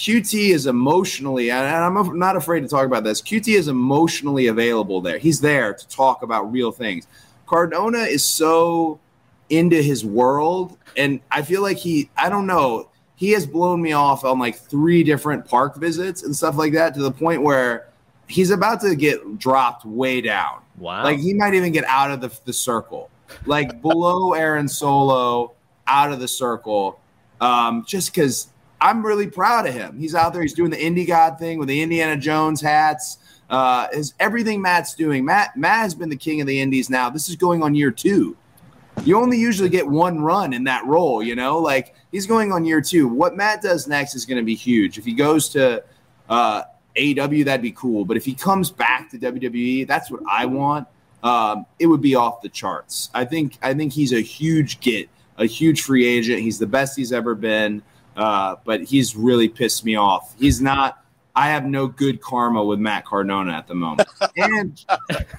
QT is emotionally, and I'm not afraid to talk about this. QT is emotionally available there. He's there to talk about real things. Cardona is so into his world, and I feel like he, I don't know, he has blown me off on like three different park visits and stuff like that to the point where he's about to get dropped way down. Wow. Like he might even get out of the, the circle, like below Aaron Solo, out of the circle, um, just because I'm really proud of him. He's out there. He's doing the indie god thing with the Indiana Jones hats. Uh, is everything Matt's doing. Matt Matt has been the king of the indies now. This is going on year two. You only usually get one run in that role, you know. Like he's going on year two. What Matt does next is going to be huge. If he goes to uh, AEW, that'd be cool. But if he comes back to WWE, that's what I want. Um, it would be off the charts. I think. I think he's a huge get, a huge free agent. He's the best he's ever been. Uh, but he's really pissed me off. He's not. I have no good karma with Matt Cardona at the moment. And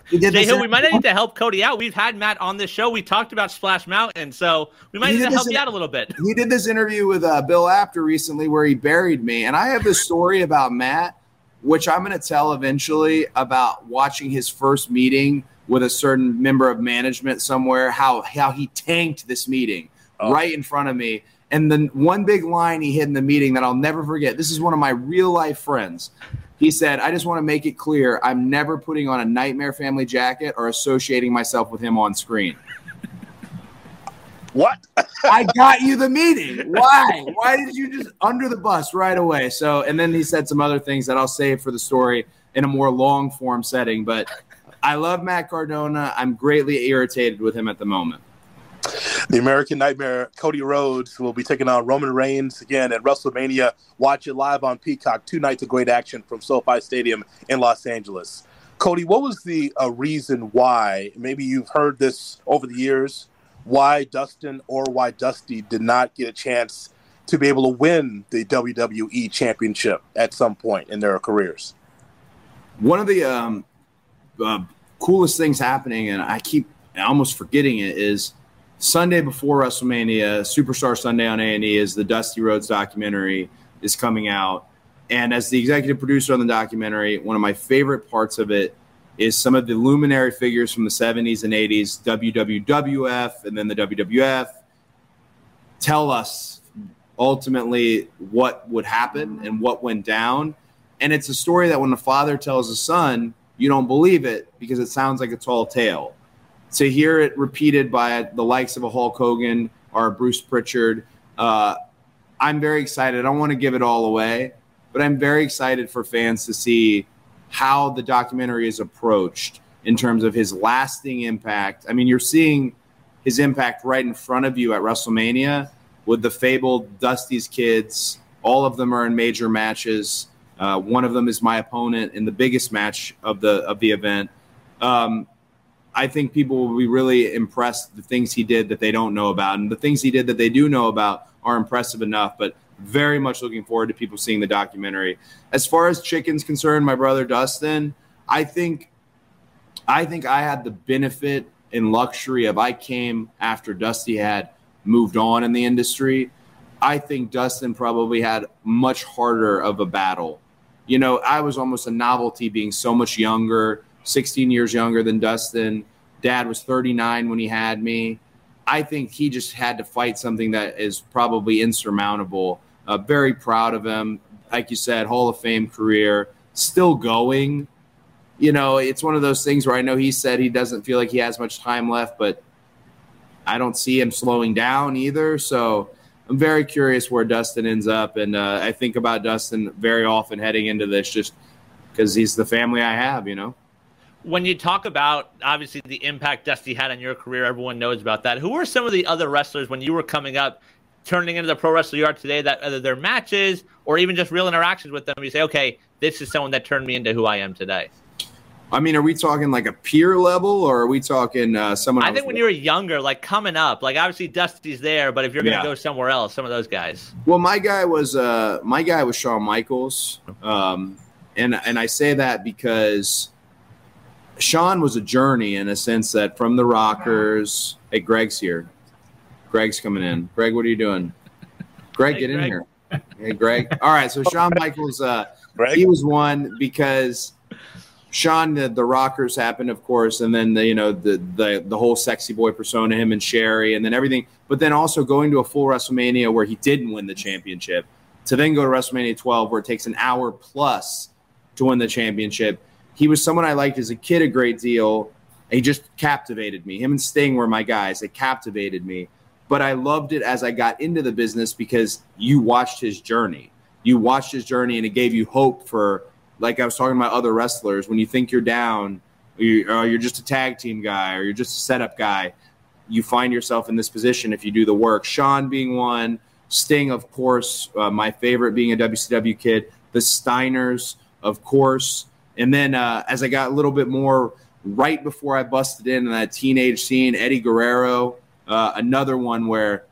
Jay Hill, we might need to help Cody out. We've had Matt on this show. We talked about Splash Mountain, so we might He need to help this you out a little bit. he did this interview with uh, Bill Apter recently where he buried me. And I have this story about Matt, which I'm going to tell eventually about watching his first meeting with a certain member of management somewhere, how, how he tanked this meeting right in front of me. And then one big line he hit in the meeting that I'll never forget. This is one of my real life friends. He said, I just want to make it clear I'm never putting on a Nightmare Family jacket or associating myself with him on screen. What? I got you the meeting. Why? Why did you just under the bus right away? So, and then he said some other things that I'll save for the story in a more long form setting. But I love Matt Cardona. I'm greatly irritated with him at the moment. The American Nightmare, Cody Rhodes, will be taking on Roman Reigns again at WrestleMania. Watch it live on Peacock. Two nights of great action from SoFi Stadium in Los Angeles. Cody, what was the uh, reason why? Maybe you've heard this over the years. Why Dustin or why Dusty did not get a chance to be able to win the WWE Championship at some point in their careers? One of the um, uh, coolest things happening, and I keep almost forgetting it, is Sunday before WrestleMania, Superstar Sunday on A and E, is the Dusty Rhodes documentary is coming out. And as the executive producer on the documentary, one of my favorite parts of it is some of the luminary figures from the 70s and 80s, WWF and then the WWF, tell us ultimately what would happen and what went down. And it's a story that when the father tells the son, you don't believe it because it sounds like a tall tale. To hear it repeated by the likes of a Hulk Hogan or a Bruce Pritchard, uh, I'm very excited. I don't want to give it all away, but I'm very excited for fans to see how the documentary is approached in terms of his lasting impact. I mean, you're seeing his impact right in front of you at WrestleMania with the fabled Dusty's kids. All of them are in major matches. Uh, one of them is my opponent in the biggest match of the of the event. Um, I think people will be really impressed the things he did that they don't know about, and the things he did that they do know about are impressive enough. But very much looking forward to people seeing the documentary. As far as chicken's concerned, my brother Dustin, I think I think I had the benefit and luxury of I came after Dusty had moved on in the industry. I think Dustin probably had much harder of a battle. You know, I was almost a novelty being so much younger, 16 years younger than Dustin. Dad was 39 when he had me. I think he just had to fight something that is probably insurmountable. Uh, very proud of him. Like you said, Hall of Fame career, still going. You know, it's one of those things where I know he said he doesn't feel like he has much time left, but I don't see him slowing down either. So I'm very curious where Dustin ends up. And uh, I think about Dustin very often heading into this just because he's the family I have, you know? When you talk about obviously the impact Dusty had on your career, everyone knows about that. Who were some of the other wrestlers when you were coming up, turning into the pro wrestler you are today? That either their matches or even just real interactions with them, you say, okay, this is someone that turned me into who I am today. I mean, are we talking like a peer level, or are we talking uh, someone? I think when you were younger, like coming up, like obviously Dusty's there, but if you're going to Yeah. go somewhere else, some of those guys. Well, my guy was uh, my guy was Shawn Michaels, um, and and I say that because Shawn was a journey in a sense that from the Rockers. Hey, Greg's here. Greg's coming in. Greg, what are you doing? Greg, get in here. Hey, Greg. All right, so Shawn Michaels, uh, he was one because Sean, the, the Rockers happened, of course, and then the, you know the the the whole sexy boy persona, him and Sherri, and then everything. But then also going to a full WrestleMania where he didn't win the championship, to then go to WrestleMania 12 where it takes an hour plus to win the championship. He was someone I liked as a kid a great deal. He just captivated me. Him and Sting were my guys. They captivated me. But I loved it as I got into the business because you watched his journey. You watched his journey, and it gave you hope for like I was talking about other wrestlers, when you think you're down, or you- or you're just a tag team guy, or you're just a setup guy, you find yourself in this position if you do the work. Shawn being one, Sting, of course, uh, my favorite being a WCW kid, the Steiners, of course. And then uh, as I got a little bit more right before I busted in in that teenage scene, Eddie Guerrero, uh, another one where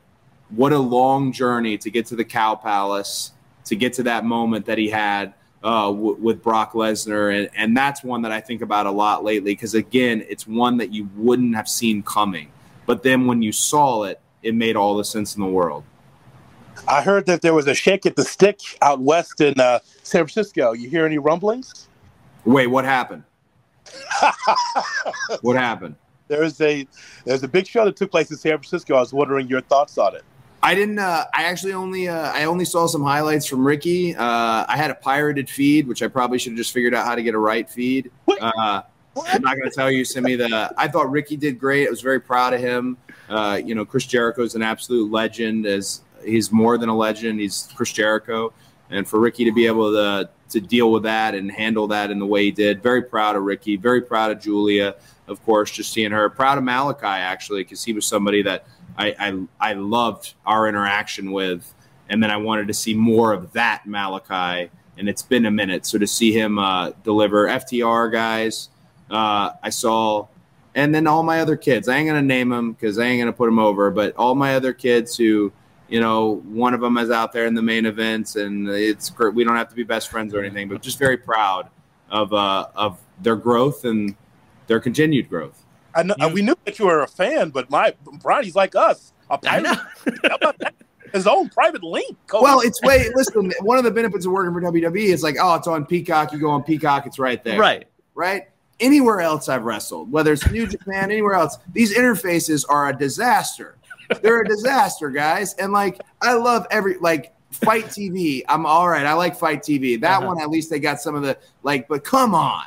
what a long journey to get to the Cow Palace, to get to that moment that he had uh, w- with Brock Lesnar, and and that's one that I think about a lot lately because again, it's one that you wouldn't have seen coming, but then when you saw it, it made all the sense in the world. I heard that there was a shake at the stick out west in uh, San Francisco. You hear any rumblings? Wait, what happened? what happened? There's a there's a big show that took place in San Francisco. I was wondering your thoughts on it. I didn't. Uh, I actually only. Uh, I only saw some highlights from Ricky. Uh, I had a pirated feed, which I probably should have just figured out how to get a right feed. Uh, I'm not going to tell you. Simi. me the. I thought Ricky did great. I was very proud of him. Uh, you know, Chris Jericho is an absolute legend. As he's more than a legend. He's Chris Jericho, and for Ricky to be able to to deal with that and handle that in the way he did, very proud of Ricky. Very proud of Julia, of course. Just seeing her. Proud of Malachi actually, because he was somebody that I, I I loved our interaction with, and then I wanted to see more of that Malachi. And it's been a minute, so to see him uh, deliver FTR guys, Uh, I saw, and then all my other kids. I ain't gonna name them because I ain't gonna put them over, but all my other kids who, you know, one of them is out there in the main events, and it's great. We don't have to be best friends or anything, but just very proud of uh, of their growth and their continued growth. I know we knew that you were a fan, but my Bronny's like us. A pirate. How about that? His own private link. Cody. Well, it's way. listen, one of the benefits of working for WWE is like, oh, it's on Peacock. You go on Peacock, it's right there. Right. Right. Anywhere else I've wrestled, whether it's New Japan, anywhere else, these interfaces are a disaster. They're a disaster, guys. And like, I love every like FITE TV. I'm all right. I like FITE TV. That Uh-huh. one, at least they got some of the like. But come on,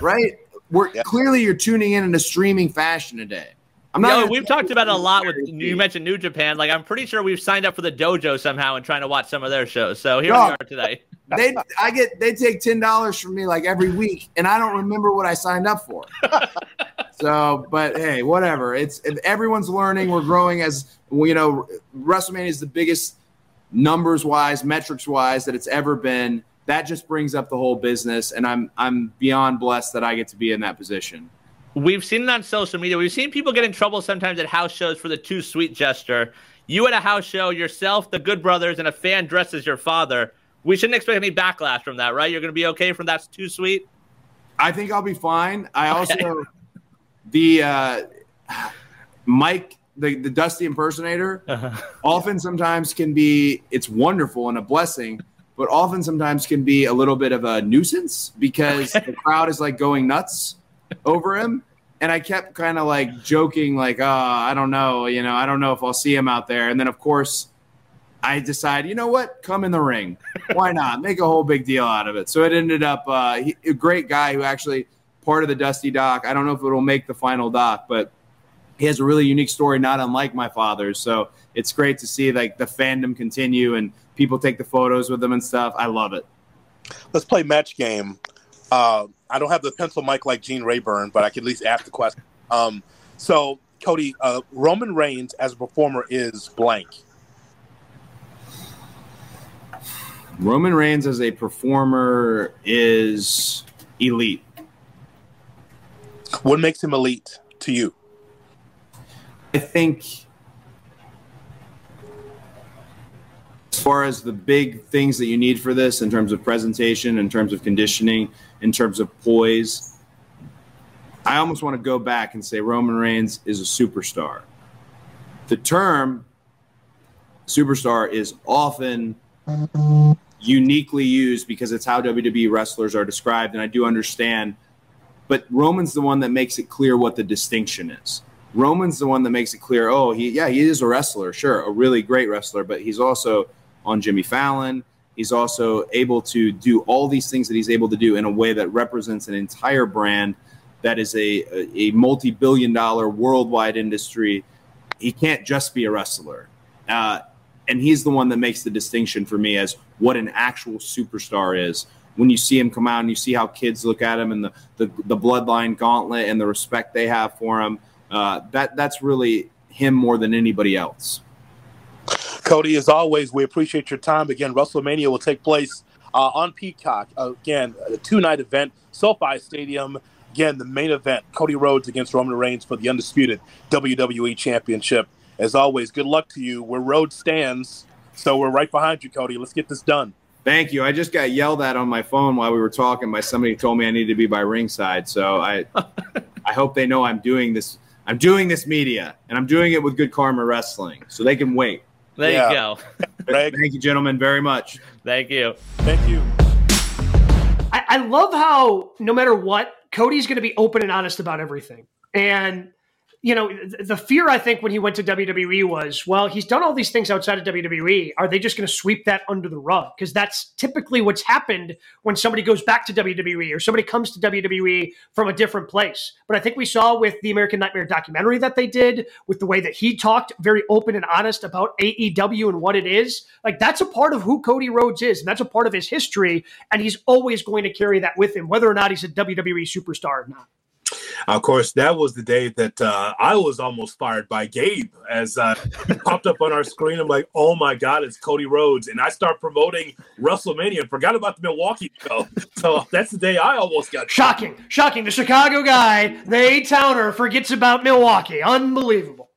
right? We're clearly you're tuning in in a streaming fashion today. I'm not. Yo, we've talked about it a lot with you mentioned New Japan. Like I'm pretty sure we've signed up for the dojo somehow and trying to watch some of their shows. So here Dog. we are today. They I get they take ten dollars from me like every week, and I don't remember what I signed up for. so, but hey, whatever. It's everyone's learning. We're growing as you know. WrestleMania is the biggest numbers wise, metrics wise that it's ever been. That just brings up the whole business, and I'm I'm beyond blessed that I get to be in that position. We've seen it on social media. We've seen people get in trouble sometimes at house shows for the too sweet gesture. You at a house show, yourself, the Good Brothers, and a fan dresses your father. We shouldn't expect any backlash from that, right? You're going to be okay from that's too sweet. I think I'll be fine. I also the uh, Mike, the the Dusty impersonator, often sometimes can be it's wonderful and a blessing, but often sometimes can be a little bit of a nuisance because the crowd is like going nuts over him. And I kept kind of like joking, like, oh, I don't know, you know, I don't know if I'll see him out there. And then, of course, I decided, you know what? Come in the ring. Why not? Make a whole big deal out of it. So it ended up uh, he, a great guy who actually part of the Dusty doc. I don't know if it'll make the final doc, but he has a really unique story, not unlike my father's. So it's great to see like the fandom continue and people take the photos with them and stuff. I love it. Let's play match game. Uh, I don't have the pencil mic like Gene Rayburn, but I can at least ask the question. Um, so, Cody, uh, Roman Reigns as a performer is blank. Roman Reigns as a performer is elite. What makes him elite to you? I think as far as the big things that you need for this in terms of presentation, in terms of conditioning, in terms of poise, I almost want to go back and say Roman Reigns is a superstar. The term superstar is often uniquely used because it's how WWE wrestlers are described, and I do understand. But Roman's the one that makes it clear what the distinction is. Roman's the one that makes it clear. Oh, he yeah, he is a wrestler, sure, a really great wrestler, but he's also on Jimmy Fallon. He's also able to do all these things that he's able to do in a way that represents an entire brand that is a a, a multi-billion-dollar worldwide industry. He can't just be a wrestler, uh, and he's the one that makes the distinction for me as what an actual superstar is. When you see him come out and you see how kids look at him and the the, the bloodline gauntlet and the respect they have for him, uh, that that's really him more than anybody else. Cody, as always, we appreciate your time. Again, WrestleMania will take place uh, on Peacock. Uh, again, a two night event, SoFi Stadium. Again, the main event Cody Rhodes against Roman Reigns for the undisputed WWE Championship. As always, good luck to you. Where road stands, so we're right behind you, Cody. Let's get this done. Thank you. I just got yelled at on my phone while we were talking by somebody who told me I needed to be by ringside. So I, I hope they know I'm doing this. I'm doing this media, and I'm doing it with Good Karma Wrestling, so they can wait. There Yeah. you go. Thank you, gentlemen, very much. Thank you. thank you. I, I love how no matter what, Cody's going to be open and honest about everything. And you know, the fear I think when he went to WWE was, well, he's done all these things outside of WWE. Are they just going to sweep that under the rug? Because that's typically what's happened when somebody goes back to WWE or somebody comes to WWE from a different place. But I think we saw with the American Nightmare documentary that they did, with the way that he talked very open and honest about AEW and what it is, like that's a part of who Cody Rhodes is, and that's a part of his history. And he's always going to carry that with him, whether or not he's a WWE superstar or not. Of course, that was the day that uh, I was almost fired by Gabe as uh, popped up on our screen. I'm like, oh my God, it's Cody Rhodes. And I start promoting WrestleMania and forgot about the Milwaukee show. So that's the day I almost got shocking. Shocking. The Chicago guy, the A Towner, forgets about Milwaukee. Unbelievable.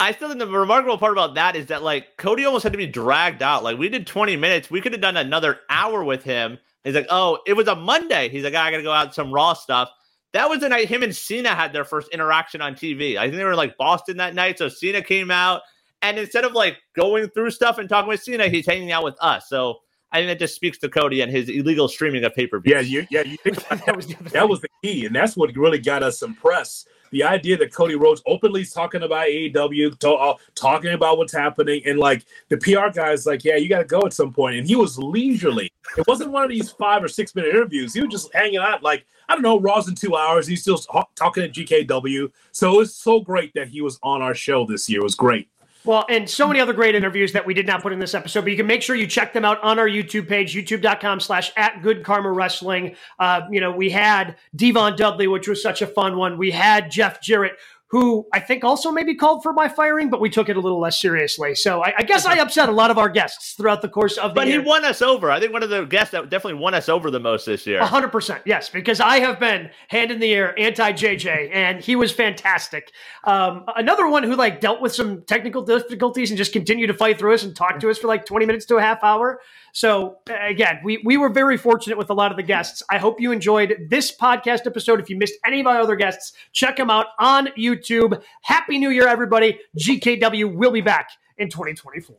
I still think the remarkable part about that is that like Cody almost had to be dragged out. Like we did 20 minutes, we could have done another hour with him. He's like, oh, it was a Monday. He's like, I gotta go out some raw stuff. That was the night him and Cena had their first interaction on TV. I think they were like Boston that night. So Cena came out, and instead of like going through stuff and talking with Cena, he's hanging out with us. So I think that just speaks to Cody and his illegal streaming of pay per view. Yeah, you, yeah, you think that was that was the key, and that's what really got us some press the idea that Cody Rhodes openly is talking about AEW, to, uh, talking about what's happening, and like the PR guy's like, yeah, you got to go at some point. and he was leisurely. It wasn't one of these five or six minute interviews. He was just hanging out, like I don't know, Raw's in two hours. He's still talking to GKW. So it was so great that he was on our show this year. It was great. Well, and so many other great interviews that we did not put in this episode, but you can make sure you check them out on our YouTube page, youtube.com slash at good karma wrestling. Uh, you know, we had D-Von Dudley, which was such a fun one. We had Jeff Jarrett, who I think also maybe called for my firing, but we took it a little less seriously. So I, I guess I upset a lot of our guests throughout the course of the But year. he won us over. I think one of the guests that definitely won us over the most this year. 100%. Yes, because I have been hand in the air anti JJ, and he was fantastic. Um, another one who like dealt with some technical difficulties and just continued to fight through us and talk to us for like 20 minutes to a half hour. So again, we we were very fortunate with a lot of the guests. I hope you enjoyed this podcast episode. If you missed any of my other guests, check them out on YouTube. Happy New Year, everybody. GKW will be back in 2024.